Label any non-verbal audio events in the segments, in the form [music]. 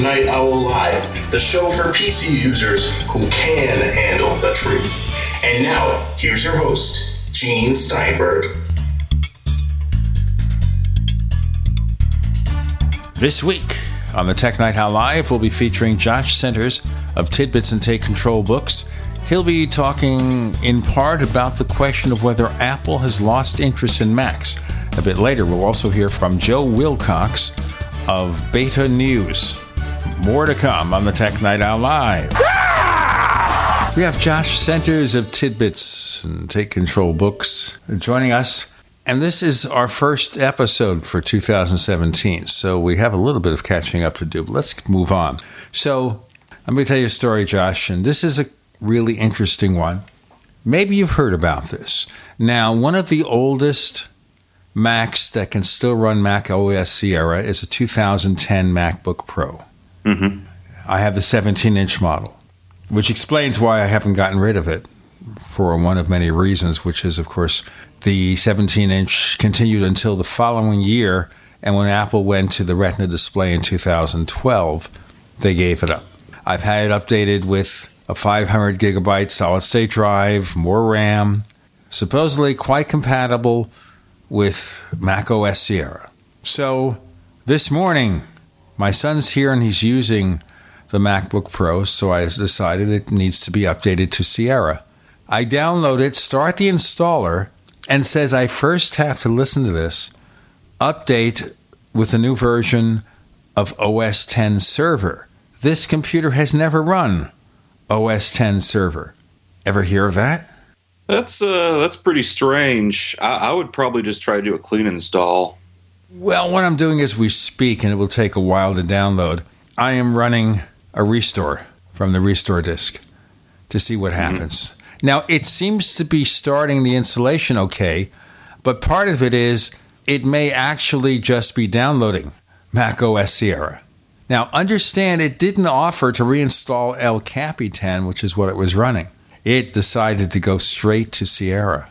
Night Owl Live, the show for PC users who can handle the truth. And now, here's your host, Gene Steinberg. This week on the Tech Night Owl Live, we'll be featuring Josh Centers of Tidbits and Take Control Books. He'll be talking in part about the question of whether Apple has lost interest in Macs. A bit later, we'll also hear from Joe Wilcox of Beta News. More to come on the Tech Night Owl Live. We have Josh Centers of Tidbits and Take Control Books joining us. And this is our first episode for 2017. So we have a little bit of catching up to do. But let's move on. So let me tell you a story, Josh. And this is a really interesting one. Maybe you've heard about this. Now, one of the oldest Macs that can still run Mac OS Sierra is a 2010 MacBook Pro. Mm-hmm. I have the 17 inch model, which explains why I haven't gotten rid of it for one of many reasons, which is, of course, the 17 inch continued until the following year. And when Apple went to the Retina display in 2012, they gave it up. I've had it updated with a 500 gigabyte solid state drive, more RAM, supposedly quite compatible with Mac OS Sierra. So this morning, my son's here and he's using the MacBook Pro, so I decided it needs to be updated to Sierra. I download it, start the installer, and says I first have to listen to this, update with the new version of OS 10 server. This computer has never run OS 10 server. Ever hear of that? That's uh, that's pretty strange. I, I would probably just try to do a clean install. Well, what I'm doing as we speak, and it will take a while to download, I am running a restore from the restore disk to see what mm-hmm. happens. Now, it seems to be starting the installation okay, but part of it is it may actually just be downloading Mac OS Sierra. Now, understand it didn't offer to reinstall El Capitan, which is what it was running. It decided to go straight to Sierra.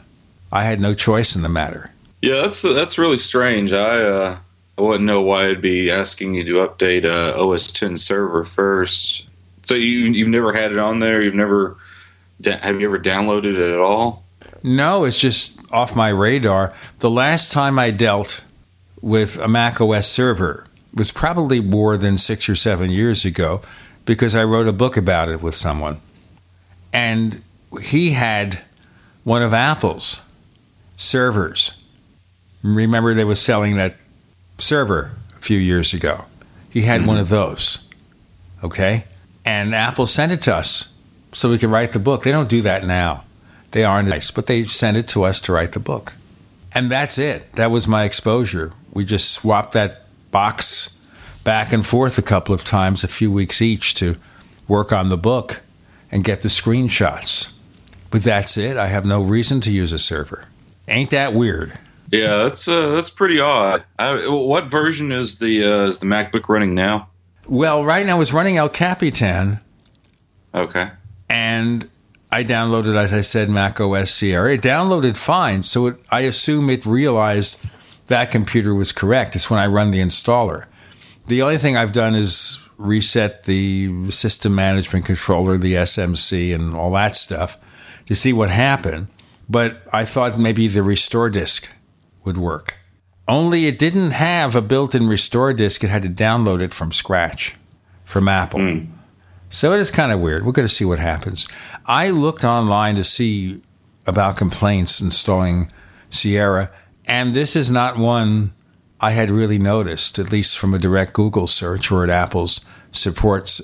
I had no choice in the matter. Yeah, that's that's really strange. I uh, I wouldn't know why I'd be asking you to update uh, OS 10 server first. So you you've never had it on there. You've never have you ever downloaded it at all? No, it's just off my radar. The last time I dealt with a Mac OS server was probably more than six or seven years ago because I wrote a book about it with someone. And he had one of Apple's servers. Remember, they were selling that server a few years ago. He had one mm-hmm. of those. Okay? And Apple sent it to us so we could write the book. They don't do that now. They aren't nice, but they sent it to us to write the book. And that's it. That was my exposure. We just swapped that box back and forth a couple of times, a few weeks each, to work on the book and get the screenshots. But that's it. I have no reason to use a server. Ain't that weird? Yeah, that's uh, that's pretty odd. I, what version is the uh, is the MacBook running now? Well, right now it's running El Capitan, Okay. and I downloaded, as I said, Mac OS Sierra. It downloaded fine, so it, I assume it realized that computer was correct. It's when I run the installer. The only thing I've done is reset the system management controller, the SMC, and all that stuff to see what happened. But I thought maybe the restore disk would work. Only it didn't have a built in restore disk, it had to download it from scratch from Apple. Hmm. So it is kind of weird. We're going to see what happens. I looked online to see about complaints installing Sierra, and this is not one I had really noticed, at least from a direct Google search or at Apple's supports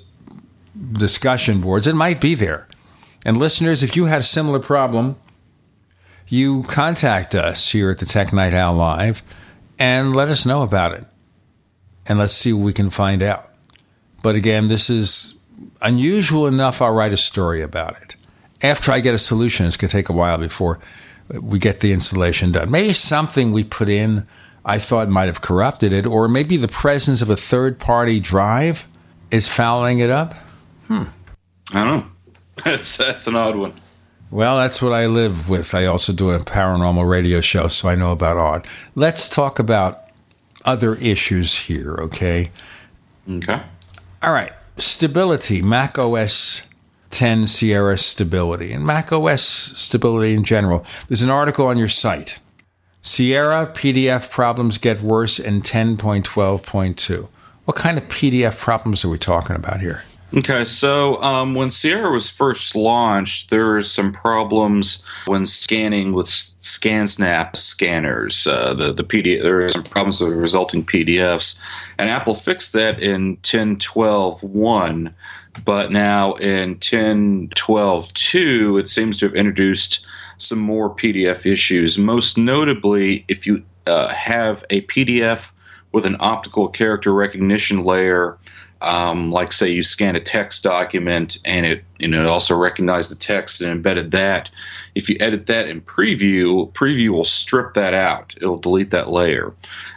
discussion boards. It might be there. And listeners, if you had a similar problem, you contact us here at the Tech Night Owl Live and let us know about it. And let's see what we can find out. But again, this is unusual enough, I'll write a story about it. After I get a solution, it's going to take a while before we get the installation done. Maybe something we put in I thought might have corrupted it, or maybe the presence of a third party drive is fouling it up. Hmm. I don't know. [laughs] That's that's an odd one. Well, that's what I live with. I also do a paranormal radio show, so I know about odd. Let's talk about other issues here, okay? Okay. All right. Stability, Mac OS 10 Sierra stability, and Mac OS stability in general. There's an article on your site. Sierra PDF problems get worse in 10.12.2. What kind of PDF problems are we talking about here? Okay, so um, when Sierra was first launched, there were some problems when scanning with ScanSnap scanners. Uh, the the PDF there were some problems with the resulting PDFs, and Apple fixed that in 10.12.1. But now in 10.12.2, it seems to have introduced some more PDF issues. Most notably, if you uh, have a PDF with an optical character recognition layer um, like say you scan a text document and it you know it also recognized the text and embedded that. If you edit that in preview preview will strip that out. It'll delete that layer.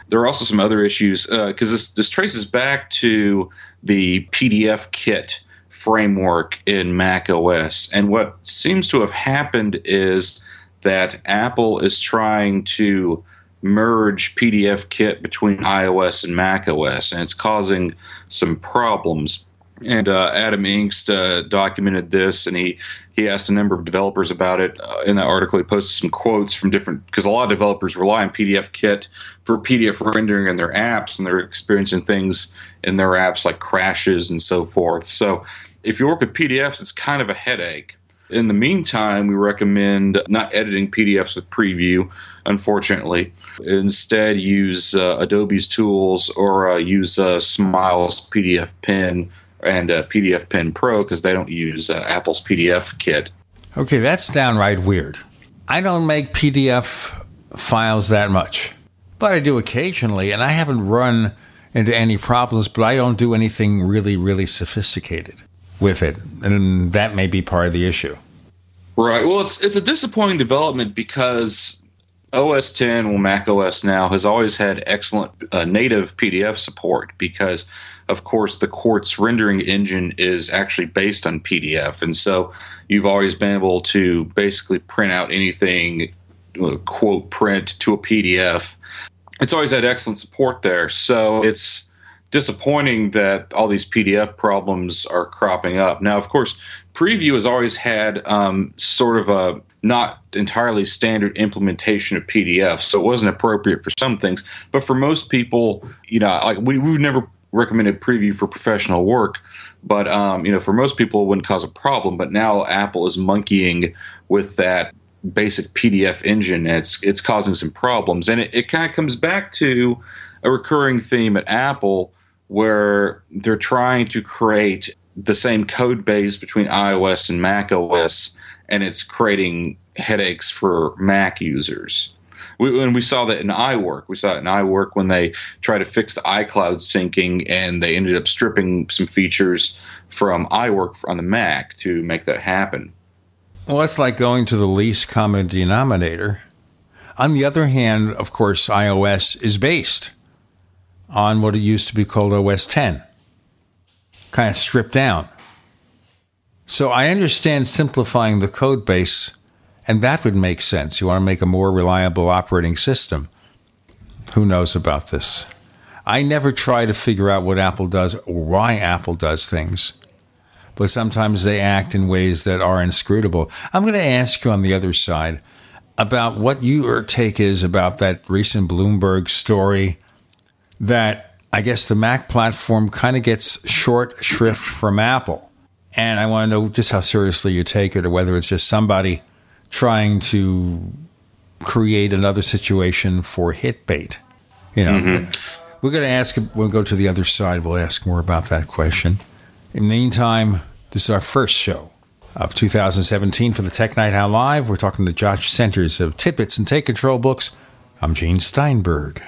There are also some other issues because uh, this this traces back to the pdf kit framework in mac os and what seems to have happened is that apple is trying to merge PDF kit between iOS and Mac OS, and it's causing some problems. And uh, Adam Engst uh, documented this, and he he asked a number of developers about it. Uh, in that article, he posted some quotes from different because a lot of developers rely on PDF Kit for PDF rendering in their apps, and they're experiencing things in their apps like crashes and so forth. So, if you work with PDFs, it's kind of a headache. In the meantime, we recommend not editing PDFs with Preview, unfortunately. Instead, use uh, Adobe's tools or uh, use uh, Smile's PDF Pen and uh, PDF Pen Pro because they don't use uh, Apple's PDF kit. Okay, that's downright weird. I don't make PDF files that much, but I do occasionally, and I haven't run into any problems, but I don't do anything really, really sophisticated with it. And that may be part of the issue. Right. Well, it's it's a disappointing development because OS 10, well, Mac OS now has always had excellent uh, native PDF support because, of course, the Quartz rendering engine is actually based on PDF, and so you've always been able to basically print out anything, quote, print to a PDF. It's always had excellent support there, so it's disappointing that all these PDF problems are cropping up. Now, of course, Preview has always had um, sort of a not entirely standard implementation of PDF, so it wasn't appropriate for some things. But for most people, you know, like we we never recommended Preview for professional work, but um, you know, for most people, it wouldn't cause a problem. But now Apple is monkeying with that basic PDF engine. It's it's causing some problems, and it, it kind of comes back to a recurring theme at Apple where they're trying to create the same code base between iOS and Mac OS, and it's creating headaches for Mac users. We, and we saw that in iWork. We saw it in iWork when they tried to fix the iCloud syncing, and they ended up stripping some features from iWork on the Mac to make that happen. Well, it's like going to the least common denominator. On the other hand, of course, iOS is based on what it used to be called OS 10, kind of stripped down. So I understand simplifying the code base, and that would make sense. You want to make a more reliable operating system. Who knows about this? I never try to figure out what Apple does or why Apple does things, but sometimes they act in ways that are inscrutable. I'm going to ask you on the other side about what your take is about that recent Bloomberg story that I guess the Mac platform kind of gets short shrift from Apple. And I want to know just how seriously you take it or whether it's just somebody trying to create another situation for hit bait. You know, mm-hmm. we're going to ask, we'll go to the other side. We'll ask more about that question. In the meantime, this is our first show of 2017 for the Tech Night Owl Live. We're talking to Josh Centers of Tidbits and Take Control Books. I'm Gene Steinberg.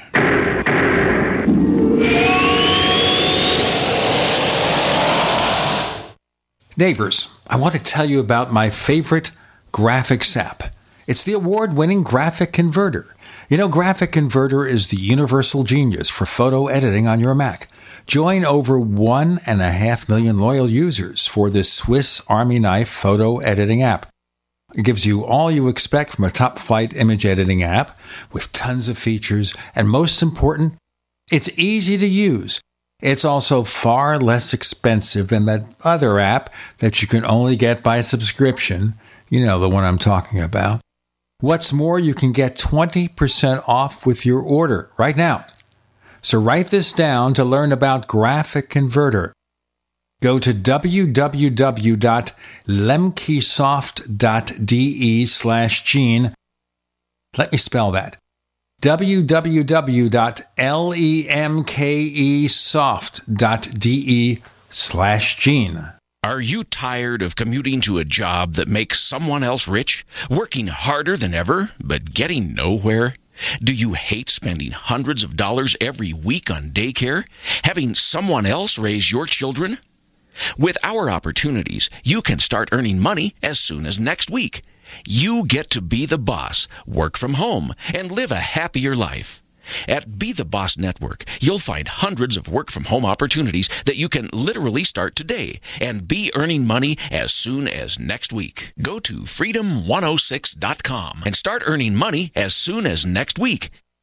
Neighbors, I want to tell you about my favorite graphics app. It's the award winning Graphic Converter. You know, Graphic Converter is the universal genius for photo editing on your Mac. Join over one and a half million loyal users for this Swiss Army knife photo editing app. It gives you all you expect from a top flight image editing app with tons of features, and most important, it's easy to use. It's also far less expensive than that other app that you can only get by subscription. You know, the one I'm talking about. What's more, you can get 20% off with your order right now. So write this down to learn about Graphic Converter. Go to www.lemkesoft.de slash gene. Let me spell that www.lemkesoft.de slash gene. Are you tired of commuting to a job that makes someone else rich, working harder than ever, but getting nowhere? Do you hate spending hundreds of dollars every week on daycare? Having someone else raise your children? With our opportunities, you can start earning money as soon as next week. You get to be the boss, work from home, and live a happier life. At Be the Boss Network, you'll find hundreds of work from home opportunities that you can literally start today and be earning money as soon as next week. Go to freedom106.com and start earning money as soon as next week.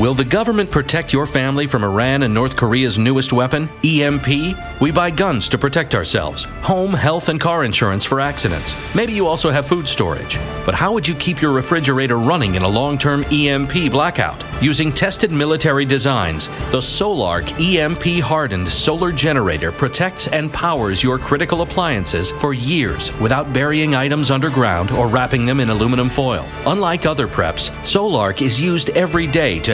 Will the government protect your family from Iran and North Korea's newest weapon, EMP? We buy guns to protect ourselves, home, health, and car insurance for accidents. Maybe you also have food storage. But how would you keep your refrigerator running in a long term EMP blackout? Using tested military designs, the Solark EMP hardened solar generator protects and powers your critical appliances for years without burying items underground or wrapping them in aluminum foil. Unlike other preps, Solark is used every day to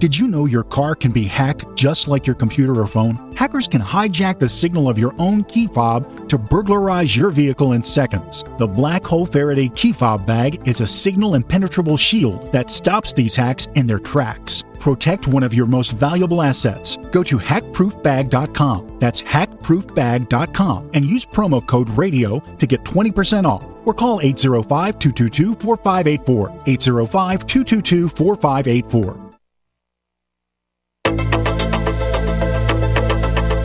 Did you know your car can be hacked just like your computer or phone? Hackers can hijack the signal of your own key fob to burglarize your vehicle in seconds. The Black Hole Faraday key fob bag is a signal impenetrable shield that stops these hacks in their tracks. Protect one of your most valuable assets. Go to hackproofbag.com. That's hackproofbag.com and use promo code RADIO to get 20% off. Or call 805 222 4584. 805 222 4584.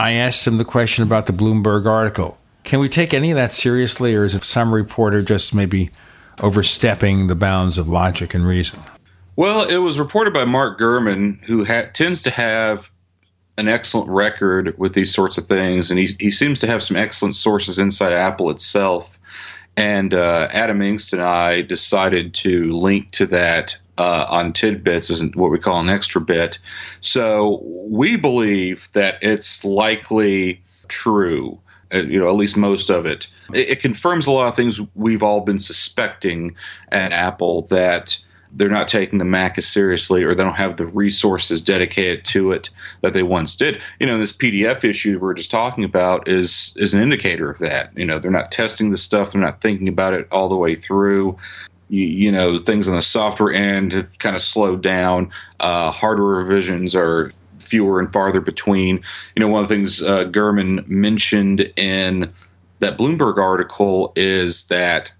I asked him the question about the Bloomberg article. Can we take any of that seriously, or is it some reporter just maybe overstepping the bounds of logic and reason? Well, it was reported by Mark Gurman, who ha- tends to have an excellent record with these sorts of things, and he he seems to have some excellent sources inside Apple itself. And uh, Adam Engst and I decided to link to that uh, on tidbits as what we call an extra bit. So we believe that it's likely true. Uh, you know, at least most of it. it. It confirms a lot of things we've all been suspecting at Apple that they're not taking the Mac as seriously or they don't have the resources dedicated to it that they once did. You know, this PDF issue we're just talking about is is an indicator of that. You know, they're not testing the stuff, they're not thinking about it all the way through. You, you know, things on the software end have kind of slowed down. Uh, hardware revisions are fewer and farther between. You know, one of the things uh, Gurman mentioned in that Bloomberg article is that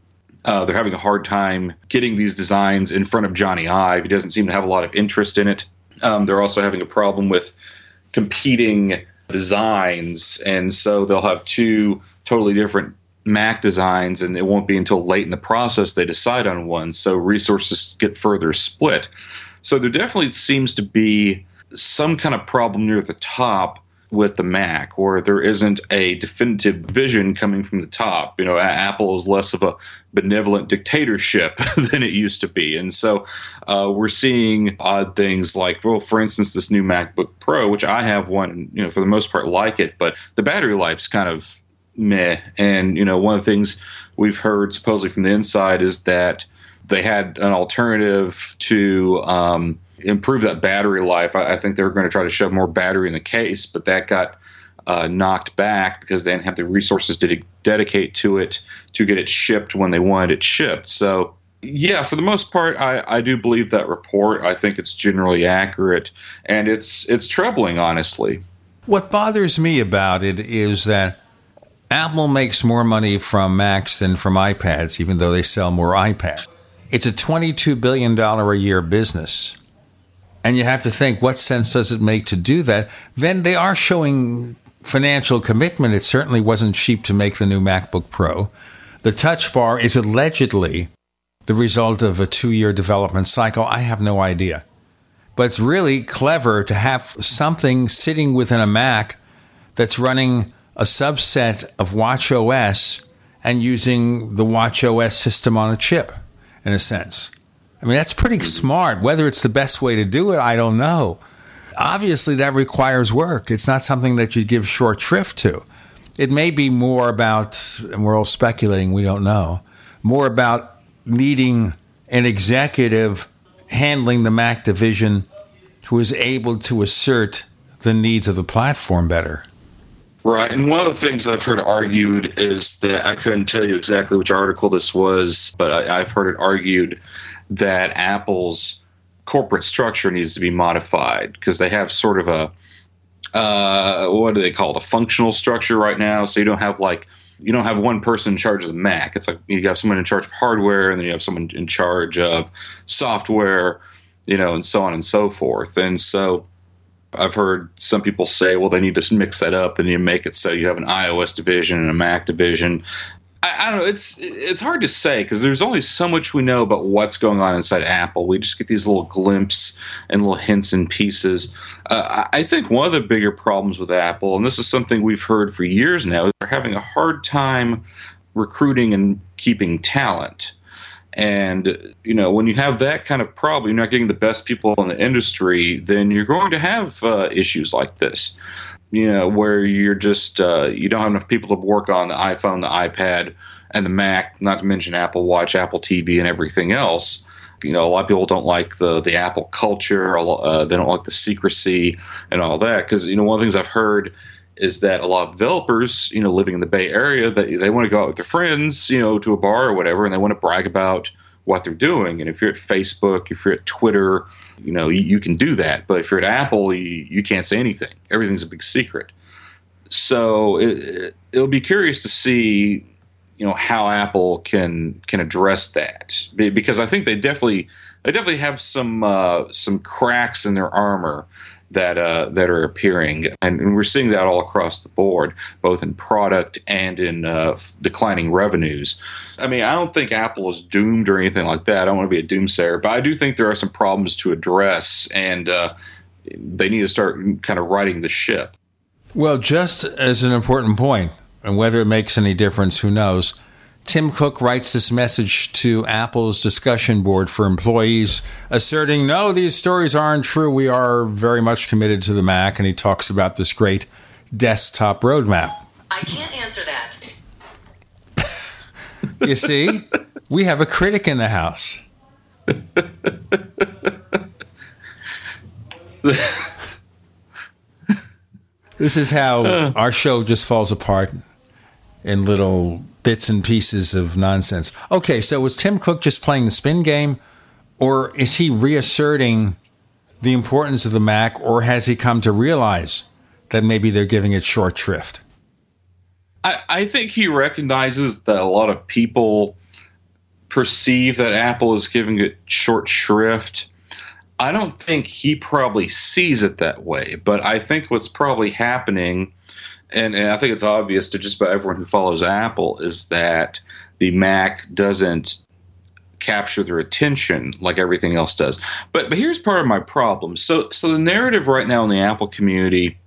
uh, they're having a hard time getting these designs in front of Jony Ive. He doesn't seem to have a lot of interest in it. Um, they're also having a problem with competing designs, and so they'll have two totally different Mac designs, and it won't be until late in the process they decide on one. So resources get further split. So there definitely seems to be some kind of problem near the top with the Mac, or there isn't a definitive vision coming from the top. You know, Apple is less of a benevolent dictatorship [laughs] than it used to be, and so uh, we're seeing odd things like, well, for instance, this new MacBook Pro, which I have one, you know, for the most part like it, but the battery life's kind of meh. And you know, one of the things we've heard supposedly from the inside is that they had an alternative to um, improve that battery life. I, I think they were going to try to shove more battery in the case, but that got uh, knocked back because they didn't have the resources to de- dedicate to it to get it shipped when they wanted it shipped. So, yeah, for the most part, I, I do believe that report. I think it's generally accurate, and it's it's troubling, honestly. What bothers me about it is that Apple makes more money from Macs than from iPads, even though they sell more iPads. It's a $22 billion a year business. And you have to think what sense does it make to do that? Then they are showing financial commitment. It certainly wasn't cheap to make the new macbook pro. The touch bar is allegedly the result of a two-year development cycle. I have no idea. But it's really clever to have something sitting within a mac that's running a subset of watch os and using the watch os system on a chip in a sense I mean, that's pretty smart. Whether it's the best way to do it, I don't know. Obviously, that requires work. It's not something that you give short shrift to. It may be more about, and we're all speculating, we don't know, more about needing an executive handling the Mac division who is able to assert the needs of the platform better. Right. And one of the things I've heard argued is that I couldn't tell you exactly which article this was, but I, have heard it argued that Apple's corporate structure needs to be modified because they have sort of a uh, what do they call it? A functional structure right now. So you don't have like you don't have one person in charge of the Mac. It's like you have someone in charge of hardware, and then you have someone in charge of software, you know, and so on and so forth. And so I've heard some people say, well, they need to mix that up. They need to make it so you have an iOS division and a Mac division. I, I, don't know. It's it's hard to say because there's only so much we know about what's going on inside Apple. We just get these little glimpses and little hints and pieces. Uh, I think one of the bigger problems with Apple, and this is something we've heard for years now, is they're having a hard time recruiting and keeping talent. And you know, when you have that kind of problem, you're not getting the best people in the industry, then you're going to have uh, issues like this you know, where you're just uh, you don't have enough people to work on the iPhone, the iPad, and the Mac. Not to mention Apple Watch, Apple TV, and everything else. You know, a lot of people don't like the the Apple culture. Uh, they don't like the secrecy and all that. Because you know, one of the things I've heard is that a lot of developers, you know, living in the Bay Area, that they want to go out with their friends, you know, to a bar or whatever, and they want to brag about what they're doing. And if you're at Facebook, if you're at Twitter, you know, you, you can do that. But if you're at Apple, you, you can't say anything. Everything's a big secret. So it, it'll be curious to see, you know, how Apple can can address that because I think they definitely they definitely have some uh, some cracks in their armor. That uh, that are appearing, and, we're seeing that all across the board, both in product and in uh, declining revenues. I mean, I don't think Apple is doomed or anything like that. I don't want to be a doomsayer, but I do think there are some problems to address, and uh, they need to start kind of righting the ship. Well, just as an important point, and whether it makes any difference, who knows? Tim Cook writes this message to Apple's discussion board for employees, asserting, No, these stories aren't true. We are very much committed to the Mac. And he talks about this great desktop roadmap. I can't answer that. [laughs] you see, we have a critic in the house. [laughs] this is how uh. our show just falls apart in little bits and pieces of nonsense. Okay, so was Tim Cook just playing the spin game, or is he reasserting the importance of the Mac, or has he come to realize that maybe they're giving it short shrift? I, I think he recognizes that a lot of people perceive that Apple is giving it short shrift. I don't think he probably sees it that way, but I think what's probably happening and, and I think it's obvious to just about everyone who follows Apple is that the Mac doesn't capture their attention like everything else does. But but here's part of my problem. So so the narrative right now in the Apple community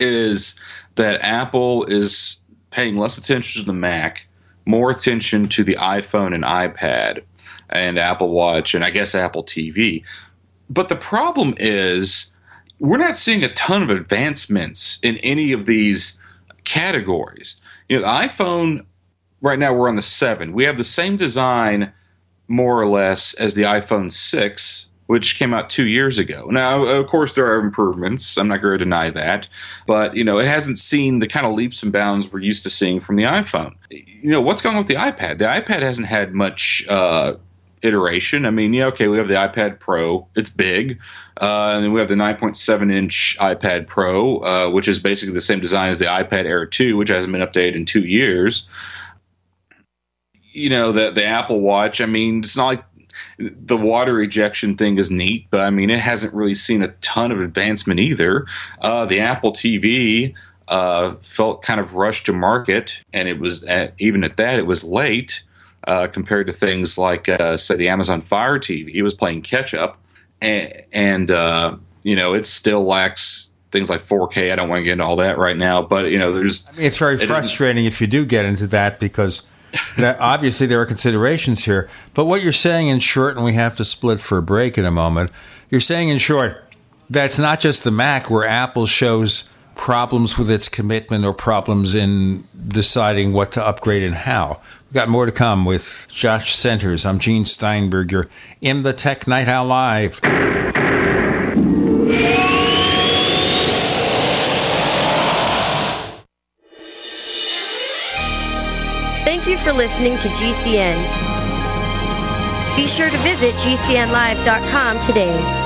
is that Apple is paying less attention to the Mac, more attention to the iPhone and iPad and Apple Watch and I guess Apple TV. But the problem is we're not seeing a ton of advancements in any of these categories. You know, the iPhone right now we're on the 7. We have the same design more or less as the iPhone 6 which came out 2 years ago. Now, of course there are improvements. I'm not going to deny that, but you know, it hasn't seen the kind of leaps and bounds we're used to seeing from the iPhone. You know, what's going on with the iPad? The iPad hasn't had much uh, iteration. I mean, yeah, okay, we have the iPad Pro. It's big. Uh, and then we have the 9.7 inch iPad Pro, uh, which is basically the same design as the iPad Air 2, which hasn't been updated in two years. You know, the, the Apple Watch, I mean, it's not like the water ejection thing is neat, but I mean, it hasn't really seen a ton of advancement either. Uh, the Apple TV uh, felt kind of rushed to market, and it was at, even at that, it was late uh, compared to things like, uh, say, the Amazon Fire TV. It was playing catch up and, and uh, you know it still lacks things like 4K. I don't want to get into all that right now, but you know, there's. I mean, it's very it frustrating if you do get into that because [laughs] that obviously there are considerations here. But what you're saying in short, and we have to split for a break in a moment. You're saying in short that's not just the Mac where Apple shows problems with its commitment or problems in deciding what to upgrade and how. Got more to come with Josh Centers. I'm Gene Steinberger in the Tech Night Owl Live. Thank you for listening to GCN. Be sure to visit GCNlive.com today.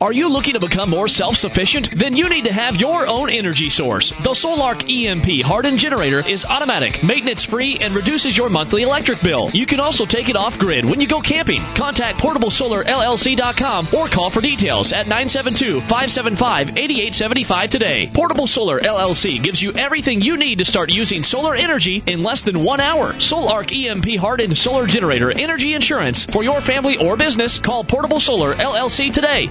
Are you looking to become more self-sufficient? Then you need to have your own energy source. The Solark EMP hardened generator is automatic, maintenance-free, and reduces your monthly electric bill. You can also take it off-grid when you go camping. Contact PortableSolarLLC.com or call for details at 972-575-8875 today. Portable Solar LLC gives you everything you need to start using solar energy in less than one hour. Solark EMP hardened solar generator energy insurance for your family or business. Call Portable Solar LLC today.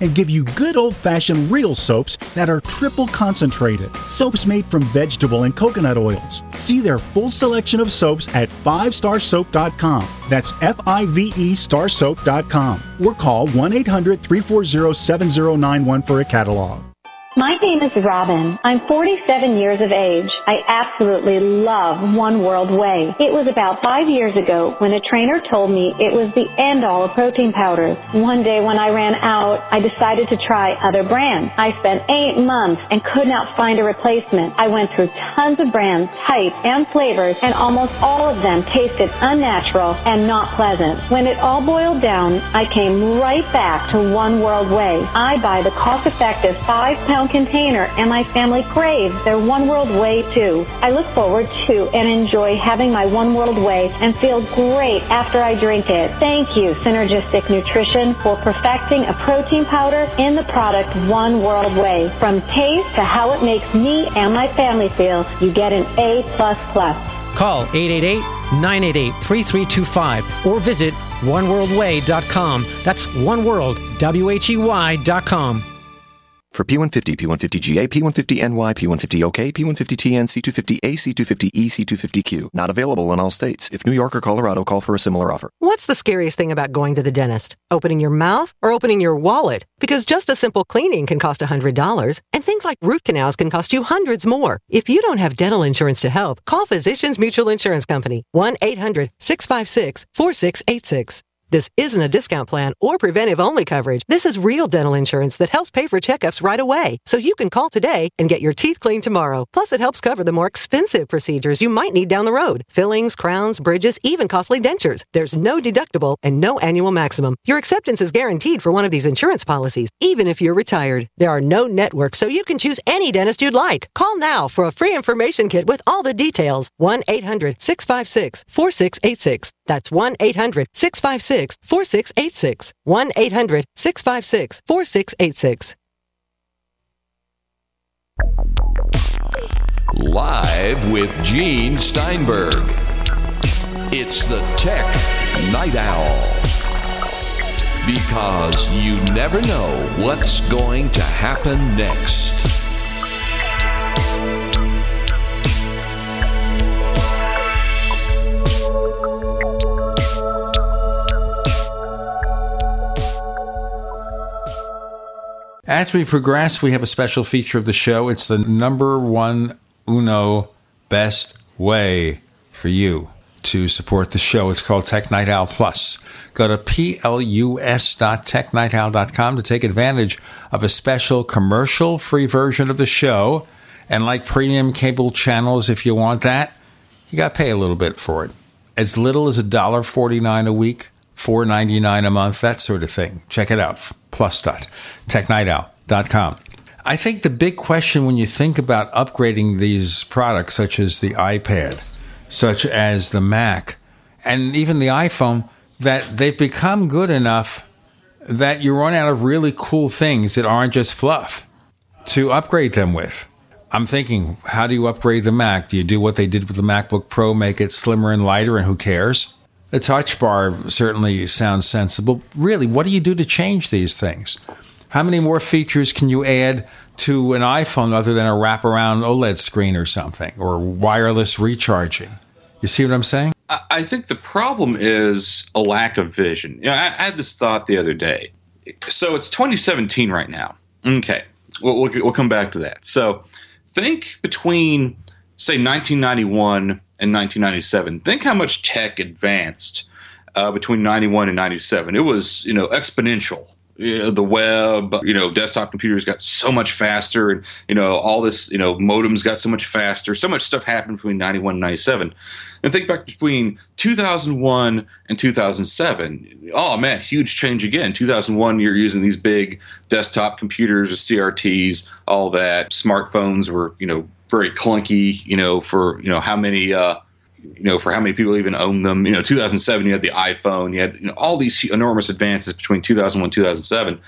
and give you good old fashioned real soaps that are triple concentrated. Soaps made from vegetable and coconut oils. See their full selection of soaps at 5starsoap.com. That's F I V E starsoap.com or call 1 800 340 7091 for a catalog. My name is Robin. I'm 47 years of age. I absolutely love One World Whey. It was about five years ago when a trainer told me it was the end all of protein powders. One day when I ran out, I decided to try other brands. I spent eight months and could not find a replacement. I went through tons of brands, types, and flavors, and almost all of them tasted unnatural and not pleasant. When it all boiled down, I came right back to One World Whey. I buy the cost-effective five pound container and my family craves their One World whey too. I look forward to and enjoy having my One World whey and feel great after I drink it. Thank you, Synergistic Nutrition, for perfecting a protein powder in the product One World Whey. From taste to how it makes me and my family feel, you get an A++. Call 888 988 3325 or visit oneworldwhey.com. That's oneworld, W-H-E-Y dot Y.com. For P150, P150GA, P150NY, P150OK, P150TN, C250A, C250E, C250Q. Not available in all states. If New York or Colorado, call for a similar offer. What's the scariest thing about going to the dentist? Opening your mouth or opening your wallet? Because just a simple cleaning can cost $100, and things like root canals can cost you hundreds more. If you don't have dental insurance to help, call Physicians Mutual Insurance Company. 1 800 656 4686. This isn't a discount plan or preventive only coverage. This is real dental insurance that helps pay for checkups right away. So you can call today and get your teeth cleaned tomorrow. Plus, it helps cover the more expensive procedures you might need down the road fillings, crowns, bridges, even costly dentures. There's no deductible and no annual maximum. Your acceptance is guaranteed for one of these insurance policies, even if you're retired. There are no networks, so you can choose any dentist you'd like. Call now for a free information kit with all the details. 1 800 656 4686. That's 1 800 656 4686. 1 800 656 4686. Live with Gene Steinberg. It's the Tech Night Owl. Because you never know what's going to happen next. As we progress, we have a special feature of the show. It's the number one uno best way for you to support the show. It's called Tech Night Owl Plus. Go to plus.technightowl.com to take advantage of a special commercial free version of the show. And like premium cable channels, if you want that, you got to pay a little bit for it. As little as $1.49 a week, $4.99 a month, that sort of thing. Check it out. Plus dot technightowl.com. I think the big question when you think about upgrading these products, such as the iPad, such as the Mac, and even the iPhone, that they've become good enough that you run out of really cool things that aren't just fluff to upgrade them with. I'm thinking, how do you upgrade the Mac? Do you do what they did with the MacBook Pro, make it slimmer and lighter, and who cares? The touch bar certainly sounds sensible. Really, what do you do to change these things? How many more features can you add to an iPhone other than a wraparound OLED screen or something, or wireless recharging? You see what I'm saying? I- think the problem is a lack of vision. You know, I, I had this thought the other day. So it's 2017 right now. Okay, we'll, we'll, we'll come back to that. So think between, say, 1991 and 1997. Think how much tech advanced uh, between 91 and 97. It was, you know, exponential. The web, you know, desktop computers got so much faster, and you know, all this, you know, modems got so much faster. So much stuff happened between 91 and 97. And think back between 2001 and 2007. Oh man, huge change again. 2001, you're using these big desktop computers CRTs, all that. Smartphones were, you know, very clunky, you know, for you know how many. Uh, you know, for how many people even own them. You know, 2007, you had the iPhone, you had you know, all these enormous advances between 2001 and 2007.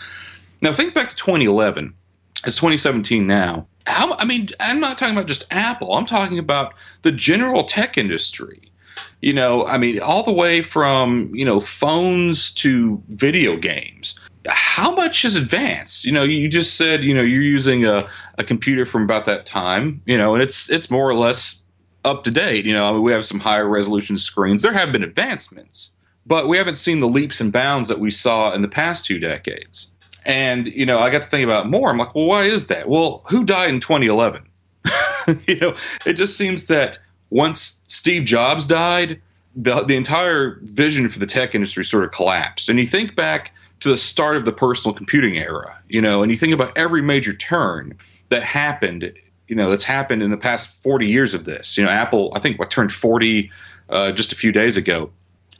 Now think back to 2011. It's 2017 now. How, I mean, I'm not talking about just Apple. I'm talking about the general tech industry. You know, I mean, all the way from you know phones to video games. How much has advanced? You know, you just said you know you're using a, a computer from about that time. You know, and it's it's more or less up to date. You know, I mean, we have some higher resolution screens. There have been advancements, but we haven't seen the leaps and bounds that we saw in the past two decades. And, you know, I got to think about more. I'm like, well, why is that? Well, who died in 2011? [laughs] you know, it just seems that once Steve Jobs died, the, the entire vision for the tech industry sort of collapsed. And you think back to the start of the personal computing era, you know, and you think about every major turn that happened, you know, that's happened in the past 40 years of this. You know, Apple, I think, what turned 40 uh, just a few days ago.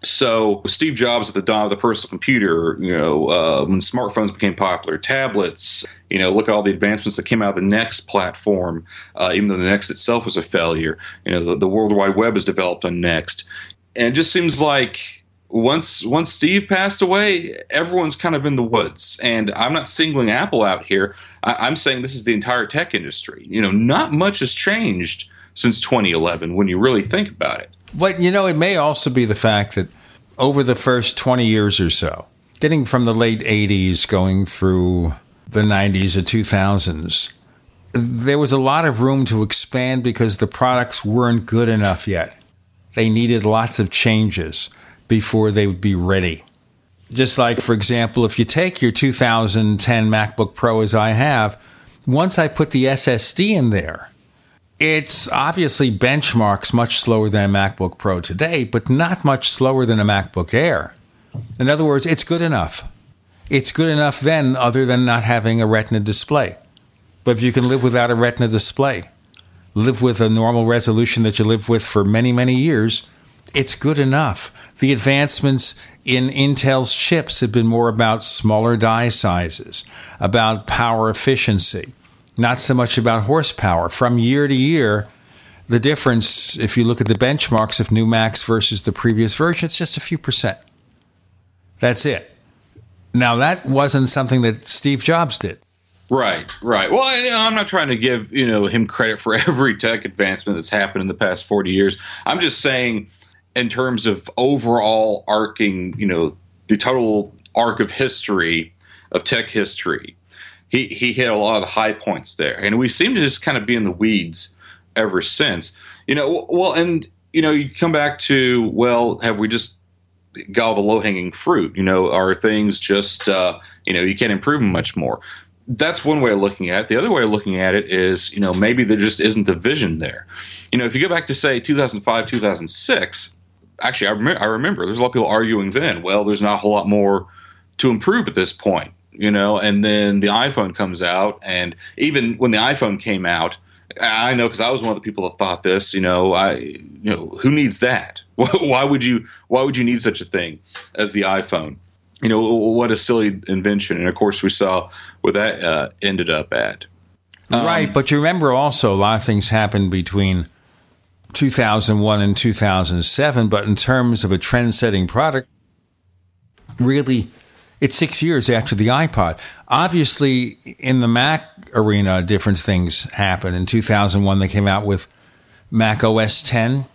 So Steve Jobs at the dawn of the personal computer, you know, uh, when smartphones became popular, tablets, you know, look at all the advancements that came out of the Next platform, uh, even though the Next itself was a failure. You know, the, the World Wide Web is developed on Next, and it just seems like once once Steve passed away, everyone's kind of in the woods. And I'm not singling Apple out here. I, am saying this is the entire tech industry. You know, not much has changed since 2011 when you really think about it. But you know, it may also be the fact that over the first 20 years or so, getting from the late 80s going through the 90s and 2000s, there was a lot of room to expand because the products weren't good enough yet. They needed lots of changes before they would be ready. Just like, for example, if you take your 2010 MacBook Pro as I have, once I put the SSD in there, it's obviously benchmarks much slower than a MacBook Pro today, but not much slower than a MacBook Air. In other words, it's good enough. It's good enough then, other than not having a Retina display. But if you can live without a Retina display, live with a normal resolution that you live with for many, many years, it's good enough. The advancements in Intel's chips have been more about smaller die sizes, about power efficiency, not so much about horsepower. From year to year, the difference, if you look at the benchmarks of new Macs versus the previous version, it's just a few percent. That's it. Now, that wasn't something that Steve Jobs did. Right, right. Well, I, am not trying to give you know him credit for [laughs] every tech advancement that's happened in the past 40 years. I'm just saying, in terms of overall arcing, you know, the total arc of history of tech history, he he hit a lot of the high points there, and we seem to just kind of be in the weeds ever since. You know, well, and you know, you come back to well, have we just got the low hanging fruit? You know, are things just uh, you know you can't improve them much more? That's one way of looking at it. The other way of looking at it is, you know, maybe there just isn't the vision there. You know, if you go back to say 2005, 2006, actually, I, rem- I remember there's a lot of people arguing then. Well, there's not a whole lot more to improve at this point you know, and then the iPhone comes out, and even when the iPhone came out, I know because I was one of the people that thought this. You know, I, you know, who needs that? [laughs] why would you? Why would you need such a thing as the iPhone? You know, what a silly invention. And of course, we saw where that uh, ended up at. Um, right, but you remember also a lot of things happened between 2001 and 2007. But in terms of a trend-setting product, really it's six years after the iPod. Obviously, in the Mac arena, different things happen. In 2001, they came out with Mac OS 10.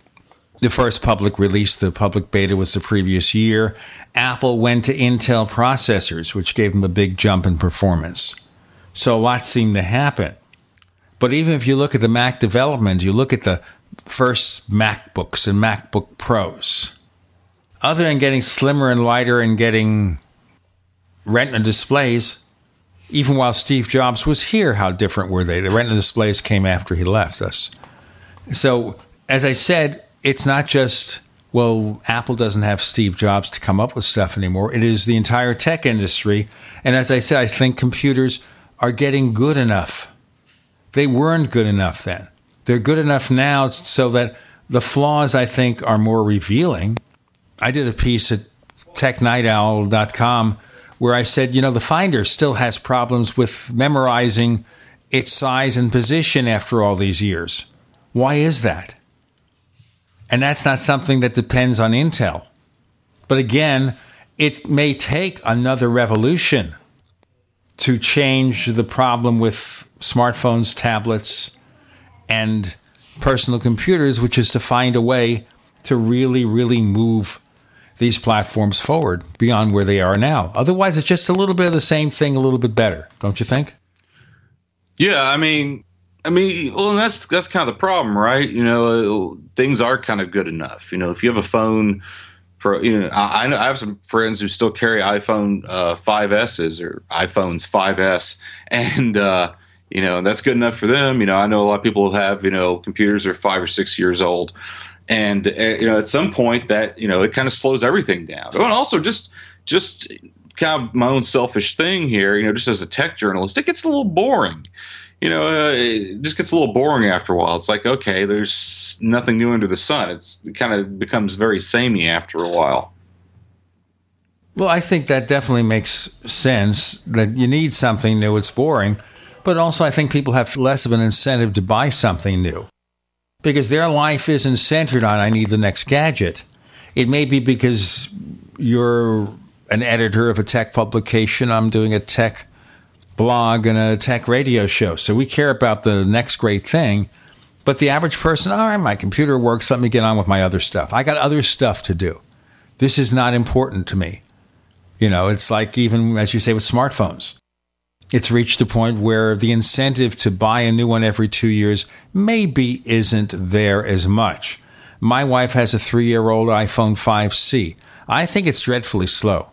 The first public release, the public beta was the previous year. Apple went to Intel processors, which gave them a big jump in performance. So a lot seemed to happen. But even if you look at the Mac development, you look at the first MacBooks and MacBook Pros, other than getting slimmer and lighter and getting Retina displays, even while Steve Jobs was here, how different were they? The Retina displays came after he left us. So, as I said, it's not just, well, Apple doesn't have Steve Jobs to come up with stuff anymore. It is the entire tech industry. And as I said, I think computers are getting good enough. They weren't good enough then. They're good enough now so that the flaws, I think, are more revealing. I did a piece at technightowl.com where I said, you know, the Finder still has problems with memorizing its size and position after all these years. Why is that? And that's not something that depends on Intel. But again, it may take another revolution to change the problem with smartphones, tablets, and personal computers, which is to find a way to really, really move these platforms forward beyond where they are now. Otherwise, it's just a little bit of the same thing, a little bit better, don't you think? Yeah, I mean, I mean, well, that's that's kind of the problem, right? You know, things are kind of good enough. You know, if you have a phone for, you know, I, I have some friends who still carry iPhone uh, 5Ss or iPhones 5S, [laughs] and uh, you know that's good enough for them. You know, I know a lot of people have you know computers are five or six years old, and uh, you know at some point that you know it kind of slows everything down. And also just just kind of my own selfish thing here. You know, just as a tech journalist, it gets a little boring. You know, uh, it just gets a little boring after a while. It's like, okay, there's nothing new under the sun. It's it kind of becomes very samey after a while. Well, I think that definitely makes sense that you need something new. It's boring. But also, I think people have less of an incentive to buy something new because their life isn't centered on, I need the next gadget. It may be because you're an editor of a tech publication, I'm doing a tech blog and a tech radio show. So we care about the next great thing. But the average person, all right, my computer works, let me get on with my other stuff. I got other stuff to do. This is not important to me. You know, it's like even, as you say, with smartphones it's reached a point where the incentive to buy a new one every two years maybe isn't there as much. My wife has a three year old iPhone 5C. I think it's dreadfully slow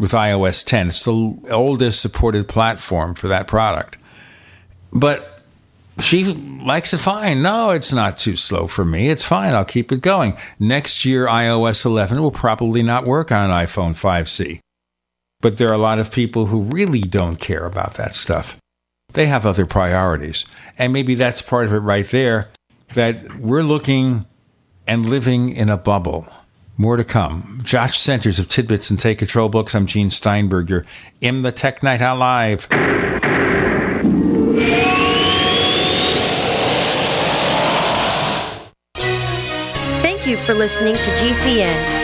with iOS 10. It's the oldest supported platform for that product. But she likes it fine. No, it's not too slow for me. It's fine. I'll keep it going. Next year, iOS 11 will probably not work on an iPhone 5C. But there are a lot of people who really don't care about that stuff. They have other priorities. And maybe that's part of it right there that we're looking and living in a bubble. More to come. Josh Centers of Tidbits and Take Control Books. I'm Gene Steinberg in the Tech Night Owl Live. Thank you for listening to GCN.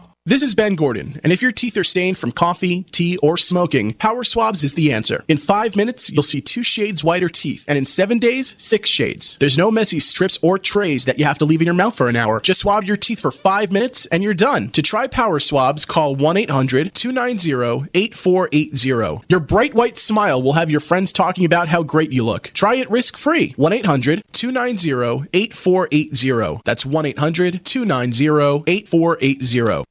This is Ben Gordon, and if your teeth are stained from coffee, tea, or smoking, Power Swabs is the answer. In five minutes, you'll see two shades whiter teeth, and in seven days, six shades. There's no messy strips or trays that you have to leave in your mouth for an hour. Just swab your teeth for five minutes, and you're done. To try Power Swabs, call 1 800 290 8480. Your bright white smile will have your friends talking about how great you look. Try it risk free. 1 800 290 8480. That's 1 800 290 8480.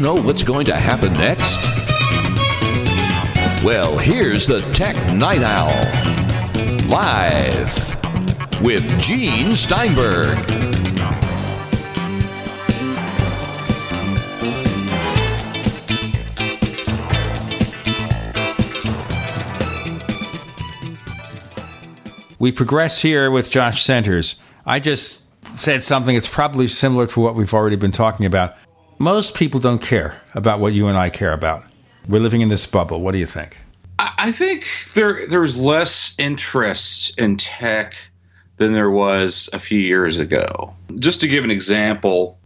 know what's going to happen next? Well, here's the Tech Night Owl. Live with Gene Steinberg. We progress here with Josh Centers. I just said something that's probably similar to what we've already been talking about. Most people don't care about what you and I care about. We're living in this bubble. What do you think? I think there there's less interest in tech than there was a few years ago. Just to give an example,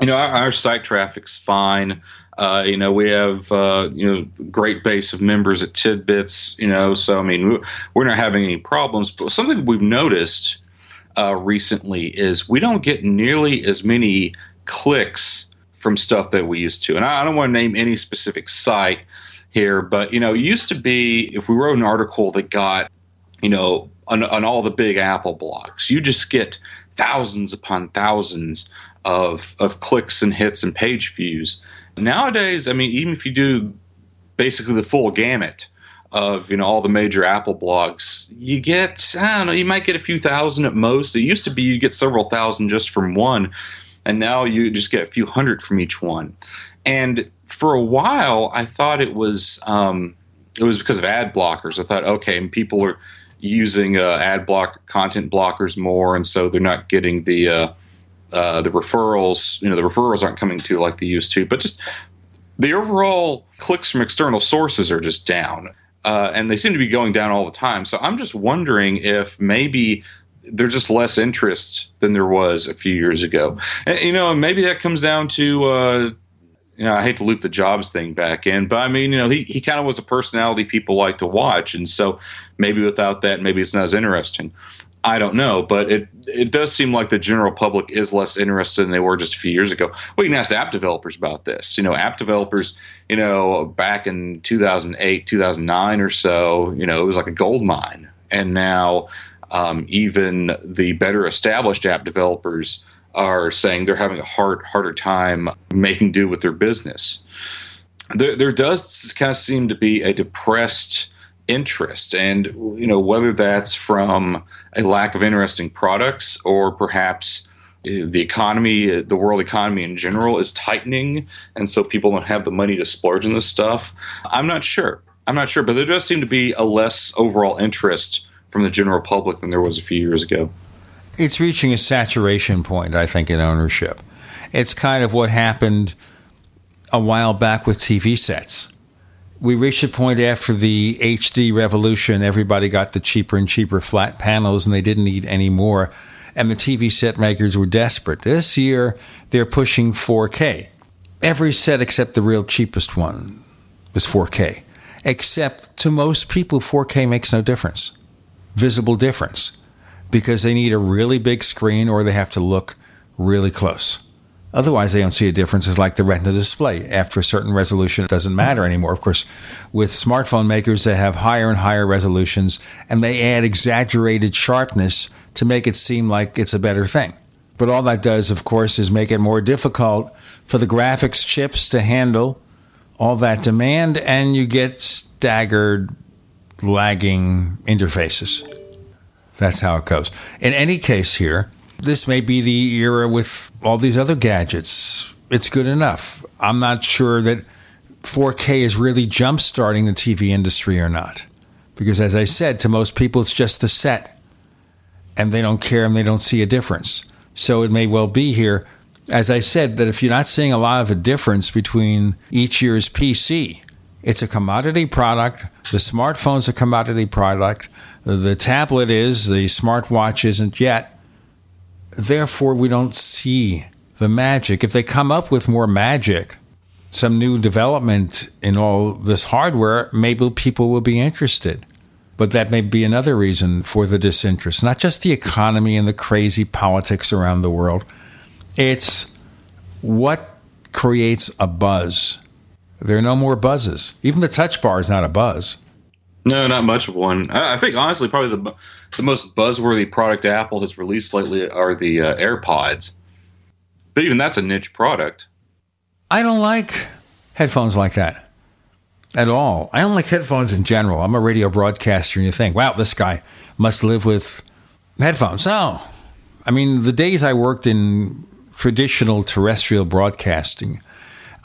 you know, our, our site traffic's fine. Uh, you know, we have uh, you know great base of members at Tidbits. You know, so I mean, we- we're not having any problems. But something we've noticed uh, recently is we don't get nearly as many clicks from stuff that we used to. And I, I don't want to name any specific site here, but you know, it used to be if we wrote an article that got, you know, on, on all the big Apple blogs, you just get thousands upon thousands of of clicks and hits and page views. Nowadays, I mean, even if you do basically the full gamut of you know all the major Apple blogs, you get I don't know, you might get a few thousand at most. It used to be you get several thousand just from one, and now you just get a few hundred from each one. And for a while, I thought it was um, it was because of ad blockers. I thought, okay, and people are using uh, ad block content blockers more, and so they're not getting the uh, uh, the referrals. You know, the referrals aren't coming to like they used to. But just the overall clicks from external sources are just down, uh, and they seem to be going down all the time. So I'm just wondering if maybe there's just less interest than there was a few years ago. And, you know, maybe that comes down to. Uh, you know, I hate to loop the Jobs thing back in, but I mean, you know, he, he kind of was a personality people like to watch, and so maybe without that, maybe it's not as interesting. I don't know, but it it does seem like the general public is less interested than they were just a few years ago. You can ask app developers about this. You know, app developers, you know, back in 2008, 2009 or so, you know, it was like a gold mine, and now um, even the better established app developers are saying they're having a hard harder time making do with their business. There, there does kind of seem to be a depressed interest and you know whether that's from a lack of interesting products or perhaps uh, the economy uh, the world economy in general is tightening and so people don't have the money to splurge on this stuff i'm not sure i'm not sure but there does seem to be a less overall interest from the general public than there was a few years ago it's reaching a saturation point, I think, in ownership. It's kind of what happened a while back with TV sets. We reached a point after the HD revolution, everybody got the cheaper and cheaper flat panels and they didn't need any more. And the TV set makers were desperate. This year, they're pushing 4K. Every set except the real cheapest one was 4K. Except to most people, 4K makes no difference, visible difference, because they need a really big screen or they have to look really close. Otherwise, they don't see a difference. It's like the retina display. After a certain resolution, it doesn't matter anymore. Of course, with smartphone makers, they have higher and higher resolutions and they add exaggerated sharpness to make it seem like it's a better thing. But all that does, of course, is make it more difficult for the graphics chips to handle all that demand, and you get staggered, lagging interfaces. That's how it goes. In any case, here, this may be the era with all these other gadgets. It's good enough. I'm not sure that 4K is really jump starting the TV industry or not. Because as I said, to most people, it's just a set. And they don't care and they don't see a difference. So it may well be here, as I said, that if you're not seeing a lot of a difference between each year's PC, it's a commodity product. The smartphone's a commodity product. The tablet is, the smartwatch isn't yet therefore we don't see the magic. If they come up with more magic, some new development in all this hardware, maybe people will be interested. But that may be another reason for the disinterest. Not just the economy and the crazy politics around the world. It's what creates a buzz. There are no more buzzes. Even the touch bar is not a buzz. No, not much of one. I, think honestly, probably the the most buzzworthy product Apple has released lately are the uh, AirPods. But even that's a niche product. I don't like headphones like that at all. I don't like headphones in general. I'm a radio broadcaster, and you think, wow, this guy must live with headphones. No. I mean, the days I worked in traditional terrestrial broadcasting,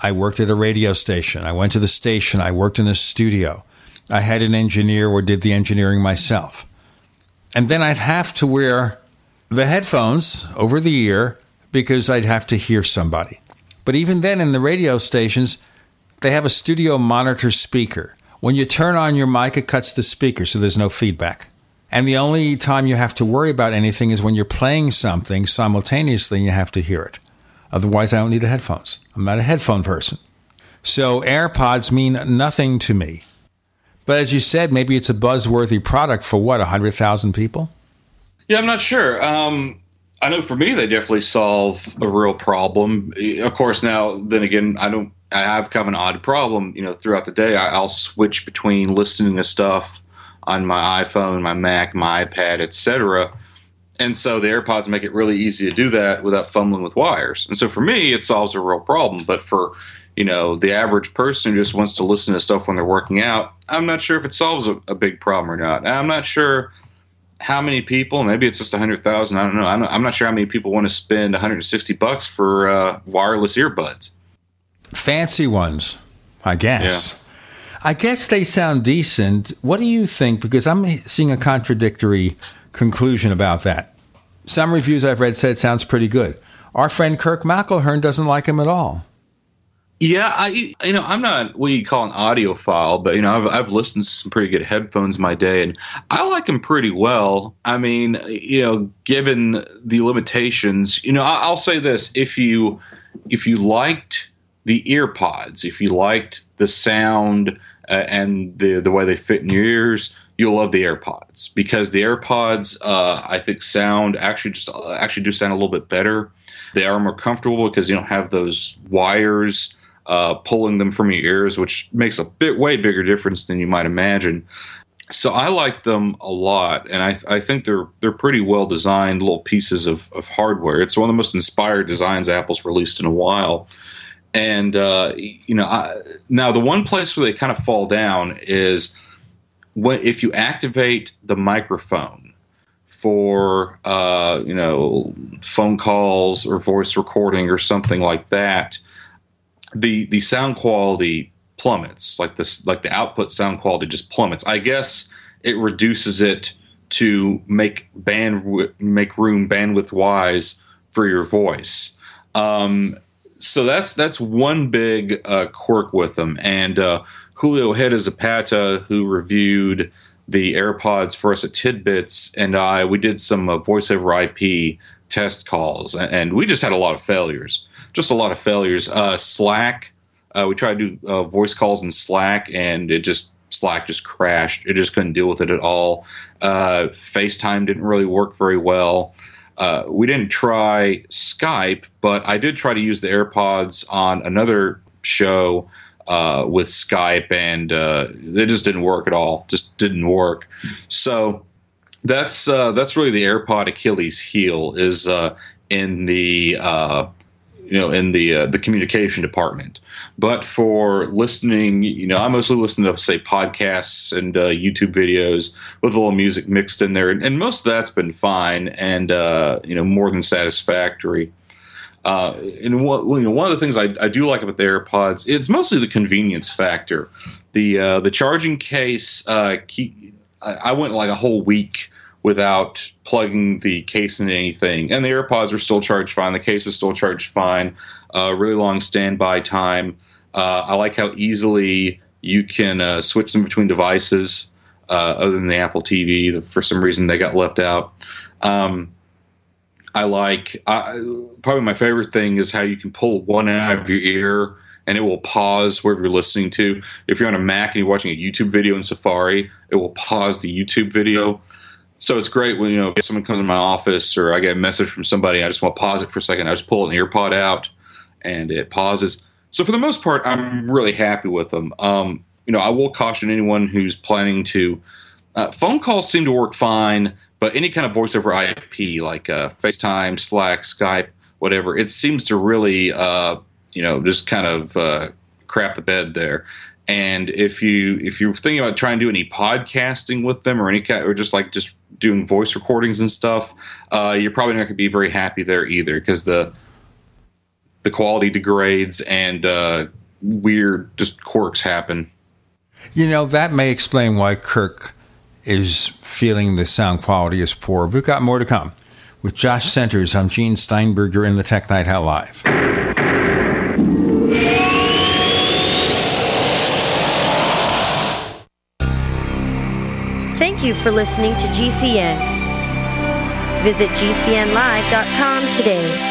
I worked at a radio station. I went to the station. I worked in a studio. I had an engineer or did the engineering myself. And then I'd have to wear the headphones over the ear because I'd have to hear somebody. But even then, in the radio stations, they have a studio monitor speaker. When you turn on your mic, it cuts the speaker, so there's no feedback. And the only time you have to worry about anything is when you're playing something simultaneously and you have to hear it. Otherwise, I don't need the headphones. I'm not a headphone person. So AirPods mean nothing to me. But as you said, maybe it's a buzzworthy product for what, 100,000 people? Yeah, I'm not sure. Um, I know for me, they definitely solve a real problem. Of course, now, then again, I don't, I have kind of an odd problem. You know, throughout the day, I, will switch between listening to stuff on my iPhone, my Mac, my iPad, etc. And so the AirPods make it really easy to do that without fumbling with wires. And so for me, it solves a real problem. But for you know the average person who just wants to listen to stuff when they're working out i'm not sure if it solves a, a big problem or not i'm not sure how many people maybe it's just 100000 i don't know I'm not, I'm not sure how many people want to spend 160 bucks for uh, wireless earbuds fancy ones i guess yeah. i guess they sound decent what do you think because i'm seeing a contradictory conclusion about that. Some reviews i've read said sounds pretty good. Our friend Kirk McElhearn doesn't like him at all. Yeah, I you know I'm not what you call an audiophile, but you know I've I've listened to some pretty good headphones my day, and I like them pretty well. I mean, you know, given the limitations, you know, I'll say this: if you if you liked the earpods, if you liked the sound uh, and the the way they fit in your ears, you'll love the AirPods because the AirPods, uh, I think, sound actually just uh, actually do sound a little bit better. They are more comfortable because you don't have those wires uh, pulling them from your ears, which makes a bit way bigger difference than you might imagine. So I like them a lot, and I, I think they're they're pretty well designed little pieces of, of hardware. It's one of the most inspired designs Apple's released in a while. And uh, you know, I, now the one place where they kind of fall down is when if you activate the microphone for uh, you know phone calls or voice recording or something like that the the sound quality plummets like this like the output sound quality just plummets i guess it reduces it to make band make room bandwidth wise for your voice. Um, so that's that's one big uh, quirk with them. And uh, Julio Ojeda Zapata, who reviewed the AirPods for us at Tidbits, and I we did some uh, voice over IP test calls, and, and, we just had a lot of failures. Just a lot of failures. Uh, Slack, uh, we tried to do uh, voice calls in Slack, and it just Slack just crashed. It just couldn't deal with it at all. Uh, FaceTime didn't really work very well. Uh, we didn't try Skype, but I did try to use the AirPods on another show uh, with Skype, and uh, it just didn't work at all. Just didn't work. So that's uh, that's really the AirPod Achilles heel is uh, in the uh, you know in the uh, the communication department. But for listening, you know, I mostly listen to say podcasts and uh, YouTube videos with a little music mixed in there, and, and most of that's been fine and uh, you know more than satisfactory. Uh, and what, you know, one of the things I, I, do like about the AirPods, it's mostly the convenience factor. The uh, the charging case, uh, I, I went like a whole week without plugging the case into anything, and the AirPods were still charged fine. The case was still charged fine. Uh, really long standby time. Uh, I like how easily you can uh, switch them between devices. other than the Apple TV, for some reason they got left out. Um, I like I, probably my favorite thing is how you can pull one out of your ear and it will pause wherever you're listening to. If you're on a Mac and you're watching a YouTube video in Safari, it will pause the YouTube video. So it's great when you know if someone comes in my office or I get a message from somebody, I just want to pause it for a second. I just pull an earpod out and it pauses. So for the most part, I'm really happy with them. Um, you know, I will caution anyone who's planning to. Uh, phone calls seem to work fine, but any kind of voice over IP like uh, FaceTime, Slack, Skype, whatever, it seems to really, uh, you know, just kind of uh, crap the bed there. And if you if you're thinking about trying to do any podcasting with them or any kind or just like just doing voice recordings and stuff, uh, you're probably not going to be very happy there either because the the quality degrades and uh, weird just quirks happen. You know that may explain why Kirk is feeling the sound quality is poor. We've got more to come. With Josh Centers, I'm Gene Steinberg in the Tech Night Owl Live. Thank you for listening to GCN. Visit GCNlive.com today.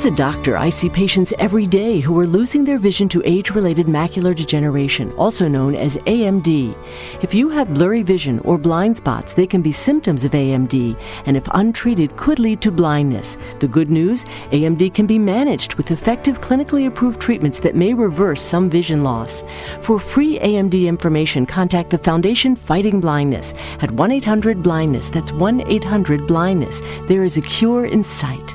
As a doctor, I see patients every day who are losing their vision to age related macular degeneration, also known as AMD. If you have blurry vision or blind spots, they can be symptoms of AMD, and if untreated, could lead to blindness. The good news AMD can be managed with effective clinically approved treatments that may reverse some vision loss. For free AMD information, contact the Foundation Fighting Blindness at 1 800 Blindness. That's 1 800 Blindness. There is a cure in sight.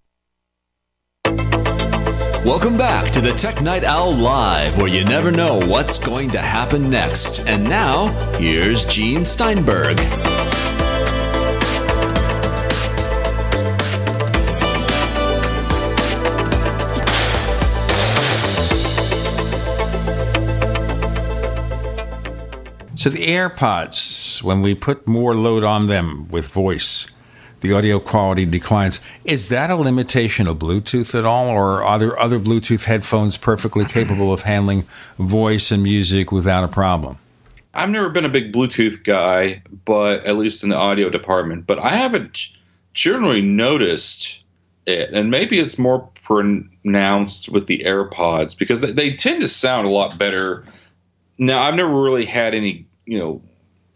Welcome back to the Tech Night Owl Live, where you never know what's going to happen next. And now, here's Gene Steinberg. So the AirPods, when we put more load on them with voice, the audio quality declines. Is that a limitation of Bluetooth at all, or are there other Bluetooth headphones perfectly [clears throat] capable of handling voice and music without a problem? I've never been a big Bluetooth guy, but at least in the audio department, but I haven't generally noticed it. And maybe it's more pronounced with the AirPods because they, they tend to sound a lot better. Now, I've never really had any you know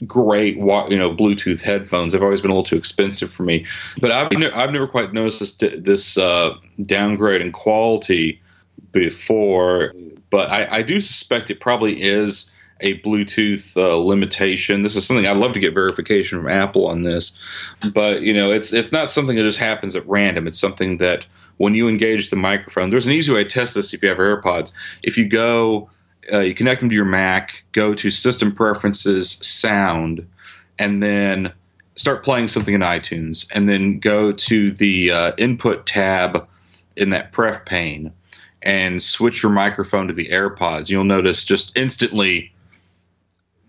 great you know Bluetooth headphones. They've always been a little too expensive for me. But I've ne- I've never quite noticed this, this uh, downgrade in quality before. But I, I, do suspect it probably is a Bluetooth uh, limitation. This is something I'd love to get verification from Apple on this. But you know, it's it's not something that just happens at random. It's something that when you engage the microphone, there's an easy way to test this if you have AirPods. If you go uh, you connect them to your Mac, go to System Preferences, Sound, and then start playing something in iTunes, and then go to the uh, Input tab in that Pref pane and switch your microphone to the AirPods. You'll notice just instantly,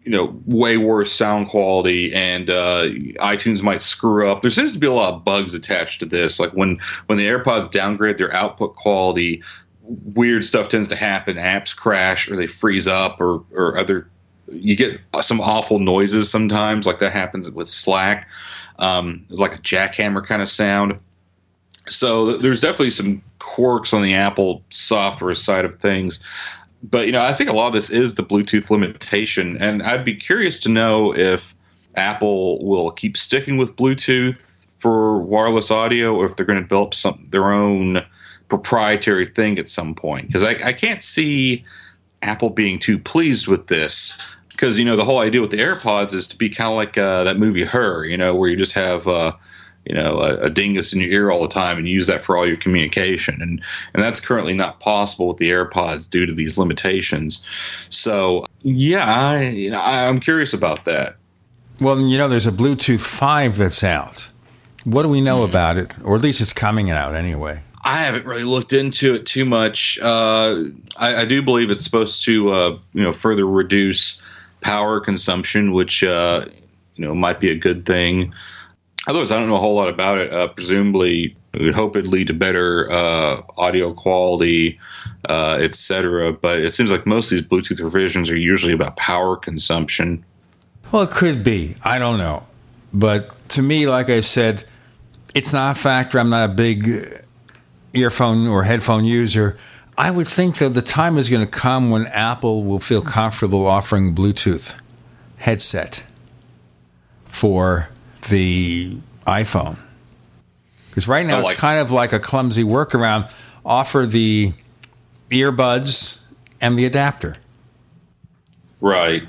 you know, way worse sound quality, and uh, iTunes might screw up. There seems to be a lot of bugs attached to this, like when when the AirPods downgrade their output quality weird stuff tends to happen. Apps crash or they freeze up or or other. You get some awful noises sometimes, like that happens with Slack, um, like a jackhammer kind of sound. So there's definitely some quirks on the Apple software side of things. But you know, I think a lot of this is the Bluetooth limitation, and I'd be curious to know if Apple will keep sticking with Bluetooth for wireless audio, or if they're going to develop some their own proprietary thing at some point because I, I can't see Apple being too pleased with this because you know the whole idea with the AirPods is to be kind of like uh, that movie Her, you know, where you just have uh, you know a, a, dingus in your ear all the time and use that for all your communication, and and that's currently not possible with the AirPods due to these limitations. So yeah, I, you know, I, I'm curious about that. Well, you know, there's a Bluetooth five that's out. What do we know mm. about it, or at least it's coming out anyway? I haven't really looked into it too much. Uh, I, I, do believe it's supposed to, uh, you know, further reduce power consumption, which uh, you know might be a good thing. Otherwise, I don't know a whole lot about it. Uh, presumably, we would hope it'd lead to better uh, audio quality, uh, etc. But it seems like most of these Bluetooth revisions are usually about power consumption. Well, it could be. I don't know, but to me, like I said, it's not a factor. I'm not a big earphone or headphone user, I would think that the time is going to come when Apple will feel comfortable offering Bluetooth headset for the iPhone. Because right now oh, it's kind of like a clumsy workaround. Offer the earbuds and the adapter. Right.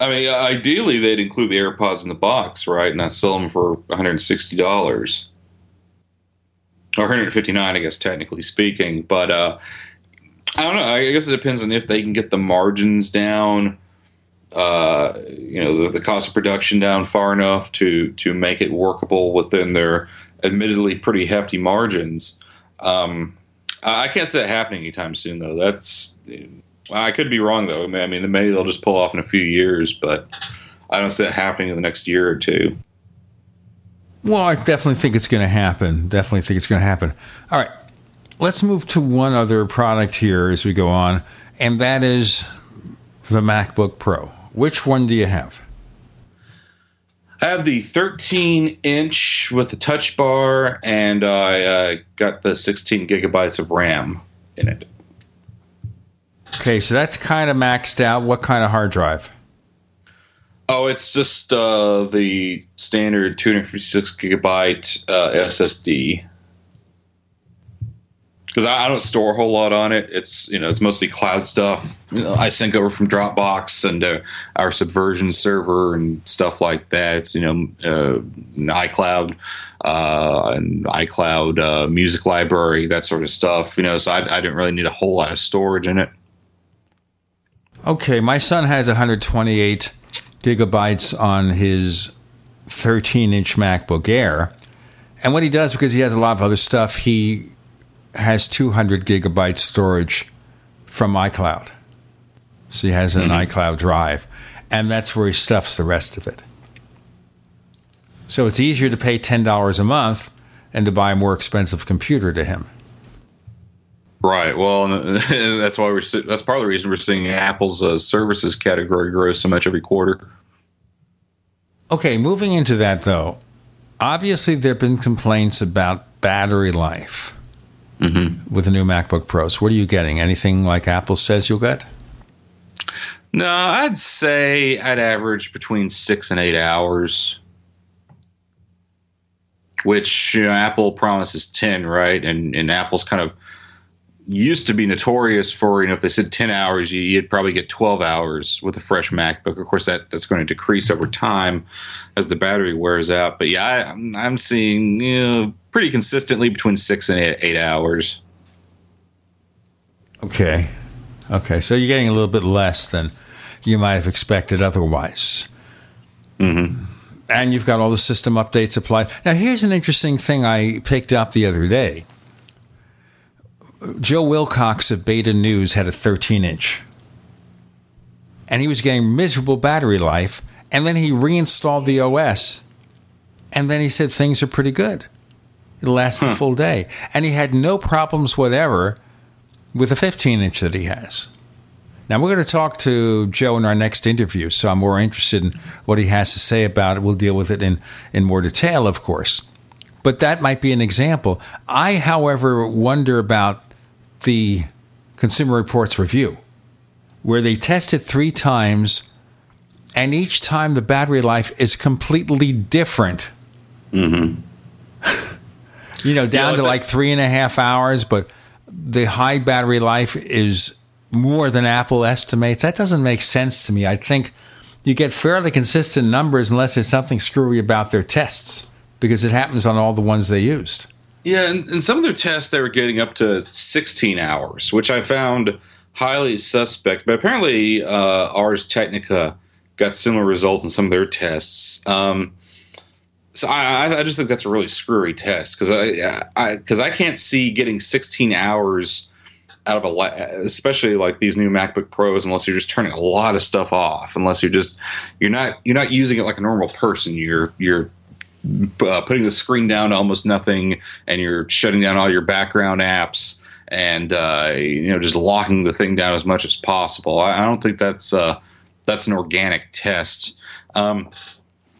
I mean, ideally, they'd include the AirPods in the box, right? And not sell them for $160 or 159, I guess, technically speaking. But uh, I don't know. I guess it depends on if they can get the margins down, uh, you know, the, the, cost of production down far enough to to make it workable within their admittedly pretty hefty margins. Um, I can't see that happening anytime soon, though. That's I could be wrong, though. I mean, maybe they'll just pull off in a few years, but I don't see that happening in the next year or two. Well, I definitely think it's going to happen. Definitely think it's going to happen. All right. Let's move to one other product here as we go on, and that is the MacBook Pro. Which one do you have? I have the 13 inch with the touch bar, and I uh, got the 16 gigabytes of RAM in it. Okay, so that's kind of maxed out. What kind of hard drive? Oh, it's just uh, the standard 256 gigabyte uh, SSD. because I, I, don't store a whole lot on it. It's you know it's mostly cloud stuff. You know, I sync over from Dropbox and uh, our Subversion server and stuff like that. It's you know uh, iCloud uh, and iCloud uh, music library that sort of stuff. You know, so I, I didn't really need a whole lot of storage in it. Okay, my son has 128 gigabytes on his 13 inch MacBook Air. And what he does, because he has a lot of other stuff, he has 200 gigabytes storage from iCloud. So he has an mm-hmm. iCloud drive, and that's where he stuffs the rest of it. So it's easier to pay $10 a month and to buy a more expensive computer to him. Right. Well, [laughs] that's why we're that's part of the reason we're seeing Apple's uh, services category grow so much every quarter. Okay, moving into that though, obviously there have been complaints about battery life mm-hmm. with the new MacBook Pros. What are you getting? Anything like Apple says you'll get? No, I'd say I'd average between six and eight hours, which you know, Apple promises ten, right? And and Apple's kind of used to be notorious for you know if they said 10 hours you, would probably get 12 hours with a fresh macbook. Of course that that's going to decrease over time as the battery wears out. But yeah I, I'm seeing you know pretty consistently between six and eight, eight hours. Okay. Okay so you're getting a little bit less than you might have expected otherwise. Mm-hmm. and you've got all the system updates applied. Now here's an interesting thing i picked up the other day Joe Wilcox of Beta News had a 13 inch. And he was getting miserable battery life. And then he reinstalled the OS. And then he said things are pretty good. It lasted hmm. a full day. And he had no problems whatever with the 15 inch that he has. Now, we're going to talk to Joe in our next interview, so I'm more interested in what he has to say about it. We'll deal with it in, in more detail, of course. But that might be an example. I, however, wonder about the Consumer Reports review, where they test it three times, and each time the battery life is completely different. Mm-hmm. you know, down to like three and a half hours, but the high battery life is more than Apple estimates. That doesn't make sense to me. I think you get fairly consistent numbers unless there's something screwy about their tests because it happens on all the ones they used. Yeah, and, and some of their tests they were getting up to 16 hours, which I found highly suspect. But apparently, uh, Ars Technica got similar results in some of their tests. Um, so I, I, just think that's a really screwy test because I because I, I, can't see getting 16 hours out of a especially like these new MacBook Pros unless you're just turning a lot of stuff off unless you're just you're not you're not using it like a normal person you're you're uh, putting the screen down to almost nothing, and you're shutting down all your background apps, and uh, you know just locking the thing down as much as possible. I, I don't think that's uh, that's an organic test. Um,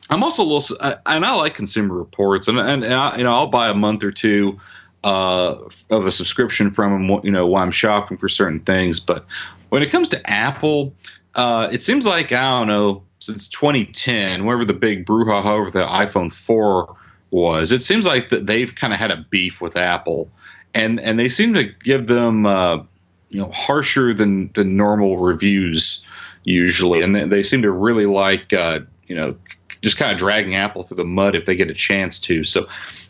I'm also a little, and I like Consumer Reports, and and, and I, you know I'll buy a month or two uh, of a subscription from them, you know, while I'm shopping for certain things. But when it comes to Apple, uh, it seems like I don't know since 2010, whenever the big brouhaha over the iPhone 4 was, it seems like that they've kind of had a beef with Apple, and and they seem to give them uh, you know harsher than than normal reviews usually, and they, they seem to really like uh, you know just kind of dragging Apple through the mud if they get a chance to. So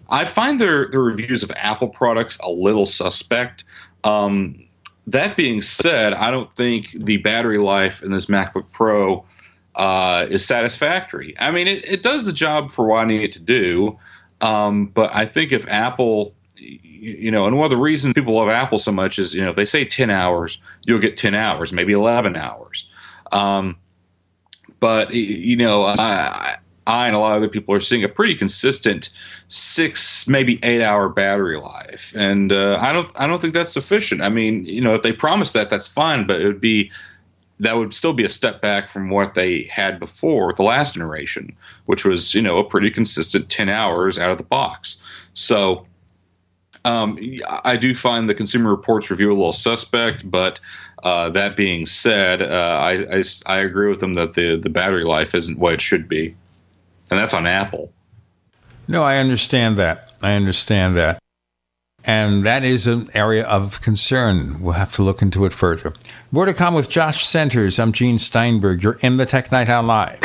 I find their their reviews of Apple products a little suspect. Um, that being said, I don't think the battery life in this MacBook Pro uh, is satisfactory. I mean, it, it does the job for what I need it to do. Um, but I think if Apple, you know, and one of the reasons people love Apple so much is, you know, if they say 10 hours, you'll get 10 hours, maybe 11 hours. Um, but, you know, I, I and a lot of other people are seeing a pretty consistent six, maybe eight hour battery life. And uh, I don't, I don't think that's sufficient. I mean, you know, if they promise that, that's fine, but it would be that would still be a step back from what they had before with the last generation, which was you know a pretty consistent ten hours out of the box. So um, I do find the Consumer Reports review a little suspect, but uh, that being said, uh, I, I, I agree with them that the the battery life isn't what it should be, and that's on Apple. No, I understand that. I understand that. And that is an area of concern. We'll have to look into it further. More to come with Josh Centers. I'm Gene Steinberg. You're in the Tech Night Owl Live.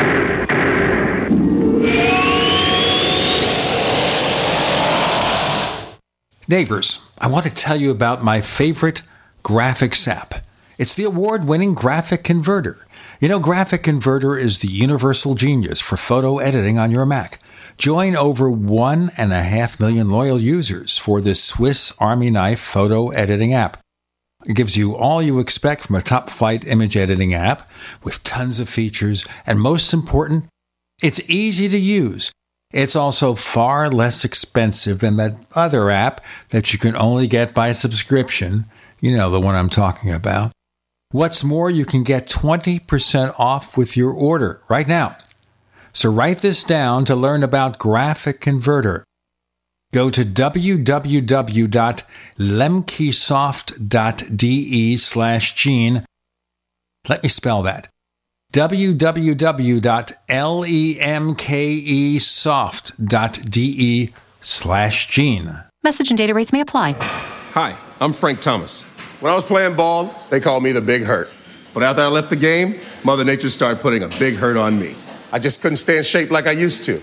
Neighbors, I want to tell you about my favorite graphics app. It's the award winning Graphic Converter. You know, Graphic Converter is the universal genius for photo editing on your Mac. Join over one and a half million loyal users for this Swiss Army knife photo editing app. It gives you all you expect from a top flight image editing app with tons of features, and most important, it's easy to use. It's also far less expensive than that other app that you can only get by subscription. You know, the one I'm talking about. What's more, you can get 20% off with your order right now. So write this down to learn about Graphic Converter. Go to www.lemkesoft.de slash gene. Let me spell that www.lemkesoft.de slash gene. Message and data rates may apply. Hi, I'm Frank Thomas. When I was playing ball, they called me the Big Hurt. But after I left the game, Mother Nature started putting a big hurt on me. I just couldn't stay in shape like I used to.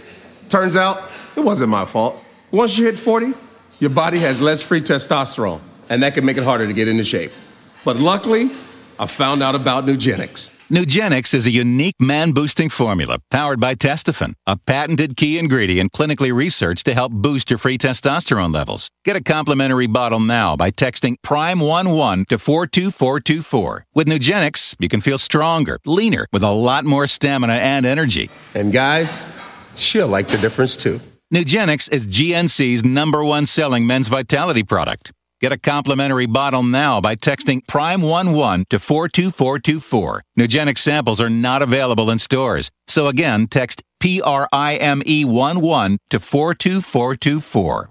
Turns out, it wasn't my fault. Once you hit 40, your body has less free testosterone, and that can make it harder to get into shape. But luckily, I found out about Nugenix. Nugenix is a unique man boosting formula powered by Testofen, a patented key ingredient clinically researched to help boost your free testosterone levels. Get a complimentary bottle now by texting Prime11 to 42424. With Nugenix, you can feel stronger, leaner, with a lot more stamina and energy. And guys, she'll like the difference too. Nugenix is GNC's number one selling men's vitality product. Get a complimentary bottle now by texting Prime11 to 42424. Nugenix samples are not available in stores. So again, text P R I M E 11 to 42424.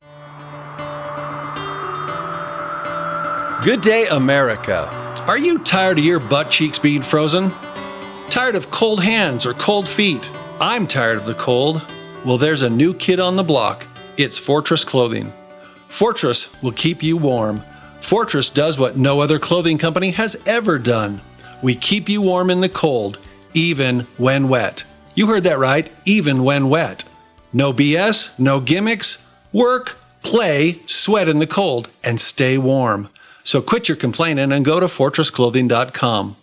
Good day, America. Are you tired of your butt cheeks being frozen? Tired of cold hands or cold feet? I'm tired of the cold. Well, there's a new kid on the block. It's Fortress Clothing. Fortress will keep you warm. Fortress does what no other clothing company has ever done. We keep you warm in the cold, even when wet. You heard that right, even when wet. No BS, no gimmicks. Work, play, sweat in the cold, and stay warm. So quit your complaining and go to fortressclothing.com.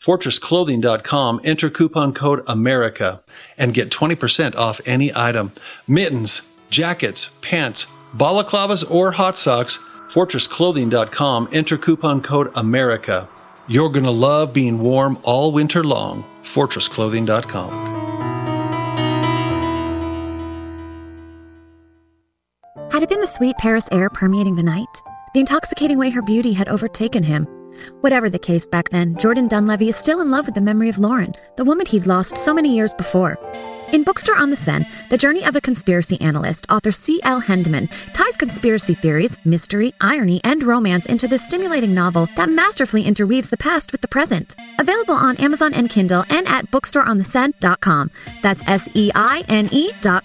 Fortressclothing.com, enter coupon code AMERICA and get 20% off any item. Mittens, jackets, pants, balaclavas, or hot socks. Fortressclothing.com, enter coupon code AMERICA. You're going to love being warm all winter long. Fortressclothing.com. Had it been the sweet Paris air permeating the night? The intoxicating way her beauty had overtaken him. Whatever the case back then, Jordan Dunlevy is still in love with the memory of Lauren, the woman he'd lost so many years before. In Bookstore on the Seine, The Journey of a Conspiracy Analyst, author C.L. Hendman ties conspiracy theories, mystery, irony, and romance into this stimulating novel that masterfully interweaves the past with the present. Available on Amazon and Kindle and at bookstoreontheseine.com. That's S E I N E dot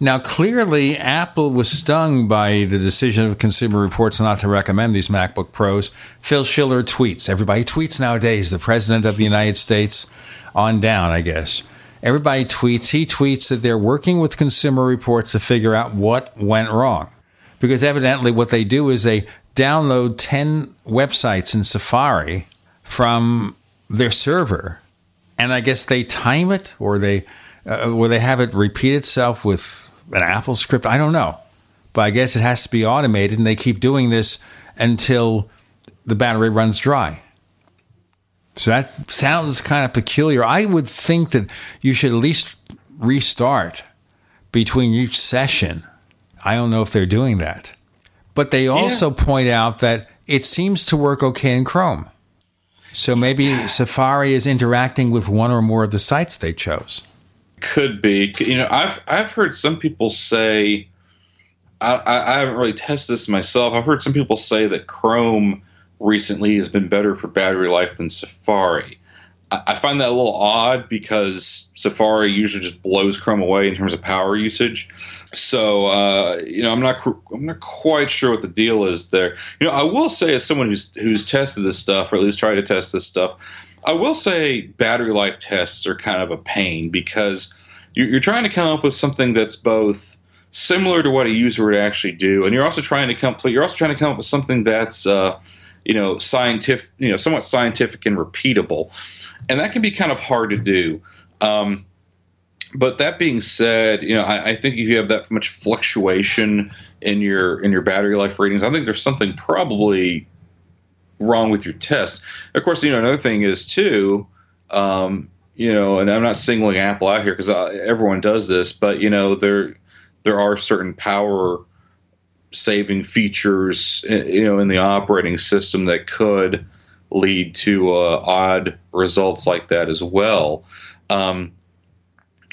Now, clearly, Apple was stung by the decision of Consumer Reports not to recommend these MacBook Pros. Phil Schiller tweets. Everybody tweets nowadays. The President of the United States on down, I guess. Everybody tweets. He tweets that they're working with Consumer Reports to figure out what went wrong. Because evidently, what they do is they download 10 websites in Safari from their server. And I guess they time it or they, uh, or they have it repeat itself with an Apple script. I don't know. But I guess it has to be automated. And they keep doing this until the battery runs dry. So that sounds kind of peculiar. I would think that you should at least restart between each session. I don't know if they're doing that. But they also yeah. point out that it seems to work okay in Chrome. So maybe Safari is interacting with one or more of the sites they chose. Could be. You know, I've I've heard some people say I, I haven't really tested this myself. I've heard some people say that Chrome recently has been better for battery life than Safari. I, I find that a little odd because Safari usually just blows Chrome away in terms of power usage. So uh, you know, I'm not I'm not quite sure what the deal is there. You know, I will say as someone who's who's tested this stuff or at least tried to test this stuff, I will say battery life tests are kind of a pain because you're trying to come up with something that's both similar to what a user would actually do, and you're also trying to complete. You're also trying to come up with something that's uh, you know scientific, you know, somewhat scientific and repeatable, and that can be kind of hard to do. Um, but that being said, you know, I, I, think if you have that much fluctuation in your in your battery life ratings, I think there's something probably wrong with your test. Of course, you know, another thing is too. Um, you know, and I'm not singling Apple out here because uh, everyone does this, but you know, there there are certain power saving features, you know, in the operating system that could lead to uh, odd results like that as well. Um,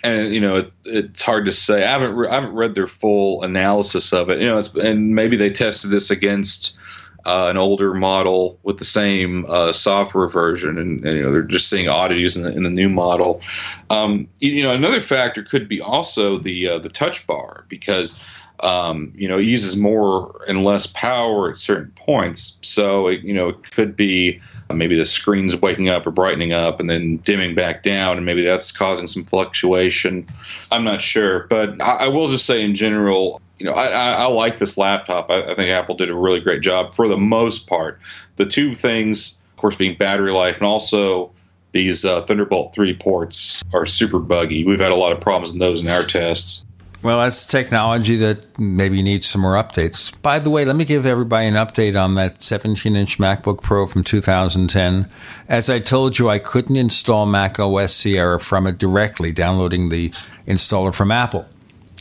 and you know, it, it's hard to say. I haven't re- I haven't read their full analysis of it. You know, and maybe they tested this against uh, an older model with the same uh, software version, and, and, you know they're just seeing oddities in the, in the new model. Um, you, you, know, another factor could be also the uh, the touch bar because um, you know it uses more and less power at certain points. So it, you know it could be maybe the screen's waking up or brightening up and then dimming back down, and maybe that's causing some fluctuation. I'm not sure, but I, I will just say in general, you know, I, I, I like this laptop. I, I, think Apple did a really great job for the most part. The two things, of course, being battery life and also these uh, Thunderbolt 3 ports are super buggy. We've had a lot of problems in those in our tests. Well, that's technology that maybe needs some more updates. By the way, let me give everybody an update on that 17 inch MacBook Pro from 2010. As I told you, I couldn't install Mac OS Sierra from it directly, downloading the installer from Apple.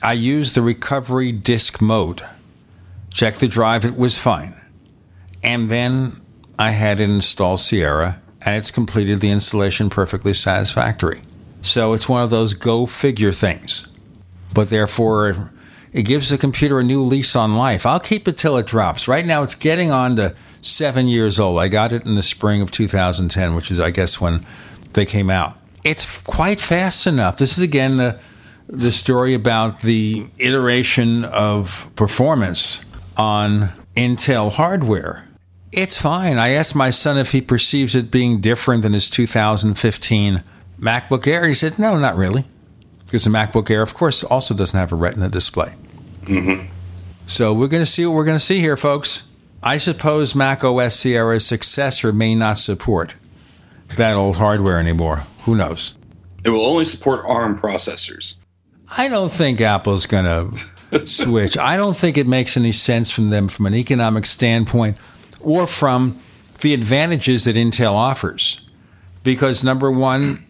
I used the recovery disk mode. Checked the drive, it was fine. And then I had it install Sierra, and it's completed the installation perfectly satisfactory. So it's one of those go figure things. But therefore, it gives the computer a new lease on life. I'll keep it till it drops. Right now, it's getting on to seven years old. I got it in the spring of 2010, which is, I guess, when they came out. It's quite fast enough. This is, again, the the story about the iteration of performance on Intel hardware. It's fine. I asked my son if he perceives it being different than his 2015 MacBook Air. He said, no, not really. Because the MacBook Air, of course, also doesn't have a Retina display. Mm-hmm. So we're going to see what we're going to see here, folks. I suppose Mac OS Sierra's successor may not support that old hardware anymore. Who knows? It will only support ARM processors. I don't think Apple's going [laughs] to switch. I don't think it makes any sense from them from an economic standpoint or from the advantages that Intel offers. Because number one,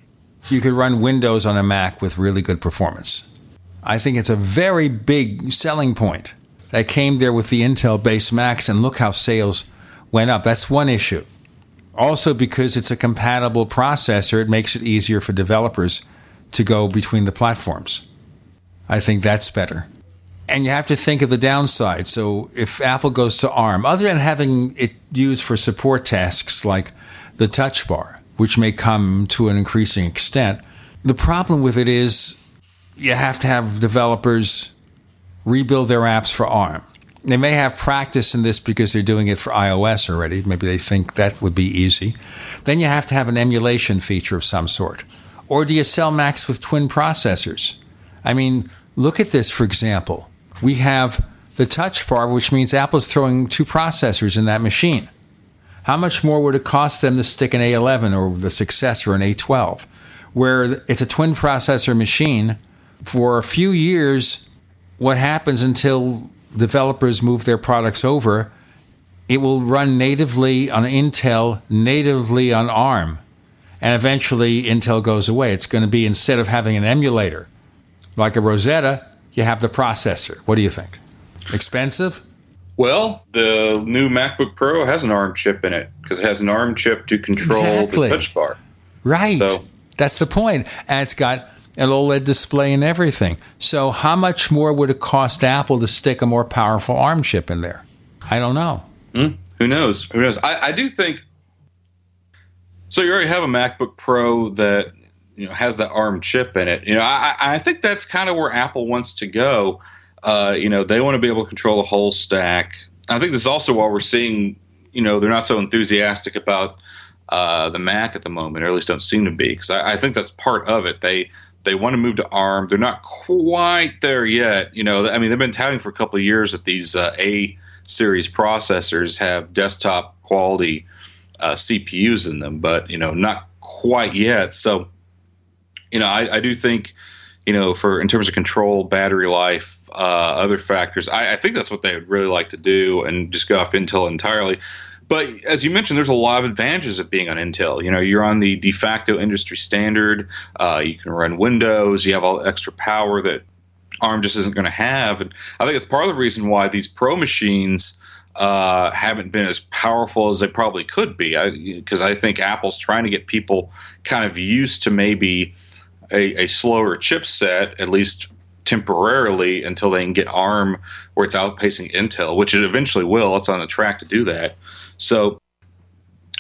you could run Windows on a Mac with really good performance. I think it's a very big selling point that came there with the Intel based Macs, and look how sales went up. That's one issue. Also, because it's a compatible processor, it makes it easier for developers to go between the platforms. I think that's better. And you have to think of the downside. So if Apple goes to ARM, other than having it used for support tasks like the touch bar, which may come to an increasing extent, the problem with it is you have to have developers rebuild their apps for ARM. They may have practice in this because they're doing it for iOS already. Maybe they think that would be easy. Then you have to have an emulation feature of some sort Or do you sell Macs with twin processors? I mean, look at this, for example. We have the touch bar, which means Apple's throwing two processors in that machine. How much more would it cost them to stick an A11 or the successor, an A12, where it's a twin processor machine? For a few years, what happens until developers move their products over, it will run natively on Intel, natively on ARM. And eventually, Intel goes away. It's going to be instead of having an emulator like a Rosetta, you have the processor. What do you think? Expensive? Well, the new MacBook Pro has an ARM chip in it because it has an ARM chip to control Exactly. the touch bar. Right. So- That's the point. And it's got an OLED display and everything. So, how much more would it cost Apple to stick a more powerful ARM chip in there? I don't know. Hmm, who knows? Who knows? I, I do think. So you already have a MacBook Pro that you know has the ARM chip in it. You know, I, I think that's kind of where Apple wants to go. Uh, you know, they want to be able to control the whole stack. I think this is also why we're seeing, you know, they're not so enthusiastic about uh, the Mac at the moment, or at least don't seem to be, because I, I think that's part of it. They they want to move to ARM. They're not quite there yet. You know, I mean, they've been touting for a couple of years that these uh, A series processors have desktop quality uh, CPUs in them, but you know, not quite yet. So, you know, I, I do think, you know, for in terms of control, battery life, uh, other factors, I, I think that's what they would really like to do, and just go off Intel entirely. But as you mentioned, there's a lot of advantages of being on Intel. You know, you're on the de facto industry standard. Uh, you can run Windows. You have all the extra power that ARM just isn't going to have. And I think it's part of the reason why these Pro machines uh, haven't been as powerful as they probably could be. Because I, think Apple's trying to get people kind of used to maybe a, a slower chipset, at least temporarily, until they can get ARM where it's outpacing Intel, which it eventually will. It's on the track to do that. So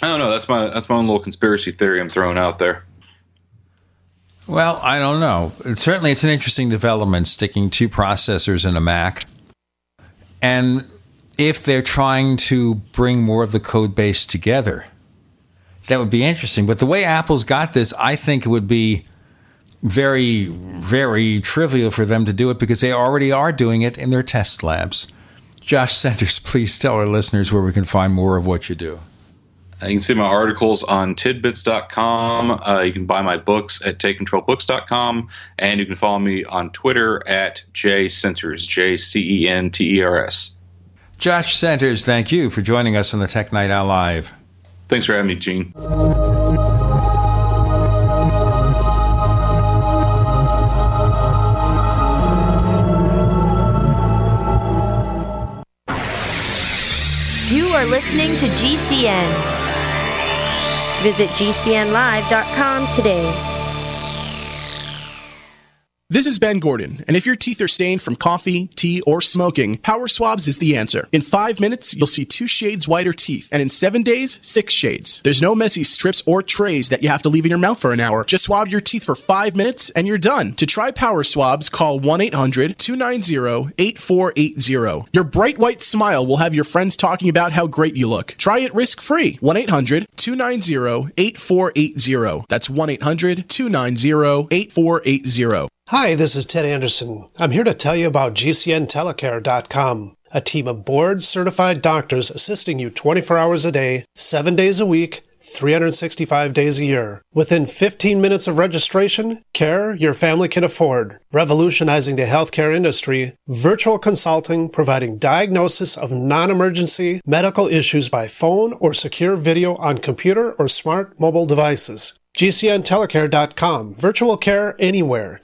I don't know. That's my that's my own little conspiracy theory I'm throwing out there. Well, I don't know. Certainly, it's an interesting development sticking two processors in a Mac. And if they're trying to bring more of the code base together, that would be interesting. But the way Apple's got this, I think it would be very, very trivial for them to do it because they already are doing it in their test labs. Josh Centers, [laughs] please tell our listeners where we can find more of what you do. You can see my articles on tidbits.com. Uh, you can buy my books at takecontrolbooks.com. And you can follow me on Twitter at jcenters, J C E N T E R S. Josh Centers, thank you for joining us on the Tech Night Owl Live. Thanks for having me, Gene. Are listening to GCN. Visit GCNlive.com today. This is Ben Gordon, and if your teeth are stained from coffee, tea, or smoking, Power Swabs is the answer. In five minutes, you'll see two shades whiter teeth, and in seven days, six shades. There's no messy strips or trays that you have to leave in your mouth for an hour. Just swab your teeth for five minutes, and you're done. To try Power Swabs, call 1 800 290 8480. Your bright white smile will have your friends talking about how great you look. Try it risk free. 1 800 290 8480. That's 1 800 290 8480. Hi, this is Ted Anderson. I'm here to tell you about GCNTelecare.com, a team of board certified doctors assisting you 24 hours a day, 7 days a week, 365 days a year. Within 15 minutes of registration, care your family can afford. Revolutionizing the healthcare industry, virtual consulting providing diagnosis of non emergency medical issues by phone or secure video on computer or smart mobile devices. GCNTelecare.com. Virtual care anywhere.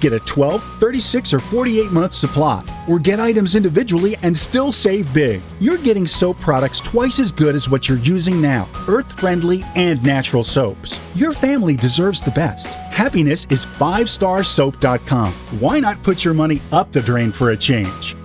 Get a 12, 36, or 48 month supply, or get items individually and still save big. You're getting soap products twice as good as what you're using now earth friendly and natural soaps. Your family deserves the best. Happiness is 5starsoap.com. Why not put your money up the drain for a change?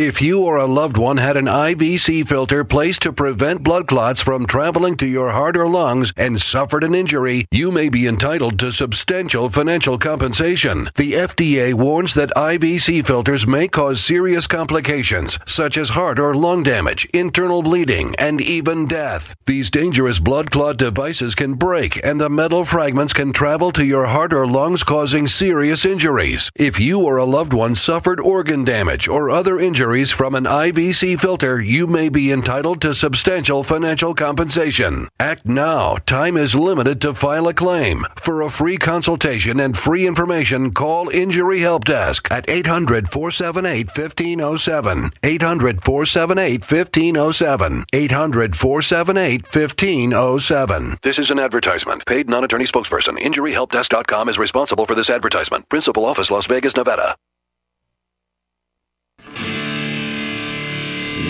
If you or a loved one had an IVC filter placed to prevent blood clots from traveling to your heart or lungs and suffered an injury, you may be entitled to substantial financial compensation. The FDA warns that IVC filters may cause serious complications such as heart or lung damage, internal bleeding, and even death. These dangerous blood clot devices can break and the metal fragments can travel to your heart or lungs causing serious injuries. If you or a loved one suffered organ damage or other from an IVC filter, you may be entitled to substantial financial compensation. Act now. Time is limited to file a claim. For a free consultation and free information, call Injury Help Desk at 800 478 1507. 800 478 1507. 800 478 1507. This is an advertisement. Paid non attorney spokesperson. InjuryHelpDesk.com is responsible for this advertisement. Principal office, Las Vegas, Nevada.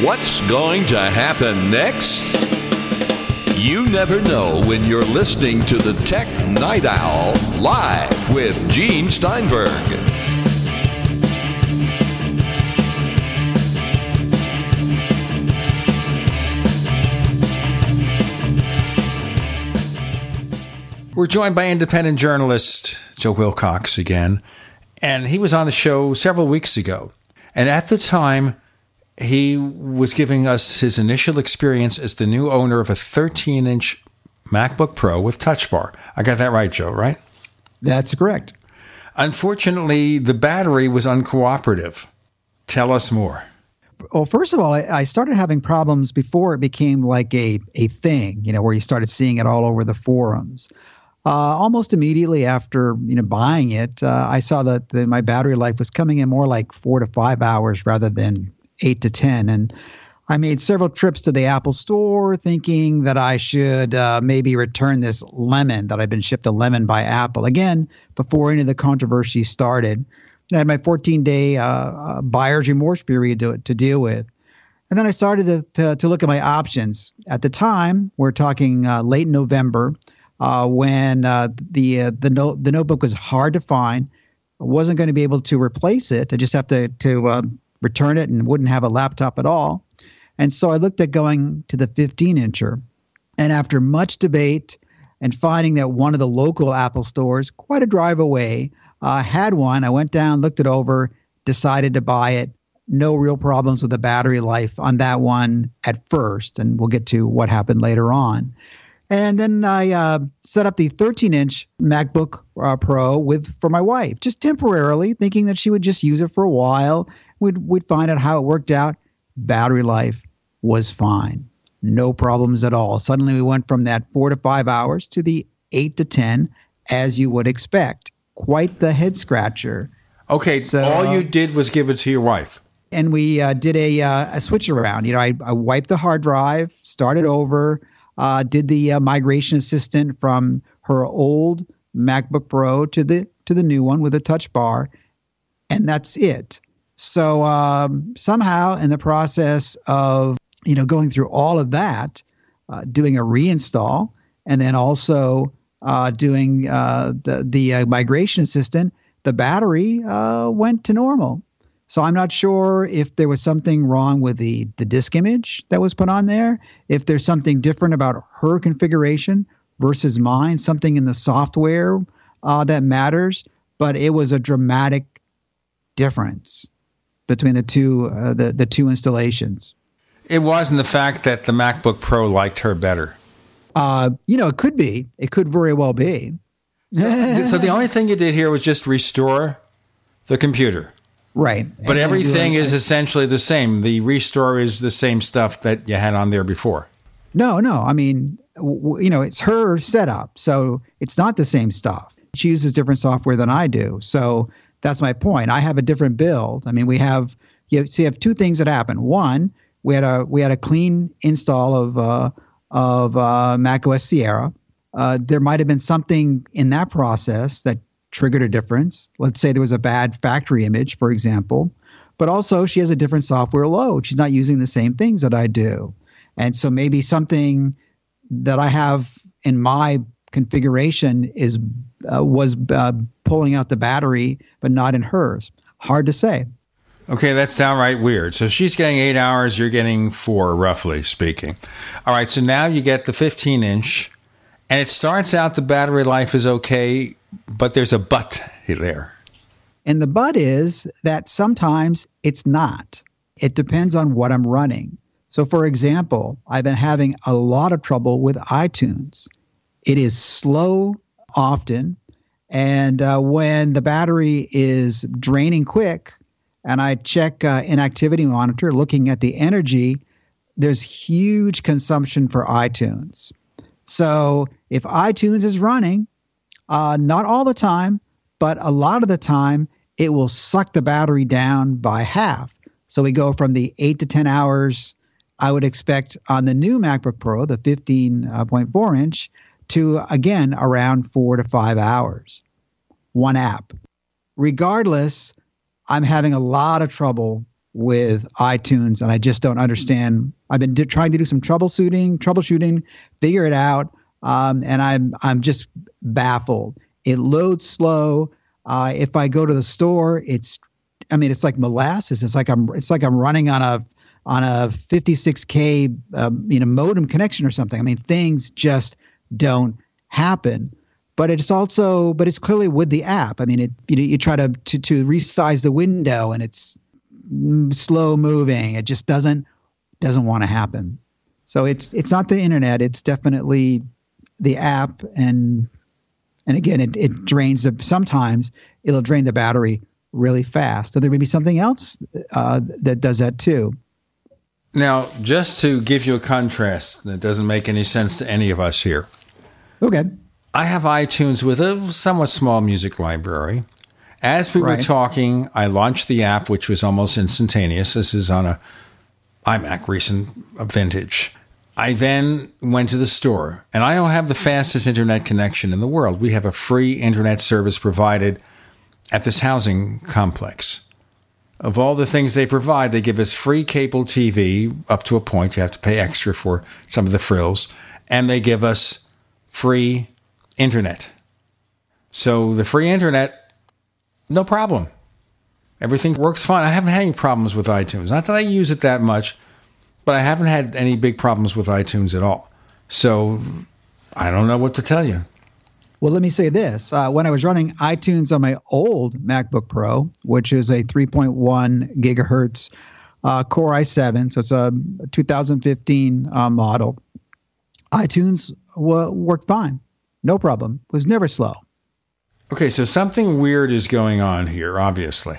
What's going to happen next? You never know when you're listening to the Tech Night Owl live with Gene Steinberg. We're joined by independent journalist Joe Wilcox again, and he was on the show several weeks ago. And at the time, he was giving us his initial experience as the new owner of a 13 inch MacBook Pro with Touch Bar. I got that right, Joe, right? That's correct. Unfortunately, the battery was uncooperative. Tell us more. Well, first of all, I, I started having problems before it became like a, a thing, you know, where you started seeing it all over the forums. Uh, almost immediately after you know buying it, uh, I saw that the, my battery life was coming in more like four to five hours rather than eight to 10. And I made several trips to the Apple store thinking that I should uh, maybe return this lemon that I've been shipped a lemon by Apple. Again, before any of the controversy started. I had my 14 day uh, uh, buyer's remorse period to, to deal with. And then I started to, to, to, look at my options. At the time, we're talking uh, late November, uh, when uh, the uh, the note the notebook was hard to find. I wasn't going to be able to replace it. I just have to to um, return it and wouldn't have a laptop at all. And so I looked at going to the 15 incher. And after much debate and finding that one of the local Apple stores, quite a drive away, uh, had one, I went down, looked it over, decided to buy it. No real problems with the battery life on that one at first. And we'll get to what happened later on. And then I uh, set up the 13 inch MacBook uh, Pro with for my wife, just temporarily, thinking that she would just use it for a while we'd, we'd find out how it worked out. Battery life was fine. No problems at all. Suddenly we went from that four to five hours to the eight to 10, as you would expect. Quite the head scratcher. Okay, so all you did was give it to your wife. And we uh, did a, uh, a switch around. You know, I, I, wiped the hard drive, started over, uh, did the uh, migration assistant from her old MacBook Pro to the to the new one with a touch bar, and that's it. So um, somehow, in the process of you know going through all of that, uh, doing a reinstall, and then also uh, doing uh, the the uh, migration assistant, the battery uh, went to normal. So I'm not sure if there was something wrong with the the disk image that was put on there, if there's something different about her configuration versus mine, something in the software uh, that matters. But it was a dramatic difference between the two uh, the the two installations. It wasn't the fact that the MacBook Pro liked her better. Uh, you know, it could be. It could very well be. So, so the only thing you did here was just restore the computer. Right. But And- everything is essentially the same. The restore is the same stuff that you had on there before. No, no. I mean, w- you know, it's her setup, so it's not the same stuff. She uses different software than I do, so that's my point. I have a different build. I mean, we have you have, so you have two things that happen. One, we had a we had a clean install of uh, of uh, Mac OS Sierra. Uh, there might have been something in that process that triggered a difference. Let's say there was a bad factory image, for example. But also, she has a different software load. She's not using the same things that I do. And so maybe something that I have in my configuration is uh, was uh, pulling out the battery, but not in hers. Hard to say. Okay, that's downright weird. So she's getting eight hours, you're getting four, roughly speaking. All right, so now you get the 15 inch, and it starts out the battery life is okay, but there's a but [laughs] there. And the but is that sometimes it's not. It depends on what I'm running. So, for example, I've been having a lot of trouble with iTunes. It is slow often. And uh, when the battery is draining quick, and I check uh, in Activity Monitor looking at the energy, there's huge consumption for iTunes. So if iTunes is running, uh, not all the time, but a lot of the time, it will suck the battery down by half. So we go from the eight to 10 hours I would expect on the new MacBook Pro, the 15.4 inch, to again around four to five hours. One app. Regardless, I'm having a lot of trouble with iTunes, and I just don't understand. I've been di- trying to do some troubleshooting, troubleshooting, figure it out, um, and I'm I'm just baffled. It loads slow. Uh, if I go to the store, it's, I mean, it's like molasses. It's like I'm it's like I'm running on a on a 56k um, you know modem connection or something. I mean, things just don't happen. But it's also but it's clearly with the app. I mean it you, know, you try to, to to resize the window and it's slow moving. It just doesn't doesn't want to happen. So it's it's not the internet. It's definitely the app. And and again it, it drains the sometimes it'll drain the battery really fast. So there may be something else uh, that does that too. Now, just to give you a contrast that doesn't make any sense to any of us here. Okay. I have iTunes with a somewhat small music library. As we were talking, I launched the app, which was almost instantaneous. This is on a iMac, recent vintage. I then went to the store, and I don't have the fastest internet connection in the world. We have a free internet service provided at this housing complex. Of all the things they provide, they give us free cable TV up to a point. You have to pay extra for some of the frills. And they give us free internet. So the free internet, no problem. Everything works fine. I haven't had any problems with iTunes. Not that I use it that much, but I haven't had any big problems with iTunes at all. So I don't know what to tell you. Well, let me say this. Uh, when I was running iTunes on my old MacBook Pro, which is a 3.1 gigahertz uh, Core i7, so it's a 2015 uh, model, iTunes w- worked fine. No problem. Was never slow. Okay, so something weird is going on here, obviously.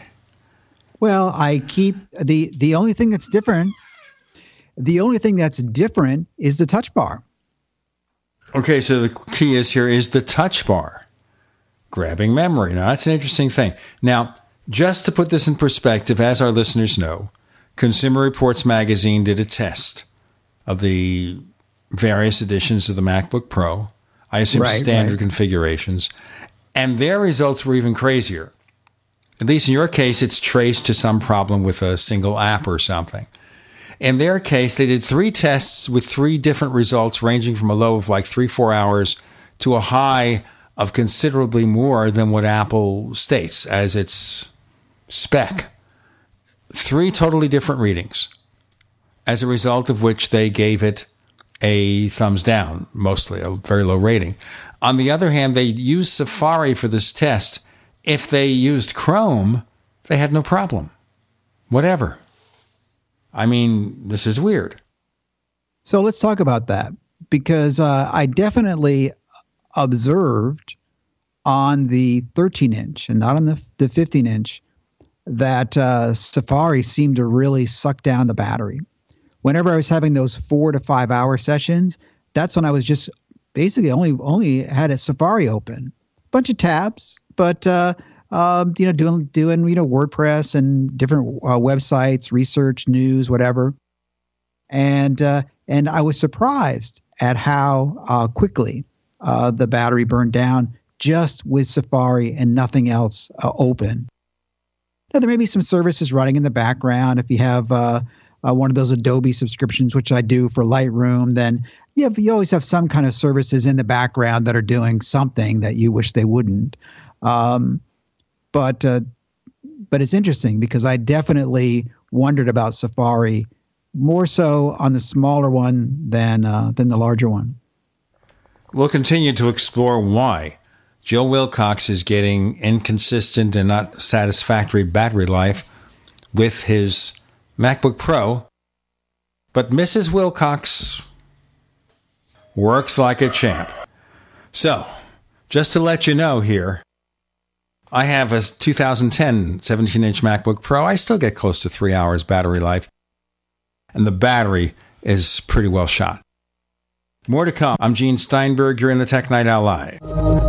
Well, I keep the the only thing that's different. The only thing that's different is the touch bar. Okay, so the key is here is the touch bar, grabbing memory. Now, that's an interesting thing. Now, just to put this in perspective, as our listeners know, Consumer Reports magazine did a test of the various editions of the MacBook Pro. I assume Right, standard right. configurations. And their results were even crazier. At least in your case, it's traced to some problem with a single app or something. In their case, they did three tests with three different results, ranging from a low of like three, four hours to a high of considerably more than what Apple states as its spec. Three totally different readings, as a result of which they gave it a thumbs down, mostly a very low rating. On the other hand, they used Safari for this test. If they used Chrome, they had no problem. Whatever. I mean, this is weird. So let's talk about that because uh, I definitely observed on the 13 inch and not on the, the 15 inch that uh, Safari seemed to really suck down the battery. Whenever I was having those four to five hour sessions, that's when I was just basically only only had a Safari open, bunch of tabs, but uh, um, you know, doing doing you know WordPress and different uh, websites, research, news, whatever. And uh, and I was surprised at how uh, quickly uh, the battery burned down just with Safari and nothing else uh, open. Now there may be some services running in the background. If you have uh, one of those Adobe subscriptions, which I do for Lightroom, then you, have, you always have some kind of services in the background that are doing something that you wish they wouldn't. Um, but uh, but it's interesting because I definitely wondered about Safari more so on the smaller one than uh, than the larger one. We'll continue to explore why Joe Wilcox is getting inconsistent and not satisfactory battery life with his MacBook Pro, but Mrs. Wilcox works like a champ. So, just to let you know here, I have a 2010 17 inch MacBook Pro. I still get close to three hours battery life, and the battery is pretty well shot. More to come. I'm Gene Steinberg. You're in the Tech Night Owl Live.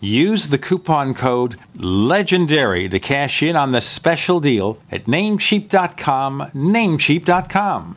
Use the coupon code LEGENDARY to cash in on the special deal at namecheap.com. Namecheap.com.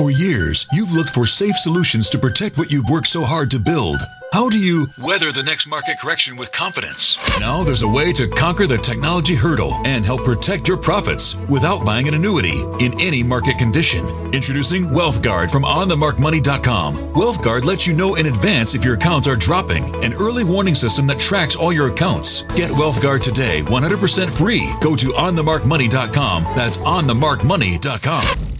For years, you've looked for safe solutions to protect what you've worked so hard to build. How do you weather the next market correction with confidence? Now there's a way to conquer the technology hurdle and help protect your profits without buying an annuity in any market condition. Introducing WealthGuard from OnTheMarkMoney.com. WealthGuard lets you know in advance if your accounts are dropping, an early warning system that tracks all your accounts. Get WealthGuard today, 100% free. Go to OnTheMarkMoney.com. That's OnTheMarkMoney.com.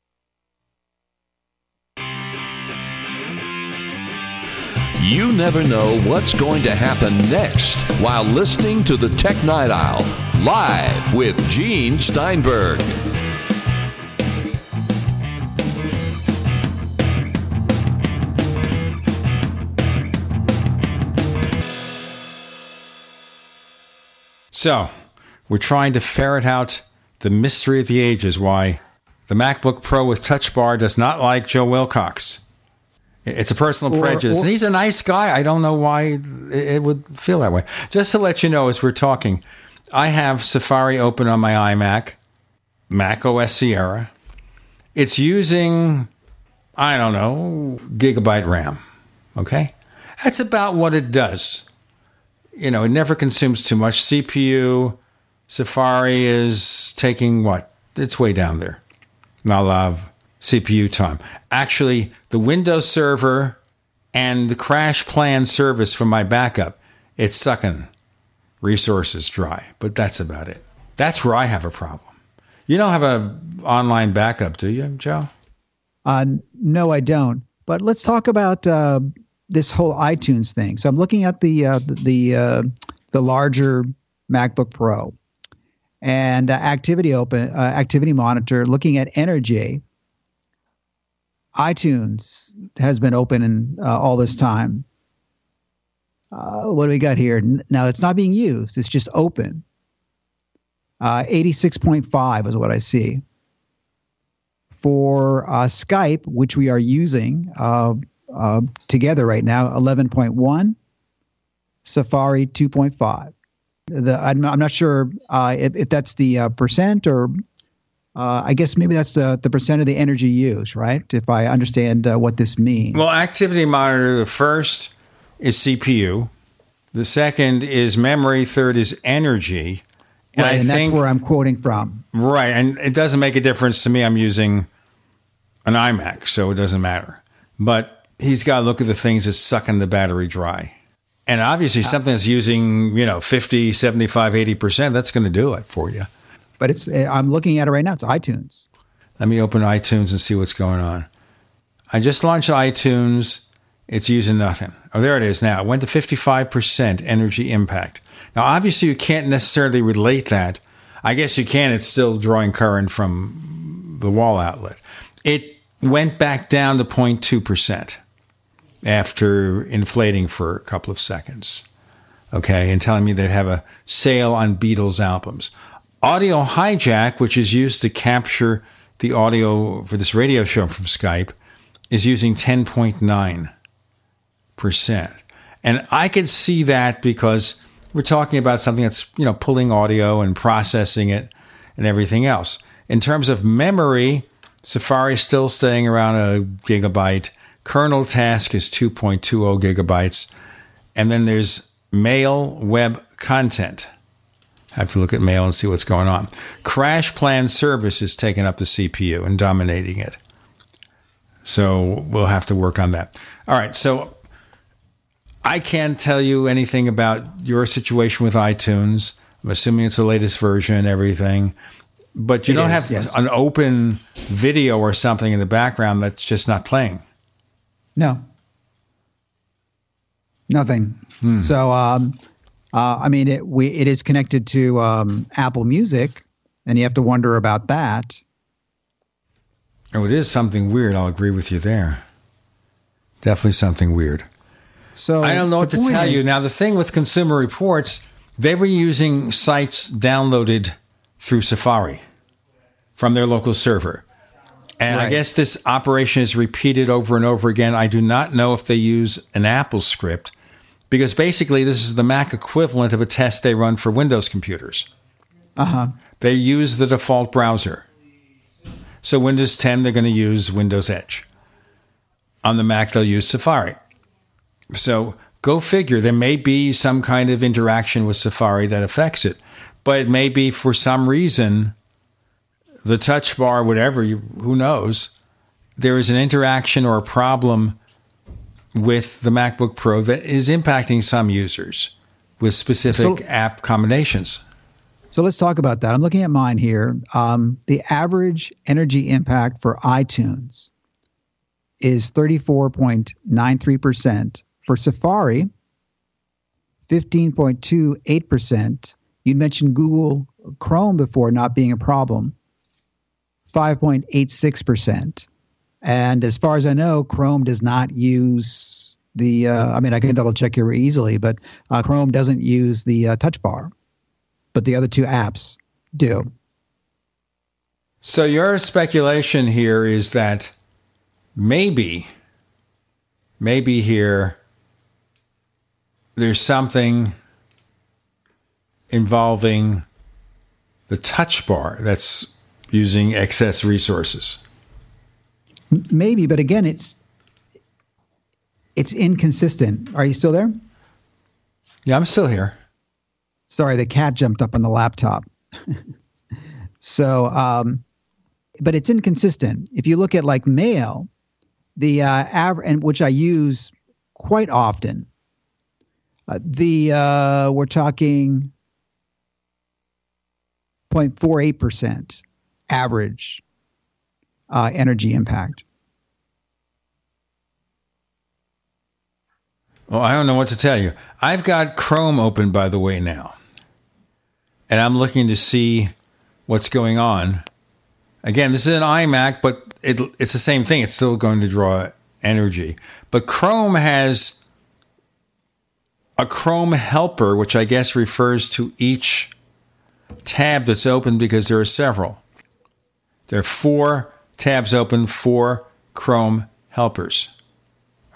You never know what's going to happen next while listening to the Tech Night Owl live with Gene Steinberg. So, we're trying to ferret out the mystery of the ages why the MacBook Pro with Touch Bar does not like Joe Wilcox. It's a personal Or- prejudice. or- and he's a nice guy. I don't know why it would feel that way. Just to let you know, as we're talking, I have Safari open on my iMac, Mac OS Sierra. It's using, I don't know, gigabyte RAM. Okay? That's about what it does. You know, it never consumes too much CPU. Safari is taking what? It's way down there. Not a lot of CPU time. Actually, the WindowServer and the CrashPlan service for my backup, it's sucking resources dry. But that's about it. That's where I have a problem. You don't have a online backup, do you, Joe? Uh, no, I don't. But let's talk about uh, this whole iTunes thing. So I'm looking at the uh, the the, uh, the larger MacBook Pro and uh, Activity Open uh, Activity Monitor, looking at Energy. iTunes has been open in, uh, all this time. Uh, what do we got here? Now it's not being used; it's just open. Uh, 86.5 is what I see for uh, Skype, which we are using uh, uh, together right now, 11.1, Safari 2.5. The, I'm, I'm not sure if, if that's the percent or uh, I guess maybe that's the, the percent of the energy used, right? If I understand uh, what this means. Well, Activity Monitor, the first is CPU, the second is memory, third is energy. right, I and that's where I'm quoting from. Right, and it doesn't make a difference to me. I'm using an iMac, so it doesn't matter. But he's got to look at the things that's sucking the battery dry. And obviously, something that's using, you know, 50, 75, 80%, that's going to do it for you. But it's uh, I'm looking at it right now. It's iTunes. Let me open iTunes and see what's going on. I just launched iTunes. It's using nothing. Oh, there it is now. It went to 55% energy impact. Now, obviously, you can't necessarily relate that. I guess you can. It's still drawing current from the wall outlet. It went back down to 0.2% after inflating for a couple of seconds. Okay, and telling me they have a sale on Beatles albums. Audio Hijack, which is used to capture the audio for this radio show from Skype, is using 10.9%. And I could see that because we're talking about something that's, you know, pulling audio and processing it and everything else. In terms of memory, Safari is still staying around a gigabyte. Kernel task is 2.20 gigabytes. And then there's mail web content. Have to look at mail and see what's going on. CrashPlan service is taking up the CPU and dominating it. So we'll have to work on that. All right. So I can't tell you anything about your situation with iTunes. I'm assuming it's the latest version and everything. But you It don't is, have yes. an open video or something in the background that's just not playing. No. Nothing. Hmm. So, um, uh, I mean, it we it is connected to um, Apple Music, and you have to wonder about that. Oh, it is something weird. I'll agree with you there. Definitely something weird. So I don't know what to tell you. Now, the thing with Consumer Reports, they were using sites downloaded through Safari from their local server. And I guess this operation is repeated over and over again. I do not know if they use an Apple script because basically this is the Mac equivalent of a test they run for Windows computers. Uh huh. They use the default browser. So Windows 10, they're going to use Windows Edge. On the Mac, they'll use Safari. So go figure. There may be some kind of interaction with Safari that affects it, but it may be for some reason the touch bar, whatever, you, who knows, there is an interaction or a problem with the MacBook Pro that is impacting some users with specific So- app combinations. So let's talk about that. I'm looking at mine here. Um, the average energy impact for iTunes is 34.93%. For Safari, 15.28%. You mentioned Google Chrome before not being a problem, 5.86%. And as far as I know, Chrome does not use the, uh, I mean, I can double check here easily, but uh, Chrome doesn't use the uh, touch bar but the other two apps do. So your speculation here is that maybe, maybe here there's something involving the touch bar that's using excess resources. Maybe, but again, it's it's inconsistent. Are you still there? Yeah, I'm still here. Sorry, the cat jumped up on the laptop. [laughs] so, um, but it's inconsistent. If you look at like mail, the uh, average, and which I use quite often, uh, the uh, we're talking 0.48 percent average uh, energy impact. Well, I don't know what to tell you. I've got Chrome open, by the way, now. And I'm looking to see what's going on. Again, this is an iMac, but it, it's the same thing. It's still going to draw energy. But Chrome has a Chrome helper, which I guess refers to each tab that's open because there are several. There are four tabs open, for Chrome helpers.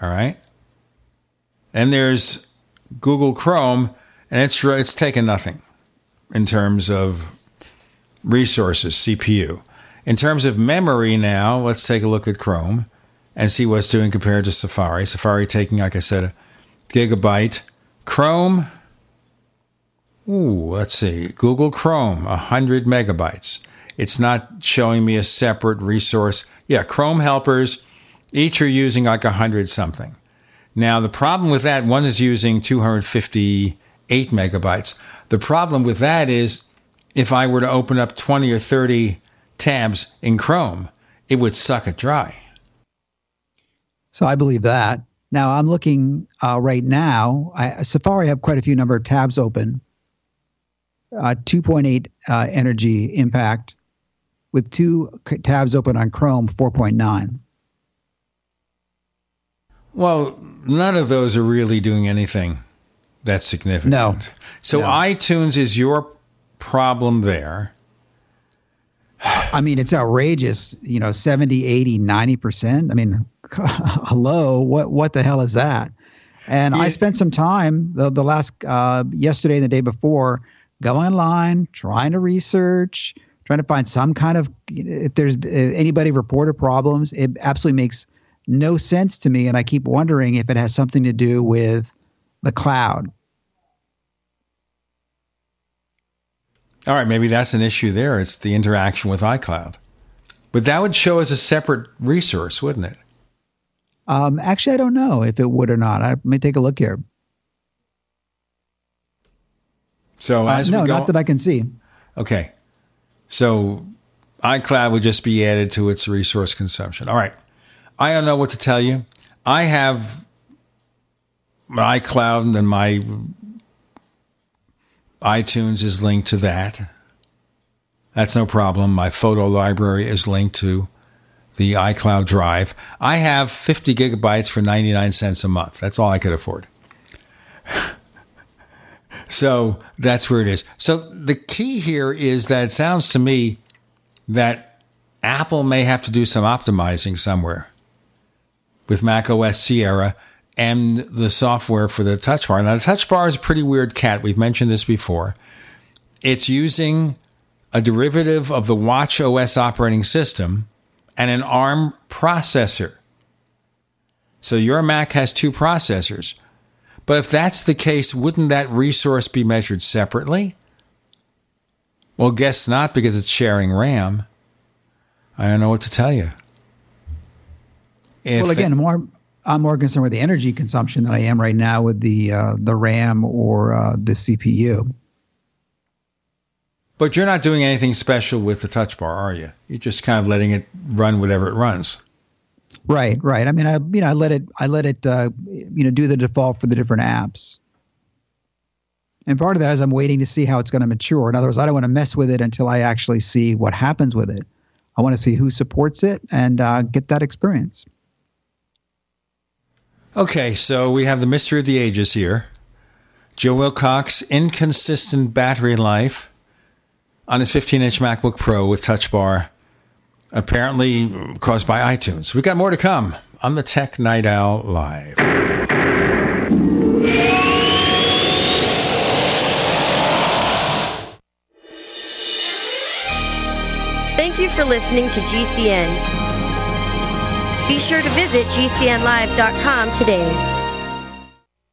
All right. And there's Google Chrome, and it's it's taken nothing in terms of resources, CPU. In terms of memory, now let's take a look at Chrome and see what's doing compared to Safari. Safari taking, like I said, a gigabyte. Chrome, ooh, let's see, Google Chrome, 100 megabytes. It's not showing me a separate resource. Yeah, Chrome helpers, each are using like 100 something. Now, the problem with that, one is using 258 megabytes. The problem with that is if I were to open up 20 or 30 tabs in Chrome, it would suck it dry. So I believe that. Now I'm looking uh, right now. I, Safari have quite a few number of tabs open. Uh, 2.8 uh, energy impact with two tabs open on Chrome, 4.9. Well, none of those are really doing anything that's significant. No. So No. iTunes is your problem there. I mean, it's outrageous, you know, 70, 80, 90%. I mean, [laughs] hello, what what the hell is that? And yeah. I spent some time the, the last uh, yesterday and the day before going online, trying to research, trying to find some kind of if there's anybody reported problems. It absolutely makes no sense to me, and I keep wondering if it has something to do with the cloud. All right, maybe that's an issue there. It's the interaction with iCloud. But that would show as a separate resource, wouldn't it? Um, actually, I don't know if it would or not. I may take a look here. So uh, no, not that I can see. Okay, so iCloud would just be added to its resource consumption. All right, I don't know what to tell you. I have my iCloud and my iTunes is linked to that. That's no problem. My photo library is linked to the iCloud Drive. I have 50 gigabytes for 99 cents a month. That's all I could afford. So that's where it is. So the key here is that it sounds to me that Apple may have to do some optimizing somewhere with Mac OS Sierra and the software for the touch bar. Now, the touch bar is a pretty weird cat. We've mentioned this before. It's using a derivative of the Watch OS operating system and an ARM processor. So your Mac has two processors. But if that's the case, wouldn't that resource be measured separately? Well, guess not because it's sharing RAM. I don't know what to tell you. If well, again, it, more I'm more concerned with the energy consumption than I am right now with the uh, the RAM or uh, the CPU. But you're not doing anything special with the touch bar, are you? You're just kind of letting it run whatever it runs. Right, right. I mean, I you know, I let it, I let it, uh, you know, do the default for the different apps. And part of that is I'm waiting to see how it's going to mature. In other words, I don't want to mess with it until I actually see what happens with it. I want to see who supports it and uh, get that experience. Okay, so we have the mystery of the ages here. Joe Wilcox, inconsistent battery life on his 15 inch MacBook Pro with Touch Bar, apparently caused by iTunes. We've got more to come on the Tech Night Owl Live. Thank you for listening to GCN. Be sure to visit GCNlive.com today.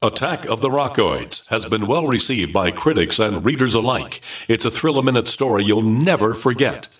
Attack of the Rockoids has been well received by critics and readers alike. It's a thrill a minute story you'll never forget.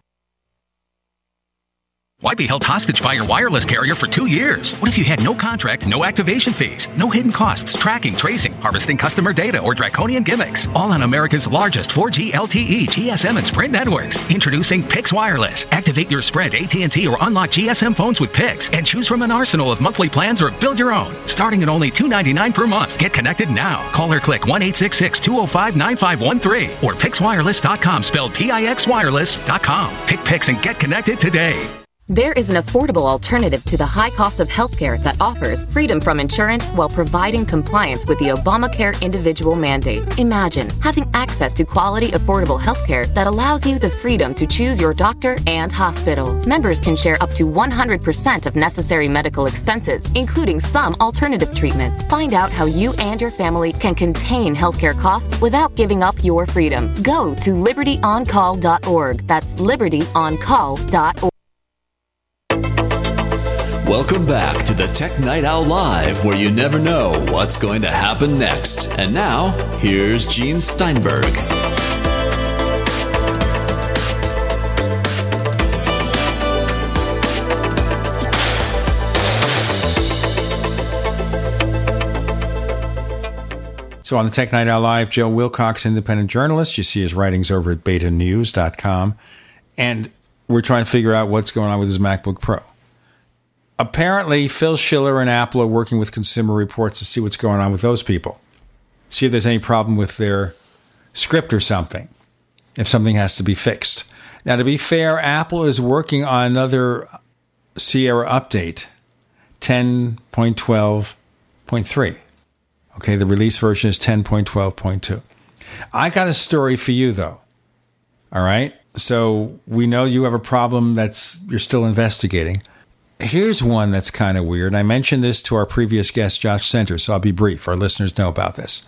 Why be held hostage by your wireless carrier for two years? What if you had no contract, no activation fees, no hidden costs, tracking, tracing, harvesting customer data, or draconian gimmicks? All on America's largest 4G LTE, GSM, and Sprint networks. Introducing Pix Wireless. Activate your Sprint, AT&T, or unlock GSM phones with Pix, and choose from an arsenal of monthly plans or build your own. Starting at only 299 per month. Get connected now. Call or click 1-866-205-9513 or PixWireless.com, spelled P-I-X Wireless.com. Pick Pix and get connected today. There is an affordable alternative to the high cost of healthcare that offers freedom from insurance while providing compliance with the Obamacare individual mandate. Imagine having access to quality, affordable healthcare that allows you the freedom to choose your doctor and hospital. Members can share up to 100% of necessary medical expenses, including some alternative treatments. Find out how you and your family can contain healthcare costs without giving up your freedom. Go to libertyoncall.org. That's libertyoncall.org. Welcome back to the Tech Night Owl Live, where you never know what's going to happen next. And now, here's Gene Steinberg. So on the Tech Night Owl Live, Joe Wilcox, independent journalist. You see his writings over at betanews.com. And we're trying to figure out what's going on with his MacBook Pro. Apparently, Phil Schiller and Apple are working with Consumer Reports to see what's going on with those people. See if there's any problem with their script or something, if something has to be fixed. Now, to be fair, Apple is working on another Sierra update, 10.12.3. Okay, the release version is 10.12.2. I got a story for you, though. All right. So we know you have a problem that's you're still investigating. Here's one that's kind of weird. I mentioned this to our previous guest, Josh Centers, so I'll be brief. Our listeners know about this.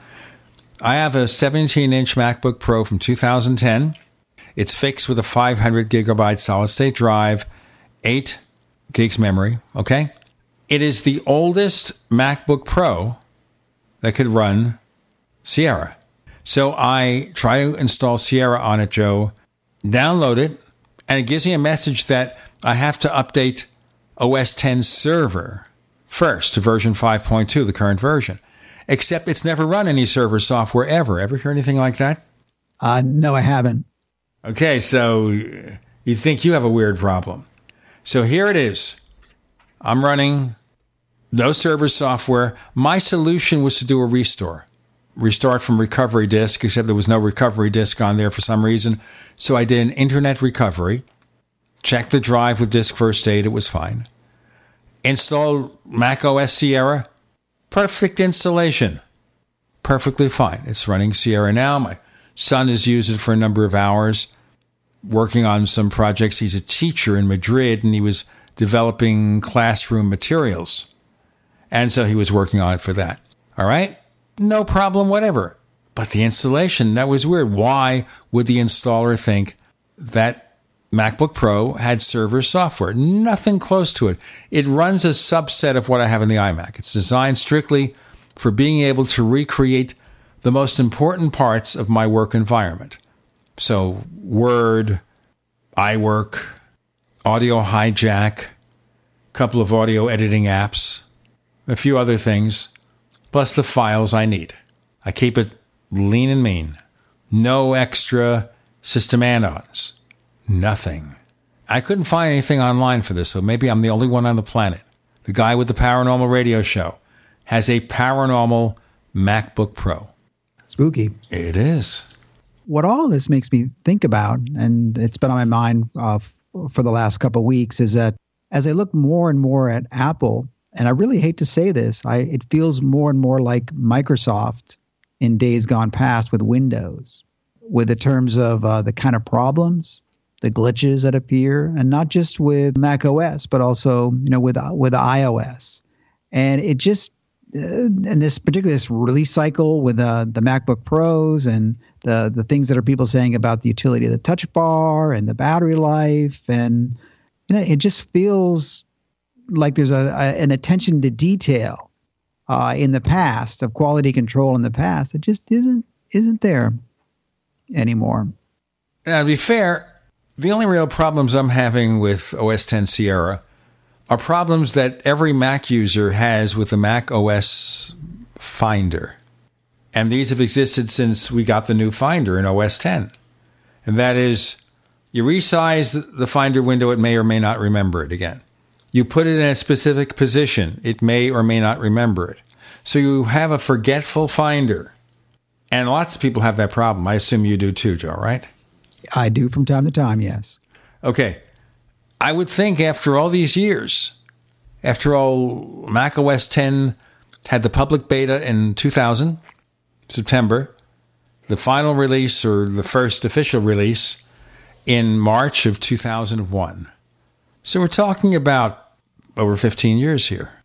I have a 17 inch MacBook Pro from 2010. It's fixed with a 500 gigabyte solid state drive, 8 gigs memory. Okay. It is the oldest MacBook Pro that could run Sierra. So I try to install Sierra on it, Joe, download it, and it gives me a message that I have to update OS 10 server first version 5.2, the current version. Except it's never run any server software ever. Ever hear anything like that? Uh, no, I haven't. Okay, so you think you have a weird problem. So here it is. I'm running no server software. My solution was to do a restore, restart from recovery disk, except there was no recovery disk on there for some reason. So I did an internet recovery, checked the drive with disk first aid, it was fine. Installed Mac OS Sierra, perfect installation, perfectly fine. It's running Sierra now. My son has used it for a number of hours, working on some projects. He's a teacher in Madrid and he was developing classroom materials. And so he was working on it for that. All right. No problem, whatever. But the installation, that was weird. Why would the installer think that MacBook Pro had server software? Nothing close to it. It runs a subset of what I have in the iMac. It's designed strictly for being able to recreate the most important parts of my work environment. So, Word, iWork, Audio Hijack, a couple of audio editing apps, a few other things, plus the files I need. I keep it lean and mean. No extra system add ons. Nothing. I couldn't find anything online for this, so maybe I'm the only one on the planet. The guy with the paranormal radio show has a paranormal MacBook Pro. Spooky. It is. What all this makes me think about, and it's been on my mind uh, for the last couple of weeks, is that as I look more and more at Apple, and I really hate to say this, I it feels more and more like Microsoft in days gone past with Windows, with the terms of uh, the kind of problems, the glitches that appear, and not just with Mac OS, but also you know with with iOS, and it just uh, and this particular this release cycle with uh, the MacBook Pros and the the things that are people saying about the utility of the Touch Bar and the battery life, and you know it just feels like there's a, a an attention to detail uh, in the past of quality control in the past that just isn't isn't there anymore. Now, to be fair, the only real problems I'm having with OS 10 Sierra are problems that every Mac user has with the Mac OS Finder. And these have existed since we got the new Finder in OS 10. And that is, you resize the Finder window, it may or may not remember it again. You put it in a specific position. It may or may not remember it. So you have a forgetful finder. And lots of people have that problem. I assume you do too, Joe, right? I do from time to time, yes. Okay. I would think after all these years, after all, Mac OS 10 had the public beta in 2000, September, the final release or the first official release in March of 2001. So we're talking about over 15 years here.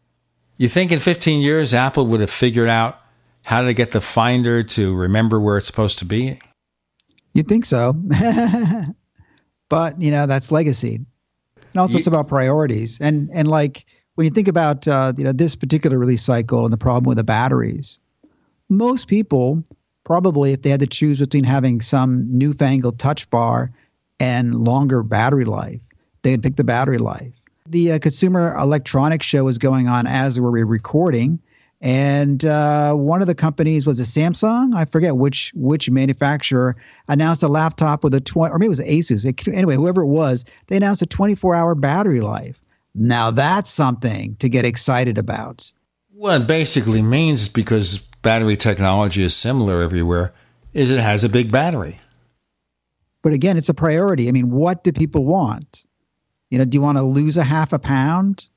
You think in 15 years, Apple would have figured out how to get the Finder to remember where it's supposed to be? You'd think so. [laughs] but, you know, that's legacy. And also, you, it's about priorities. And, and like when you think about uh, you know this particular release cycle and the problem with the batteries, most people probably, if they had to choose between having some newfangled touch bar and longer battery life, they'd pick the battery life. The uh, Consumer Electronics Show was going on as we were recording, and uh, one of the companies was a Samsung. I forget which which manufacturer announced a laptop with a 20, or maybe it was Asus. It, anyway, whoever it was, they announced a 24 hour battery life. Now that's something to get excited about. What it basically means, is because battery technology is similar everywhere, is it has a big battery. But again, it's a priority. I mean, what do people want? You know, do you want to lose a half a pound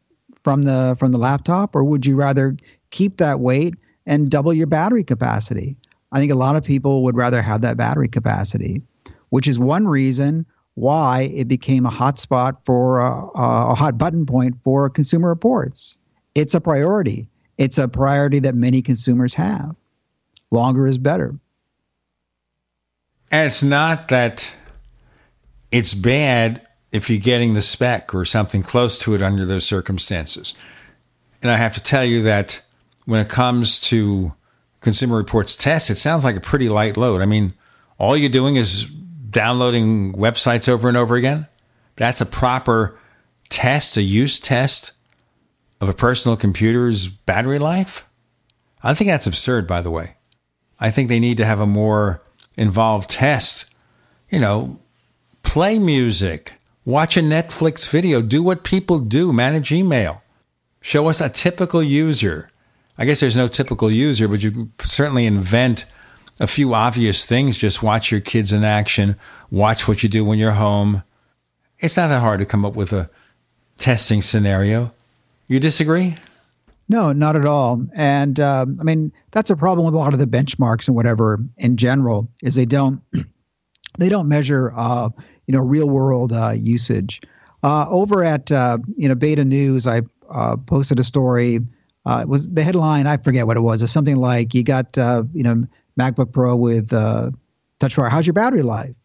from the from the laptop, or would you rather keep that weight and double your battery capacity? I think a lot of people would rather have that battery capacity, which is one reason why it became a hot spot for a, a hot button point for Consumer Reports. It's a priority. It's a priority that many consumers have. Longer is better. And it's not that it's bad if you're getting the spec or something close to it under those circumstances. And I have to tell you that when it comes to Consumer Reports tests, it sounds like a pretty light load. I mean, all you're doing is downloading websites over and over again. That's a proper test, a use test of a personal computer's battery life. I think that's absurd, by the way. I think they need to have a more involved test. You know, play music, watch a Netflix video, do what people do, manage email. Show us a typical user. I guess there's no typical user, but you certainly invent a few obvious things. Just watch your kids in action, watch what you do when you're home. It's not that hard to come up with a testing scenario. You disagree? No, not at all. And um, I mean, that's a problem with a lot of the benchmarks and whatever in general is they don't [clears throat] they don't measure uh, you know real world uh, usage. Uh, over at uh, you know Beta News, I uh, posted a story. Uh, it was the headline? I forget what it was. It was something like you got you know MacBook Pro with Touch Bar. How's your battery life?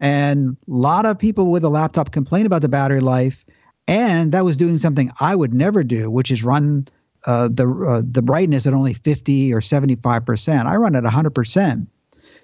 And a lot of people with a laptop complain about the battery life, and that was doing something I would never do, which is run uh, the uh, the brightness at only 50 or 75 percent. I run at 100 percent.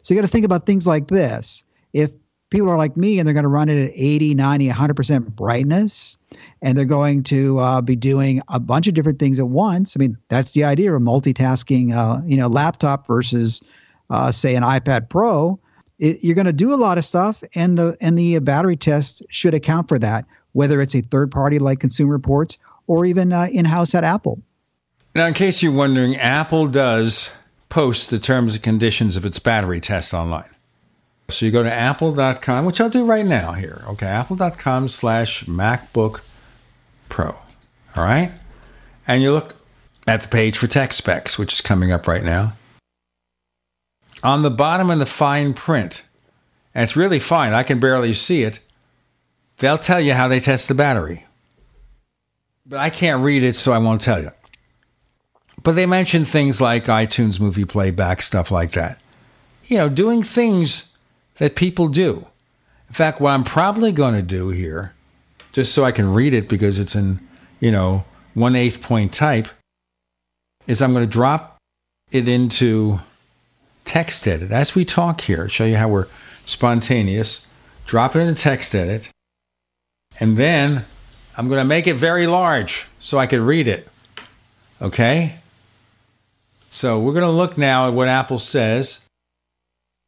So you got to think about things like this. If people are like me and they're going to run it at 80, 90, 100 percent brightness, and they're going to uh, be doing a bunch of different things at once. I mean, that's the idea of multitasking. Uh, you know, laptop versus uh, say an iPad Pro. It, you're going to do a lot of stuff, and the and the battery test should account for that. Whether it's a third party like Consumer Reports or even uh, in house at Apple. Now, in case you're wondering, Apple does post the terms and conditions of its battery test online. So you go to apple.com, which I'll do right now here. Okay, apple.com slash MacBook Pro. All right? And you look at the page for tech specs, which is coming up right now. On the bottom in the fine print, and it's really fine, I can barely see it, they'll tell you how they test the battery. But I can't read it, so I won't tell you. But they mention things like iTunes movie playback, stuff like that. You know, doing things that people do. In fact, what I'm probably going to do here, just so I can read it because it's in, you know, one eighth point type, is I'm going to drop it into text edit as we talk here, show you how we're spontaneous. Drop it into text edit. And then I'm going to make it very large so I can read it. Okay? So we're going to look now at what Apple says.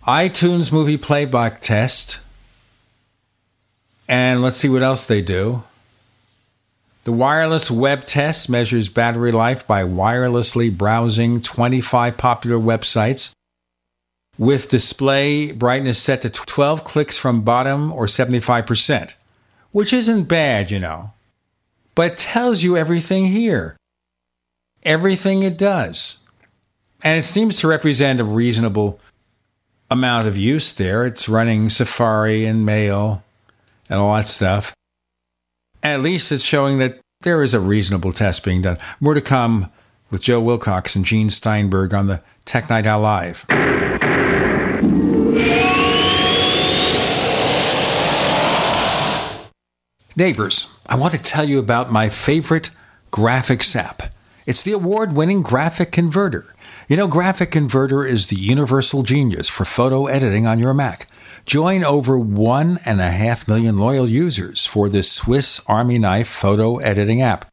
iTunes movie playback test. And let's see what else they do. The wireless web test measures battery life by wirelessly browsing 25 popular websites with display brightness set to 12 clicks from bottom or 75%, which isn't bad, you know, but tells you everything here. Everything it does. And it seems to represent a reasonable amount of use there. It's running Safari and Mail and all that stuff. At least it's showing that there is a reasonable test being done. More to come with Joe Wilcox and Gene Steinberg on the Tech Night Owl Live. Neighbors, I want to tell you about my favorite Graphics app. It's the award winning Graphic Converter. You know, Graphic Converter is the universal genius for photo editing on your Mac. Join over one and a half million loyal users for this Swiss Army knife photo editing app.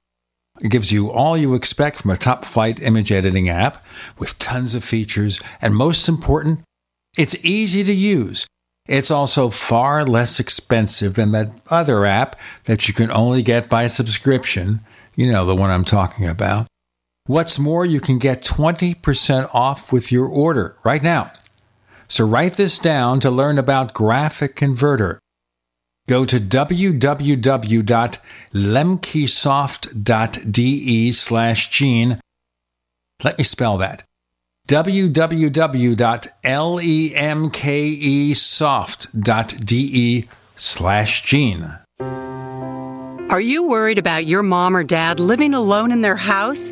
It gives you all you expect from a top flight image editing app with tons of features, and most important, it's easy to use. It's also far less expensive than that other app that you can only get by subscription. You know, the one I'm talking about. What's more, you can get 20% off with your order right now. So write this down to learn about Graphic Converter. Go to www.lemkesoft.de slash gene. Let me spell that www.lemkesoft.de slash gene. Are you worried about your mom or dad living alone in their house?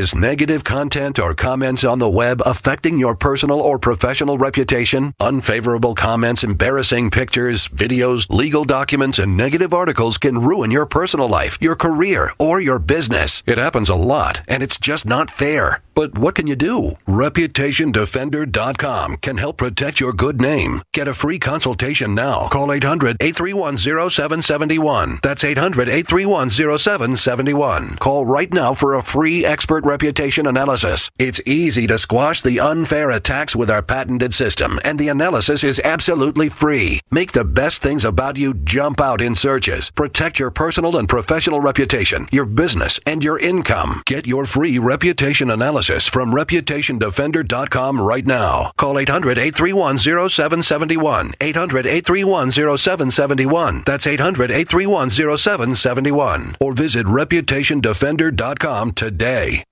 Is negative content or comments on the web affecting your personal or professional reputation? Unfavorable comments, embarrassing pictures, videos, legal documents, and negative articles can ruin your personal life, your career, or your business. It happens a lot, and it's just not fair. But what can you do? ReputationDefender.com can help protect your good name. Get a free consultation now. Call 800 831 0771. That's 800 831 0771. Call right now for a free expert reputation analysis. It's easy to squash the unfair attacks with our patented system, and the analysis is absolutely free. Make the best things about you jump out in searches. Protect your personal and professional reputation, your business, and your income. Get your free reputation analysis from ReputationDefender.com right now. Call 800 831 0771. 800 831 0771. That's 800 831 0771. Or visit ReputationDefender.com today.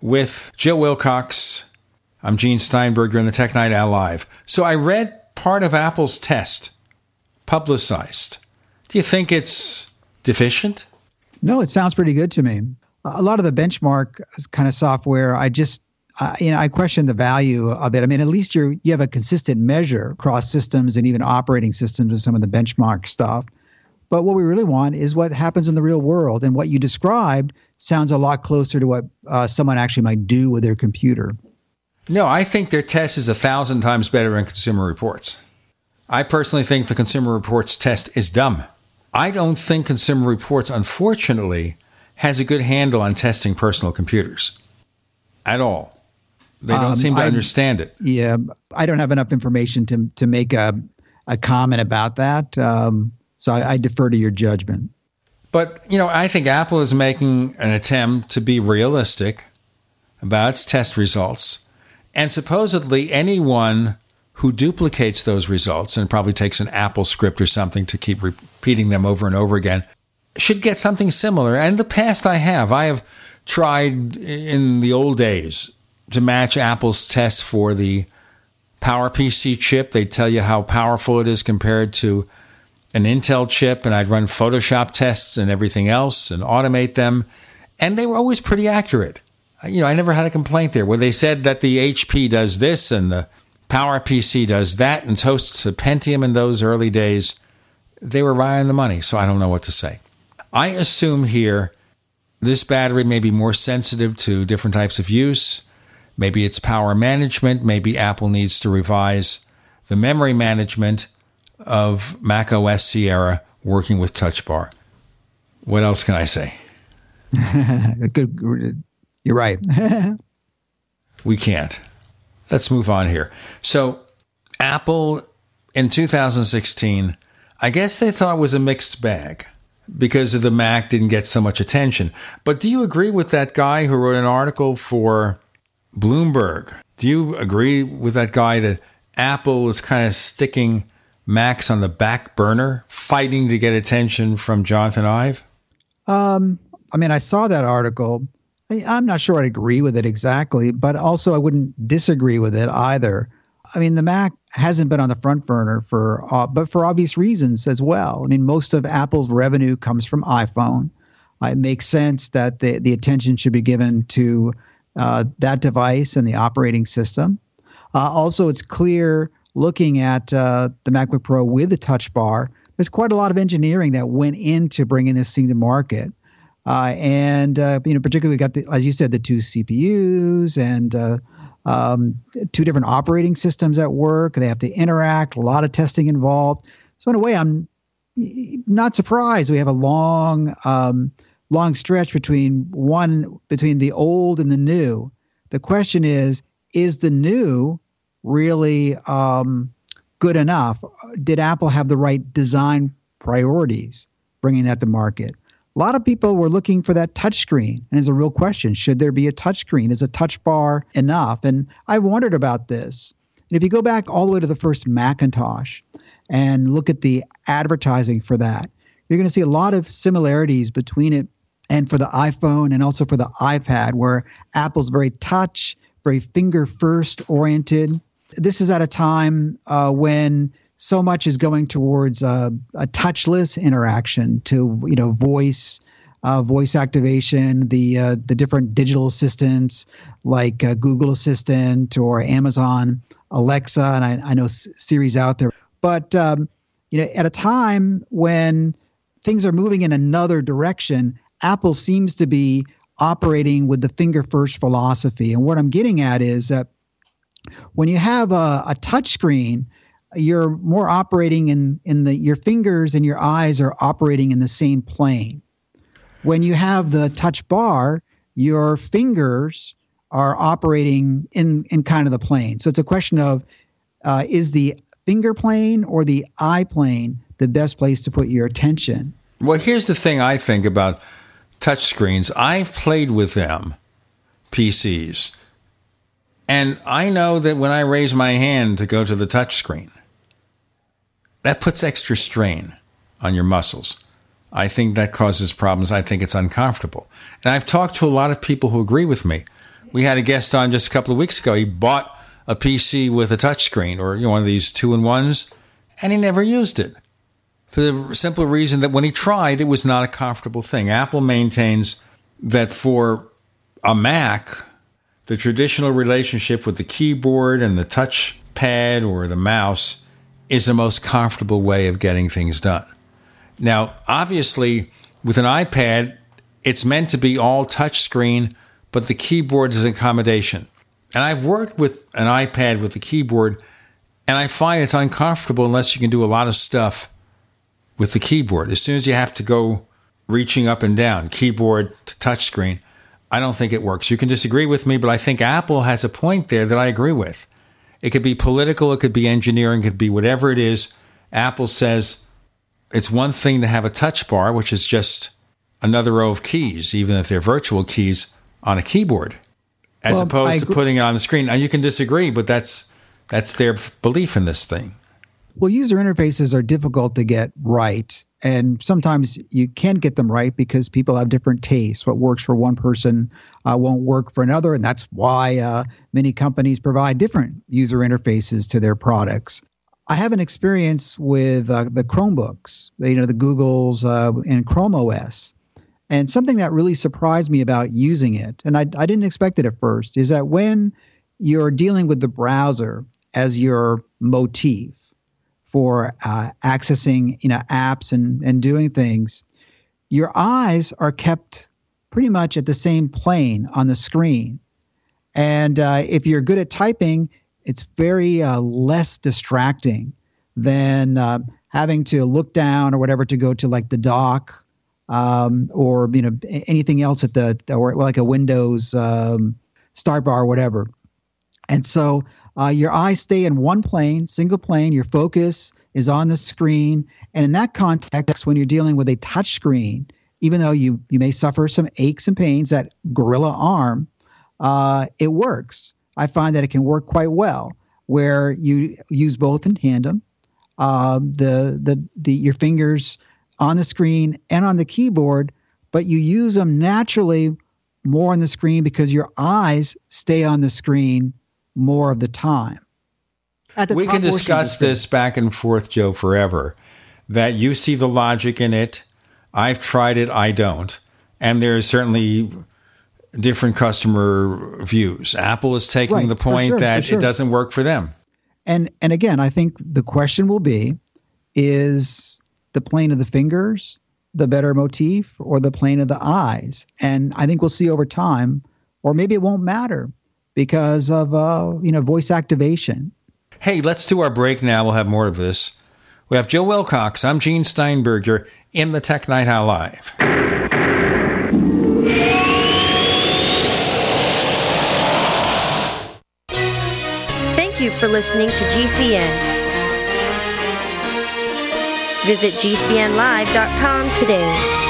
with Jill Wilcox. I'm Gene Steinberger in the Tech Night Owl Live. So I read part of Apple's test publicized. Do you think it's deficient? No, it sounds pretty good to me. A lot of the benchmark kind of software, I just uh, you know, I question the value of it. I mean, at least you you have a consistent measure across systems and even operating systems with some of the benchmark stuff. But what we really want is what happens in the real world. And what you described sounds a lot closer to what uh, someone actually might do with their computer. No, I think their test is a thousand times better than Consumer Reports. I personally think the Consumer Reports test is dumb. I don't think Consumer Reports, unfortunately, has a good handle on testing personal computers at all. They don't um, seem to I, understand it. Yeah, I don't have enough information to to make a a comment about that. Um, so I, I defer to your judgment. But you know, I think Apple is making an attempt to be realistic about its test results, and supposedly anyone who duplicates those results and probably takes an AppleScript or something to keep repeating them over and over again should get something similar. And in the past, I have. I have tried in the old days to match Apple's test for the PowerPC chip. They tell you how powerful it is compared to an Intel chip, and I'd run Photoshop tests and everything else and automate them. And they were always pretty accurate. You know, I never had a complaint there where they said that the HP does this and the PowerPC does that and toasts a Pentium in those early days. They were right on the money, so I don't know what to say. I assume here this battery may be more sensitive to different types of use. Maybe it's power management. Maybe Apple needs to revise the memory management of Mac OS Sierra working with Touch Bar. What else can I say? [laughs] Good. You're right. [laughs] we can't. Let's move on here. So, Apple in 2016, I guess they thought it was a mixed bag because of the Mac didn't get so much attention. But do you agree with that guy who wrote an article for Bloomberg? Do you agree with that guy that Apple is kind of sticking Macs on the back burner, fighting to get attention from Jonathan Ive? Um, I mean, I saw that article. I, I'm not sure I'd agree with it exactly, but also I wouldn't disagree with it either. I mean, the Mac hasn't been on the front burner for, uh, but for obvious reasons as well. I mean, most of Apple's revenue comes from iPhone. Uh, it makes sense that the the attention should be given to uh, that device and the operating system. Uh, also, it's clear looking at uh, the MacBook Pro with the Touch Bar. There's quite a lot of engineering that went into bringing this thing to market. Uh, and you know, particularly we got the, as you said, the two CPUs and um, two different operating systems at work. They have to interact, a lot of testing involved. So in a way, I'm not surprised we have a long, um, long stretch between one between the old and the new. The question is, is the new really um, good enough? Did Apple have the right design priorities bringing that to market? a lot of people were looking for that touchscreen. And it's a real question should there be a touchscreen? Is a touch bar enough? And I've wondered about this. And if you go back all the way to the first Macintosh and look at the advertising for that, you're going to see a lot of similarities between it and for the iPhone and also for the iPad, where Apple's very touch, very finger first oriented. This is at a time uh, when so much is going towards uh, a touchless interaction to you know voice uh, voice activation the uh, the different digital assistants like uh, Google Assistant or Amazon Alexa and I, I know Siri's out there. But um, you know at a time when things are moving in another direction Apple seems to be operating with the finger first philosophy. And what I'm getting at is that when you have a, a touch screen you're more operating in in the your fingers and your eyes are operating in the same plane. When you have the touch bar, your fingers are operating in in kind of the plane. So it's a question of uh, is the finger plane or the eye plane the best place to put your attention? Well, here's the thing I think about touchscreens. I've played with them, PCs, and I know that when I raise my hand to go to the touchscreen, that puts extra strain on your muscles. I think that causes problems. I think it's uncomfortable. And I've talked to a lot of people who agree with me. We had a guest on just a couple of weeks ago. He bought a PC with a touchscreen or you know, one of these two in ones, and he never used it for the simple reason that when he tried, it was not a comfortable thing. Apple maintains that for a Mac, the traditional relationship with the keyboard and the touch pad or the mouse is the most comfortable way of getting things done. Now, obviously, with an iPad, it's meant to be all touchscreen, but the keyboard is an accommodation. And I've worked with an iPad with the keyboard, and I find it's uncomfortable unless you can do a lot of stuff with the keyboard. As soon as you have to go reaching up and down, keyboard to touchscreen, I don't think it works. You can disagree with me, but I think Apple has a point there that I agree with. It could be political, it could be engineering, it could be whatever it is. Apple says it's one thing to have a touch bar, which is just another row of keys, even if they're virtual keys on a keyboard, as Well, opposed to putting it on the screen. Now you can disagree, but that's that's their belief in this thing. Well, user interfaces are difficult to get right. And sometimes you can't get them right because people have different tastes. What works for one person uh, won't work for another. And that's why uh, many companies provide different user interfaces to their products. I have an experience with uh, the Chromebooks, you know, the Googles uh, and Chrome OS. And something that really surprised me about using it, and I, I didn't expect it at first, is that when you're dealing with the browser as your motif for uh, accessing you know apps and, and doing things, your eyes are kept pretty much at the same plane on the screen. And uh, if you're good at typing, it's very uh, less distracting than uh, having to look down or whatever to go to like the dock um, or you know anything else at the or like a Windows um, start bar or whatever. And so uh, your eyes stay in one plane, single plane. Your focus is on the screen, and in that context, when you're dealing with a touch screen, even though you you may suffer some aches and pains, that gorilla arm, uh, it works. I find that it can work quite well where you use both in tandem. Um, the, the the your fingers on the screen and on the keyboard, but you use them naturally more on the screen because your eyes stay on the screen more of the time. At the we can portion of the discuss this back and forth, Joe, forever. That you see the logic in it. I've tried it, I don't. And there's certainly different customer views. Apple is taking Right, the point sure, that sure. it doesn't work for them. And and again, I think the question will be: Is the plane of the fingers the better motif, or the plane of the eyes? And I think we'll see over time, or maybe it won't matter because of uh, you know voice activation. Hey, let's do our break now. We'll have more of this. We have Joe Wilcox. I'm Gene Steinberger in the Tech Night Owl Live. Thank you for listening to GCN. Visit GCNlive.com today.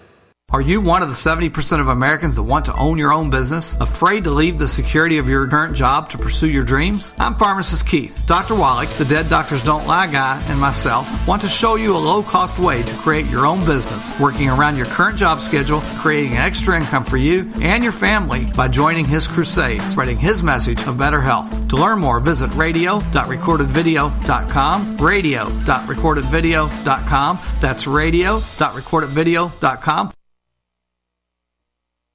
Are you one of the 70% of Americans that want to own your own business? Afraid to leave the security of your current job to pursue your dreams? I'm pharmacist Keith. Dr. Wallach, the Dead Doctors Don't Lie guy, and myself want to show you a low cost way to create your own business, working around your current job schedule, creating an extra income for you and your family by joining his crusade, spreading his message of better health. To learn more, visit radio.recordedvideo.com, radio.recordedvideo.com. That's radio.recordedvideo.com.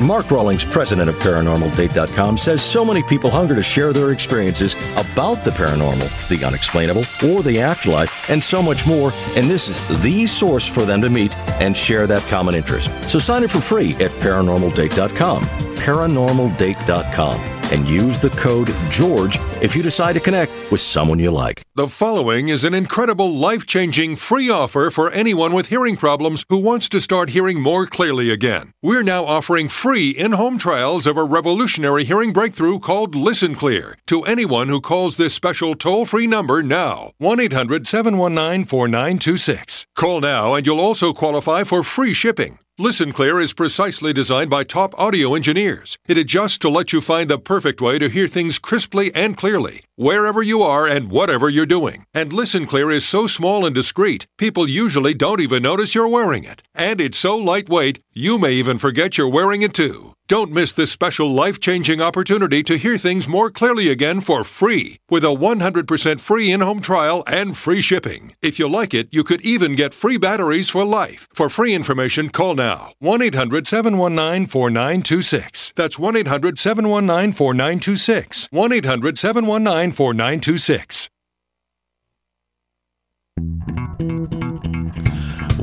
Mark Rawlings, president of ParanormalDate.com, says so many people hunger to share their experiences about the paranormal, the unexplainable, or the afterlife, and so much more, and this is the source for them to meet and share that common interest. So sign up for free at ParanormalDate.com, ParanormalDate.com, and use the code GEORGE if you decide to connect with someone you like. The following is an incredible life changing free offer for anyone with hearing problems who wants to start hearing more clearly again. We're now offering free in home trials of a revolutionary hearing breakthrough called Listen Clear to anyone who calls this special toll free number now 1 800 719 4926. Call now and you'll also qualify for free shipping. Listen Clear is precisely designed by top audio engineers. It adjusts to let you find the perfect way to hear things crisply and clearly, wherever you are and whatever you're doing. And Listen Clear is so small and discreet, people usually don't even notice you're wearing it. And it's so lightweight, you may even forget you're wearing it too. Don't miss this special life changing opportunity to hear things more clearly again for free with a 100% free in home trial and free shipping. If you like it, you could even get free batteries for life. For free information, call now 1 800 719 4926. That's 1 800 719 4926. 1 800 719 4926.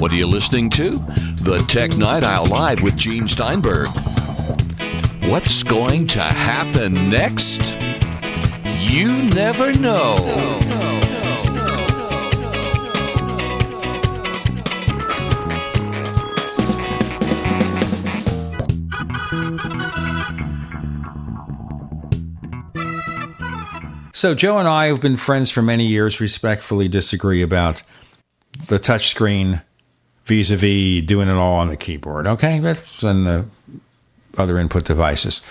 What are you listening to? The Tech Night Owl Live with Gene Steinberg. What's going to happen next? You never know. So, Joe and I have been friends for many years, respectfully disagree about the touchscreen vis a vis doing it all on the keyboard. Okay? That's on the other input devices.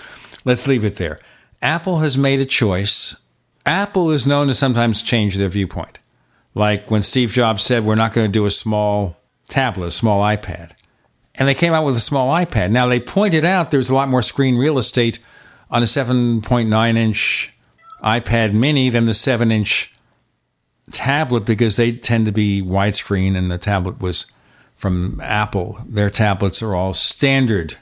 Let's leave it there. Apple has made a choice. Apple is known to sometimes change their viewpoint. Like when Steve Jobs said, We're not going to do a small tablet, a small iPad. And they came out with a small iPad. Now, they pointed out there's a lot more screen real estate on a 7.9 inch iPad mini than the 7 inch tablet because they tend to be widescreen and the tablet was from Apple. Their tablets are all standard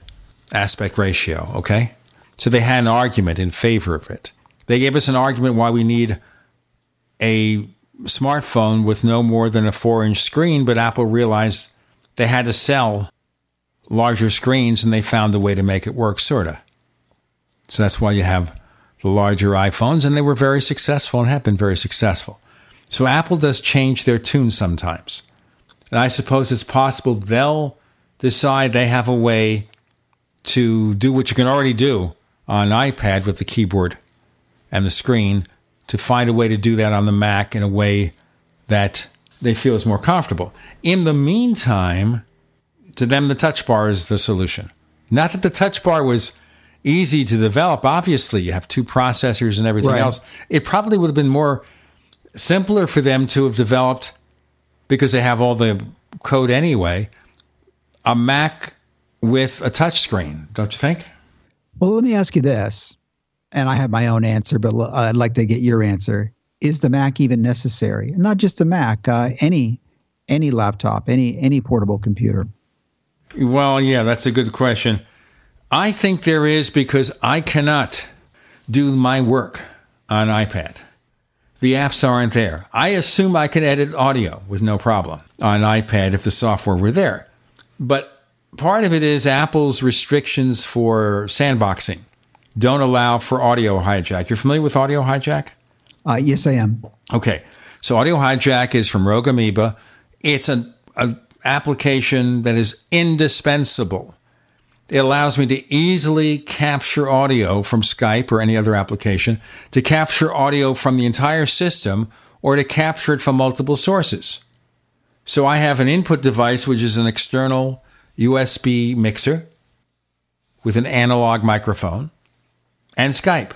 aspect ratio, okay? So they had an argument in favor of it. They gave us an argument why we need a smartphone with no more than a four inch screen, but Apple realized they had to sell larger screens and they found a way to make it work, sort of. So that's why you have the larger iPhones, and they were very successful and have been very successful. So Apple does change their tune sometimes. And I suppose it's possible they'll decide they have a way to do what you can already do on an iPad with the keyboard and the screen to find a way to do that on the Mac in a way that they feel is more comfortable. In the meantime, to them, the touch bar is the solution. Not that the touch bar was easy to develop. Obviously, you have two processors and everything Right. else. It probably would have been more simpler for them to have developed because they have all the code anyway. A Mac with a touch screen, don't you think? Well, let me ask you this, and I have my own answer, but I'd like to get your answer. Is the Mac even necessary? Not just a Mac, uh, any any laptop, any any portable computer. Well, yeah, that's a good question. I think there is because I cannot do my work on iPad. The apps aren't there. I assume I can edit audio with no problem on iPad if the software were there. But part of it is Apple's restrictions for sandboxing don't allow for audio hijack. You're familiar with audio hijack? Uh, yes, I am. Okay. So Audio Hijack is from Rogue Amoeba. It's an a application that is indispensable It allows me to easily capture audio from Skype or any other application, to capture audio from the entire system, or to capture it from multiple sources. So I have an input device, which is an external USB mixer with an analog microphone and Skype.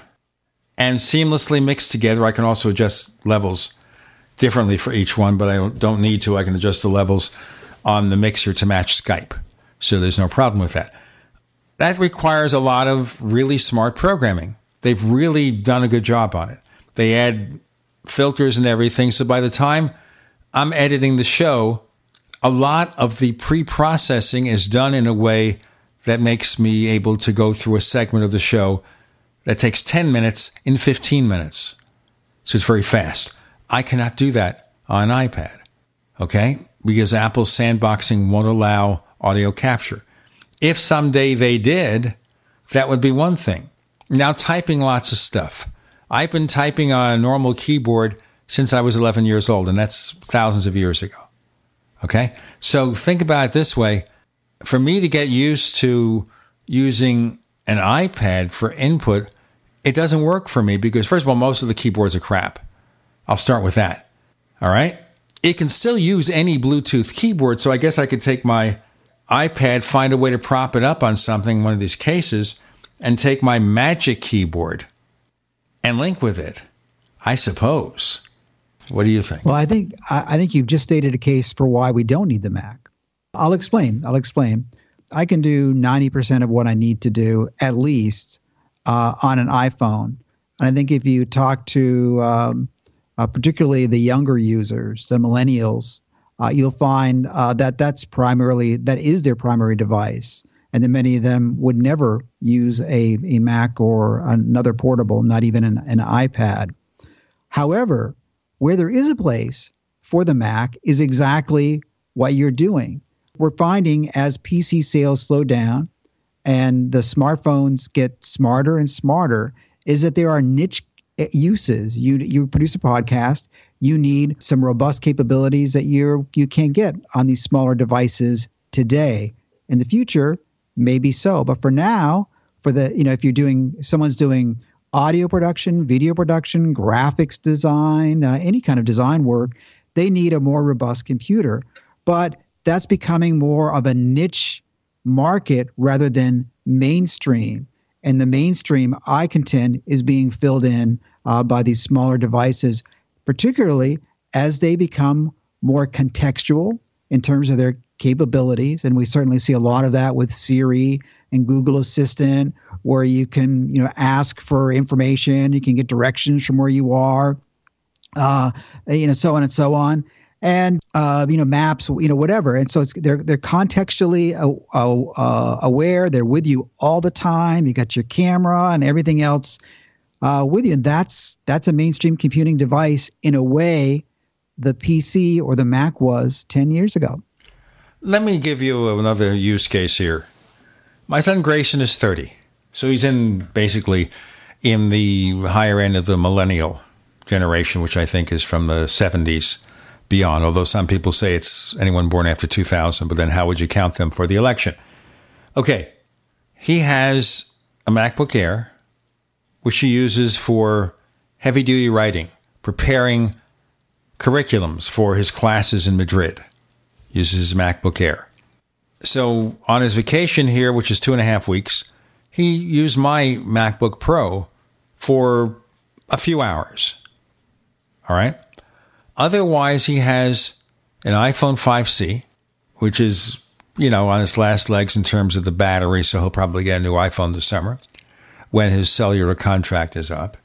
And seamlessly mixed together, I can also adjust levels differently for each one, but I don't need to. I can adjust the levels on the mixer to match Skype. So there's no problem with that. That requires a lot of really smart programming. They've really done a good job on it. They add filters and everything. So by the time I'm editing the show, a lot of the pre processing is done in a way that makes me able to go through a segment of the show that takes 10 minutes in 15 minutes. So it's very fast. I cannot do that on an iPad, okay? Because Apple's sandboxing won't allow audio capture. If someday they did, that would be one thing. Now, typing lots of stuff. I've been typing on a normal keyboard since I was 11 years old, and that's thousands of years ago. Okay? So think about it this way. For me to get used to using an iPad for input, it doesn't work for me because, first of all, most of the keyboards are crap. I'll start with that. All right? It can still use any Bluetooth keyboard, so I guess I could take my iPad, find a way to prop it up on something, one of these cases, and take my Magic keyboard and link with it. I suppose. What do you think? Well, I think I think you've just stated a case for why we don't need the Mac. I'll explain. I'll explain. I can do 90% of what I need to do at least uh, on an iPhone. And I think if you talk to um, uh, particularly the younger users, the millennials, uh, you'll find uh, that that's primarily that is their primary device, and that many of them would never use a, a Mac or another portable, not even an, an iPad. However, where there is a place for the Mac is exactly what you're doing. We're finding as PC sales slow down and the smartphones get smarter and smarter, is that there are niche eh, uses. You you produce a podcast, you need some robust capabilities that you you can't get on these smaller devices today. In the future, maybe so, but for now, for the you know if you're doing someone's doing audio production, video production, graphics design, uh, any kind of design work, they need a more robust computer. But that's becoming more of a niche market rather than mainstream. And the mainstream, I contend, is being filled in uh, by these smaller devices, particularly as they become more contextual in terms of their capabilities. And we certainly see a lot of that with Siri and Google Assistant, where you can, you know, ask for information, you can get directions from where you are, uh, you know, so on and so on and uh, you know maps, you know whatever. And so it's they're they're contextually uh, aware. They're with you all the time. You got your camera and everything else uh, with you, and that's that's a mainstream computing device in a way the PC or the Mac was ten years ago. Let me give you another use case here. My son Grayson is thirty, so he's in basically in the higher end of the millennial generation, which I think is from the seventies beyond, although some people say it's anyone born after 2000, but then how would you count them for the election? Okay, he has a MacBook Air, which he uses for heavy duty writing, preparing curriculums for his classes in Madrid, uses his MacBook Air. So on his vacation here, which is two and a half weeks, he used my MacBook Pro for a few hours. All right. Otherwise, he has an iPhone 5C, which is, you know, on its last legs in terms of the battery, so he'll probably get a new iPhone this summer when his cellular contract is up.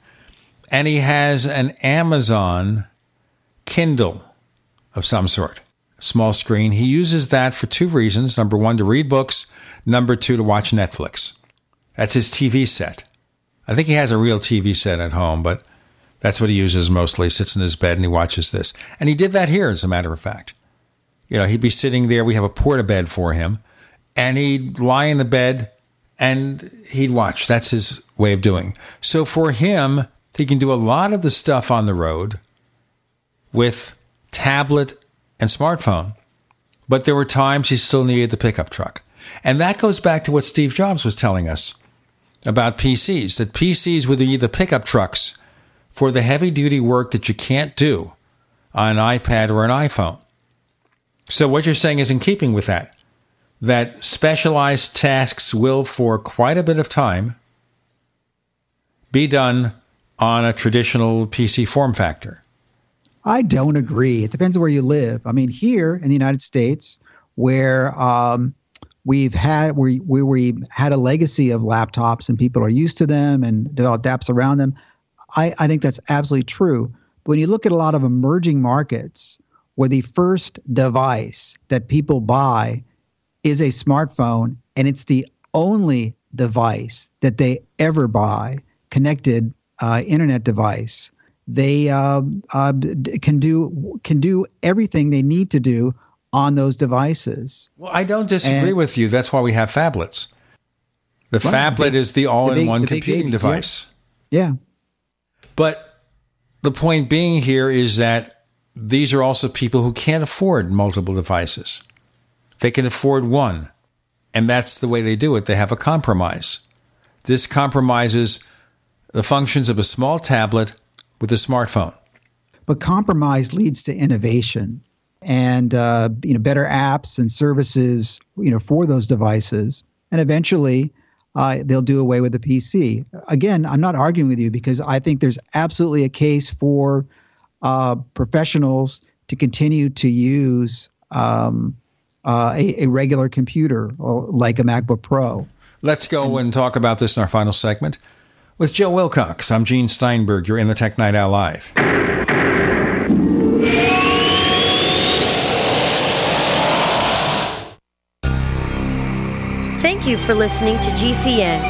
And he has an Amazon Kindle of some sort, small screen. He uses that for two reasons. Number one, to read books. Number two, to watch Netflix. That's his TV set. I think he has a real TV set at home, but that's what he uses mostly. He sits in his bed and he watches this. And he did that here, as a matter of fact. You know, he'd be sitting there. We have a porta bed for him. And he'd lie in the bed and he'd watch. That's his way of doing. So for him, he can do a lot of the stuff on the road with tablet and smartphone. But there were times he still needed the pickup truck. And that goes back to what Steve Jobs was telling us about PCs that PCs would be the pickup trucks for the heavy duty work that you can't do on an iPad or an iPhone. So, what you're saying is in keeping with that, that specialized tasks will, for quite a bit of time, be done on a traditional PC form factor. I don't agree. It depends on where you live. I mean, here in the United States, where um, we've had where, where we had a legacy of laptops and people are used to them and developed apps around them, I, I think that's absolutely true. But when you look at a lot of emerging markets where the first device that people buy is a smartphone and it's the only device that they ever buy, connected uh, internet device, they uh, uh, can do can do everything they need to do on those devices. Well, I don't disagree and, with you. That's why we have phablets. The phablet big, is the all-in-one the computing babies, device. Yeah. yeah. But the point being here is that these are also people who can't afford multiple devices. They can afford one. And that's the way they do it. They have a compromise. This compromises the functions of a small tablet with a smartphone. But compromise leads to innovation and uh, you know better apps and services you know for those devices, and eventually uh, they'll do away with the PC. Again, I'm not arguing with you because I think there's absolutely a case for uh, professionals to continue to use um, uh, a, a, regular computer like a MacBook Pro. Let's go and, and talk about this in our final segment. With Joe Wilcox, I'm Gene Steinberg. You're in the Tech Night Owl Live. Thank you for listening to GCN.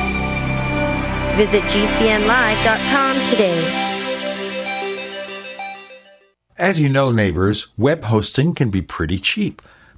Visit GCNlive.com today. As you know, neighbors, web hosting can be pretty cheap,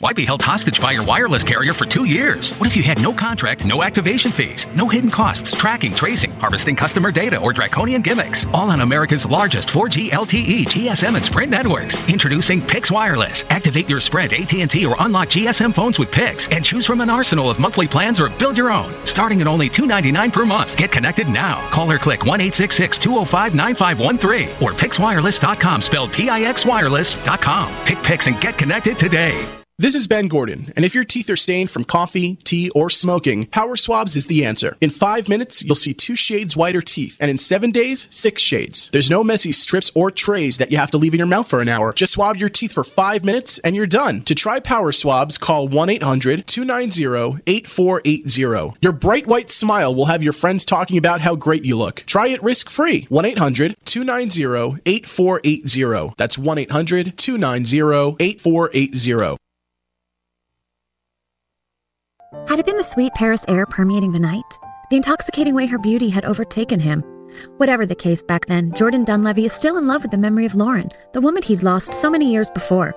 Why be held hostage by your wireless carrier for two years? What if you had no contract, no activation fees, no hidden costs, tracking, tracing, harvesting customer data, or draconian gimmicks? All on America's largest 4G LTE, GSM, and Sprint networks. Introducing Pix Wireless. Activate your Sprint, AT&T, or unlock GSM phones with Pix, and choose from an arsenal of monthly plans or build your own. Starting at only $2.99 per month. Get connected now. Call or click 1-866-205-9513 or pixwireless.com spelled P-I-X wireless.com. Pick Pix and get connected today. This is Ben Gordon, and if your teeth are stained from coffee, tea, or smoking, Power Swabs is the answer. In five minutes, you'll see two shades whiter teeth, and in seven days, six shades. There's no messy strips or trays that you have to leave in your mouth for an hour. Just swab your teeth for five minutes, and you're done. To try Power Swabs, call 1 800 290 8480. Your bright white smile will have your friends talking about how great you look. Try it risk free. 1 800 290 8480. That's 1 800 290 8480. Had it been the sweet Paris air permeating the night? The intoxicating way her beauty had overtaken him? Whatever the case back then, Jordan Dunlevy is still in love with the memory of Lauren, the woman he'd lost so many years before.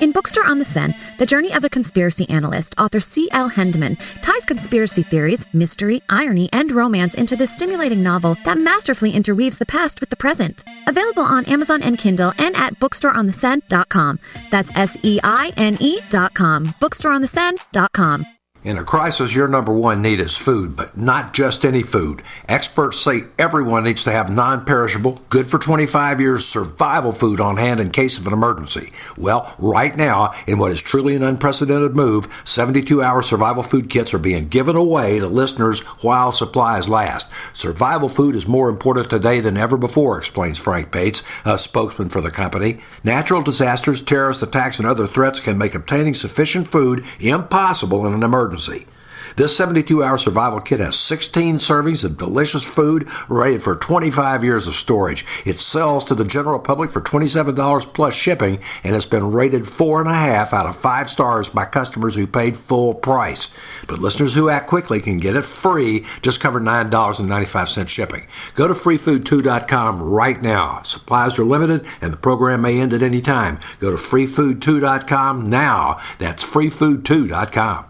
In Bookstore on the Seine, the journey of a conspiracy analyst, author C.L. Hendeman ties conspiracy theories, mystery, irony, and romance into this stimulating novel that masterfully interweaves the past with the present. Available on Amazon and Kindle and at bookstoreontheseine.com. That's S E I N E N E.com. Bookstoreontheseine.com. In a crisis, your number one need is food, but not just any food. Experts say everyone needs to have non perishable, good for 25 years survival food on hand in case of an emergency. Well, right now, in what is truly an unprecedented move, 72 hour survival food kits are being given away to listeners while supplies last. Survival food is more important today than ever before, explains Frank Bates, a spokesman for the company. Natural disasters, terrorist attacks, and other threats can make obtaining sufficient food impossible in an emergency emergency. This 72 hour survival kit has 16 servings of delicious food rated for 25 years of storage. It sells to the general public for $27 plus shipping and has been rated 4.5 out of 5 stars by customers who paid full price. But listeners who act quickly can get it free, just cover $9.95 shipping. Go to freefood2.com right now. Supplies are limited and the program may end at any time. Go to freefood2.com now. That's freefood2.com.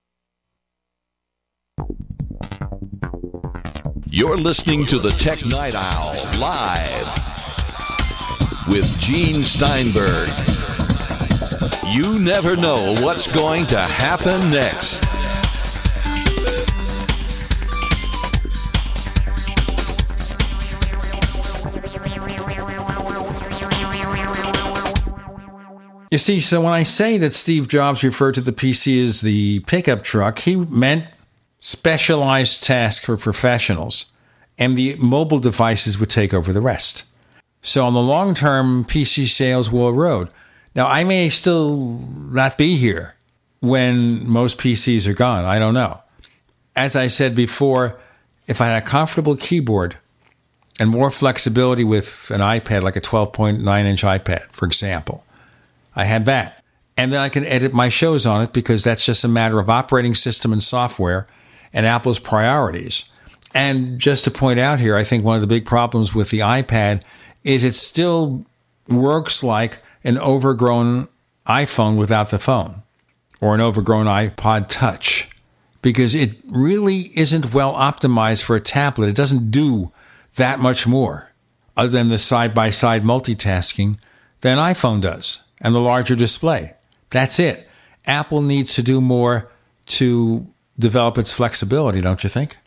You're listening to the Tech Night Owl live with Gene Steinberg. You never know what's going to happen next. You see, so when I say that Steve Jobs referred to the PC as the pickup truck, he meant specialized task for professionals, and the mobile devices would take over the rest. So, on the long term, PC sales will erode. Now, I may still not be here when most PCs are gone. I don't know. As I said before, if I had a comfortable keyboard and more flexibility with an iPad, like a 12.9 inch iPad, for example, I had that. And then I can edit my shows on it because that's just a matter of operating system and software and Apple's priorities. And just to point out here, I think one of the big problems with the iPad is it still works like an overgrown iPhone without the phone or an overgrown iPod Touch because it really isn't well optimized for a tablet. It doesn't do that much more other than the side by side multitasking than iPhone does and the larger display. That's it. Apple needs to do more to develop its flexibility, don't you think?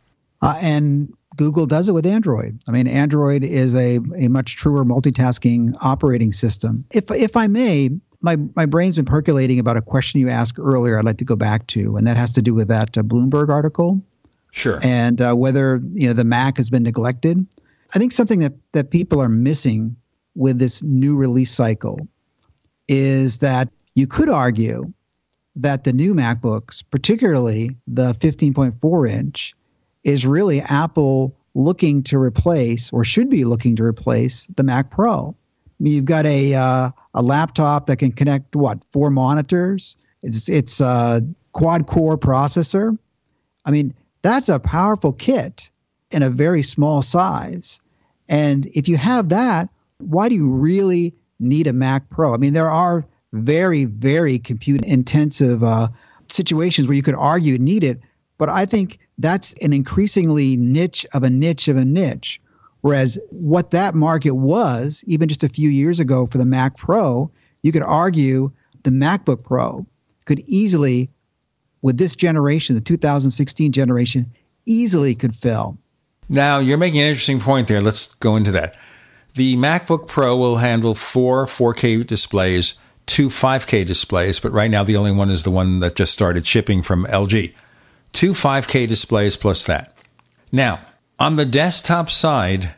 Uh, and Google does it with Android. I mean, Android is a, a much truer multitasking operating system. If if I may, my my brain's been percolating about a question you asked earlier. I'd like to go back to, and that has to do with that uh, Bloomberg article. Sure. And uh, whether you know the Mac has been neglected. I think something that that people are missing with this new release cycle is that you could argue that the new MacBooks, particularly the 15.4 inch, is really Apple looking to replace or should be looking to replace the Mac Pro. I mean, you've got a uh, a laptop that can connect what four monitors. It's it's a quad core processor. I mean, that's a powerful kit in a very small size. And if you have that, why do you really need a Mac Pro? I mean, there are very, very compute intensive uh, situations where you could argue need it. But I think that's an increasingly niche of a niche of a niche. Whereas what that market was, even just a few years ago for the Mac Pro, you could argue the MacBook Pro could easily, with this generation, the 2016 generation, easily could fill. Now, you're making an interesting point there. Let's go into that. The MacBook Pro will handle four 4K displays two 5K displays, but right now the only one is the one that just started shipping from LG. Two 5K displays plus that. Now, on the desktop side,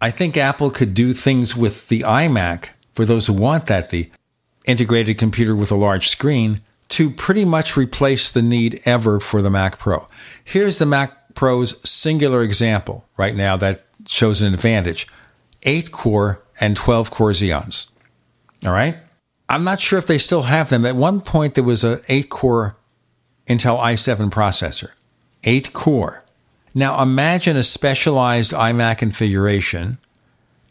I think Apple could do things with the iMac for those who want that, the integrated computer with a large screen, to pretty much replace the need ever for the Mac Pro. Here's the Mac Pro's singular example right now that shows an advantage 8 core and 12 core Xeons. All right? I'm not sure if they still have them. At one point, there was a eight core Intel i7 processor. eight core. Now imagine a specialized iMac configuration.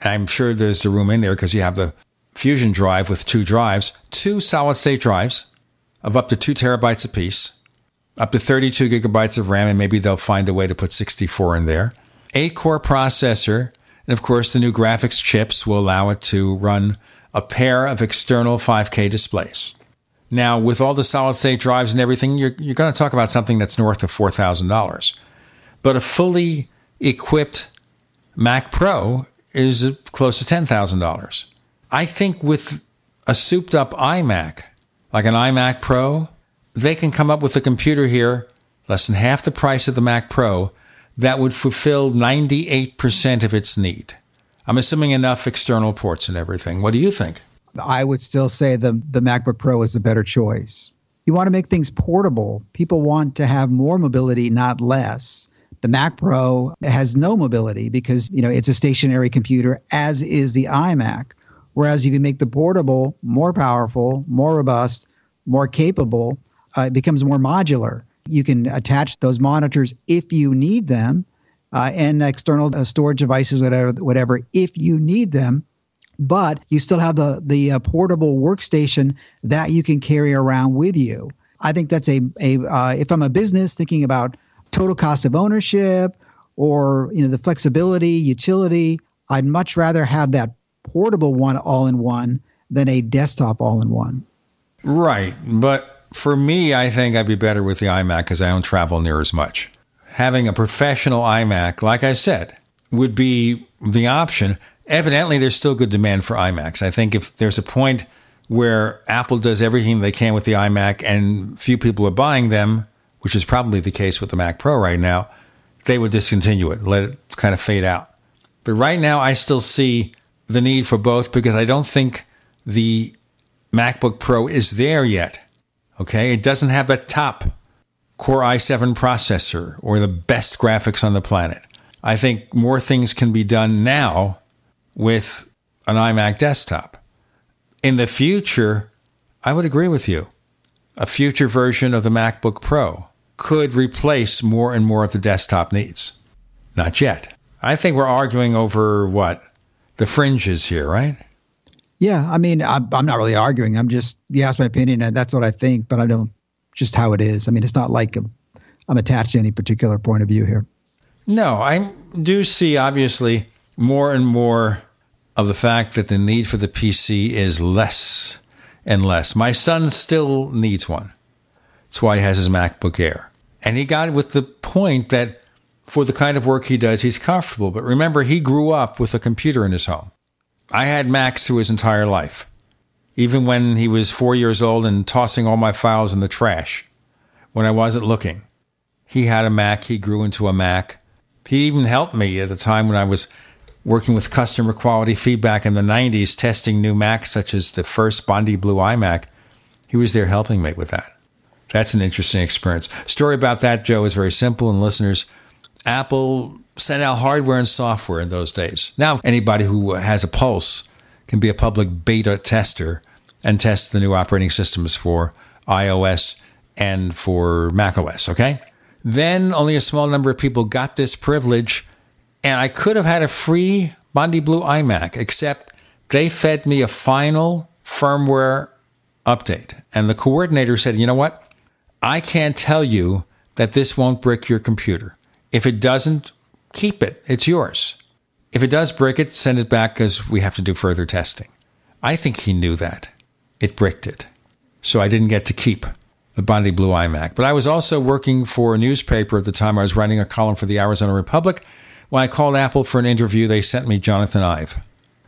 I'm sure there's a room in there because you have the Fusion drive with two drives, two solid state drives of up to two terabytes apiece, up to 32 gigabytes of RAM, and maybe they'll find a way to put 64 in there. Eight core processor, and of course, the new graphics chips will allow it to run a pair of external 5K displays. Now, with all the solid state drives and everything, you're, you're going to talk about something that's north of $4,000. But a fully equipped Mac Pro is close to $10,000. I think with a souped up iMac, like an iMac Pro, they can come up with a computer here less than half the price of the Mac Pro that would fulfill 98% of its need. I'm assuming enough external ports and everything. What do you think? I would still say the the MacBook Pro is the better choice. You want to make things portable. People want to have more mobility, not less. The Mac Pro has no mobility because, you know, it's a stationary computer as is the iMac. Whereas if you make the portable more powerful, more robust, more capable, uh, it becomes more modular. You can attach those monitors if you need them, uh, and external uh, storage devices, whatever, whatever, if you need them. But you still have the the uh, portable workstation that you can carry around with you. I think that's a a uh, if I'm a business thinking about total cost of ownership or you know the flexibility, utility, I'd much rather have that portable one all in one than a desktop all in one. Right. But for me, I think I'd be better with the iMac because I don't travel near as much. Having a professional iMac, like I said, would be the option. Evidently, there's still good demand for iMacs. I think if there's a point where Apple does everything they can with the iMac and few people are buying them, which is probably the case with the Mac Pro right now, they would discontinue it, let it kind of fade out. But right now, I still see the need for both because I don't think the MacBook Pro is there yet. Okay, it doesn't have the top Core i7 processor or the best graphics on the planet. I think more things can be done now with an iMac desktop. In the future, I would agree with you. A future version of the MacBook Pro could replace more and more of the desktop needs. Not yet. I think we're arguing over what? the fringes here, right? Yeah, I mean, I'm, I'm not really arguing. I'm just you asked my opinion, and that's what I think. But I don't just how it is. I mean, it's not like I'm, I'm attached to any particular point of view here. No, I do see obviously more and more of the fact that the need for the PC is less and less. My son still needs one. That's why he has his MacBook Air. And he got it with the point that for the kind of work he does, he's comfortable. But remember, he grew up with a computer in his home. I had Macs through his entire life, even when he was four years old and tossing all my files in the trash when I wasn't looking. He had a Mac, he grew into a Mac. He even helped me at the time when I was working with customer quality feedback in the 90s, testing new Macs such as the first Bondi Blue iMac. He was there helping me with that. That's an interesting experience. Story about that, Joe, is very simple, and listeners, Apple sent out hardware and software in those days. Now, anybody who has a pulse can be a public beta tester and test the new operating systems for iOS and for macOS, okay? Then only a small number of people got this privilege, and I could have had a free Bondi Blue iMac, except they fed me a final firmware update. And the coordinator said, you know what? I can't tell you that this won't brick your computer. If it doesn't, keep it. It's yours. If it does break it, send it back because we have to do further testing. I think he knew that. It bricked it. So I didn't get to keep the Bondi Blue iMac. But I was also working for a newspaper at the time. I was writing a column for the Arizona Republic. When I called Apple for an interview, they sent me Jonathan Ive.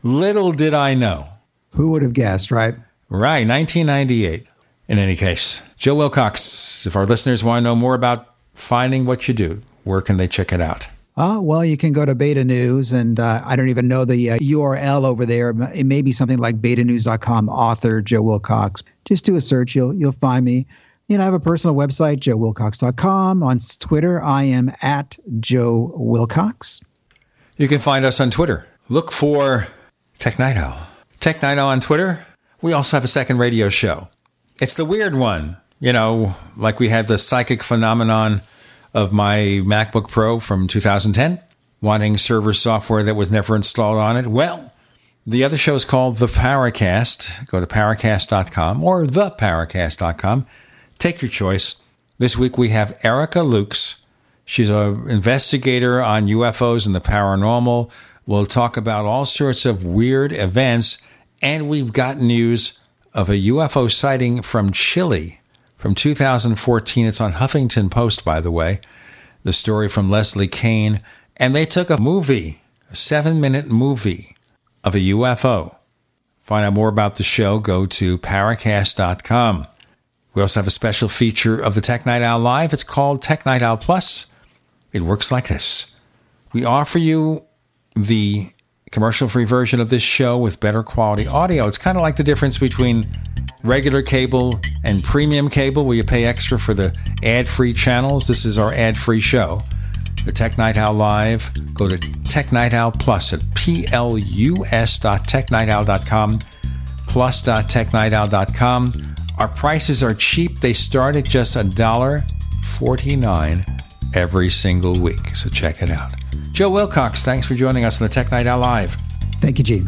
Little did I know. Who would have guessed, right? Right, 1998. In any case, Joe Wilcox, if our listeners want to know more about finding what you do, where can they check it out? Oh, well, you can go to Beta News, and uh, I don't even know the uh, URL over there. It may be something like betanews.com, author Joe Wilcox. Just do a search, you'll, you'll find me. You know, I have a personal website, joewilcox.com. On Twitter, I am at Joe Wilcox. You can find us on Twitter. Look for Tech Night Owl. Tech Night Owl on Twitter. We also have a second radio show. It's the weird one, you know, like we have the psychic phenomenon of my MacBook Pro from 2010, wanting server software that was never installed on it. Well, the other show is called The Paracast. Go to paracast.com or theparacast.com. Take your choice. This week we have Erica Lukes. She's an investigator on UFOs and the paranormal. We'll talk about all sorts of weird events, and we've got news of a UFO sighting from Chile from 2014. It's on Huffington Post, by the way. The story from Leslie Kane. And they took a movie, a seven minute movie of a UFO. Find out more about the show, go to paracast.com. We also have a special feature of the Tech Night Owl Live. It's called Tech Night Owl Plus. It works like this. We offer you the commercial free version of this show with better quality audio. It's kind of like the difference between regular cable and premium cable, where you pay extra for the ad free channels. This is our ad free show. The Tech Night Owl Live. Go to Tech Night Owl Plus at plus.technightowl.com, plus.technightowl.com. Our prices are cheap. They start at just $1.49 every single week. So check it out. Joe Wilcox, thanks for joining us on the Tech Night Owl Live. Thank you, Gene.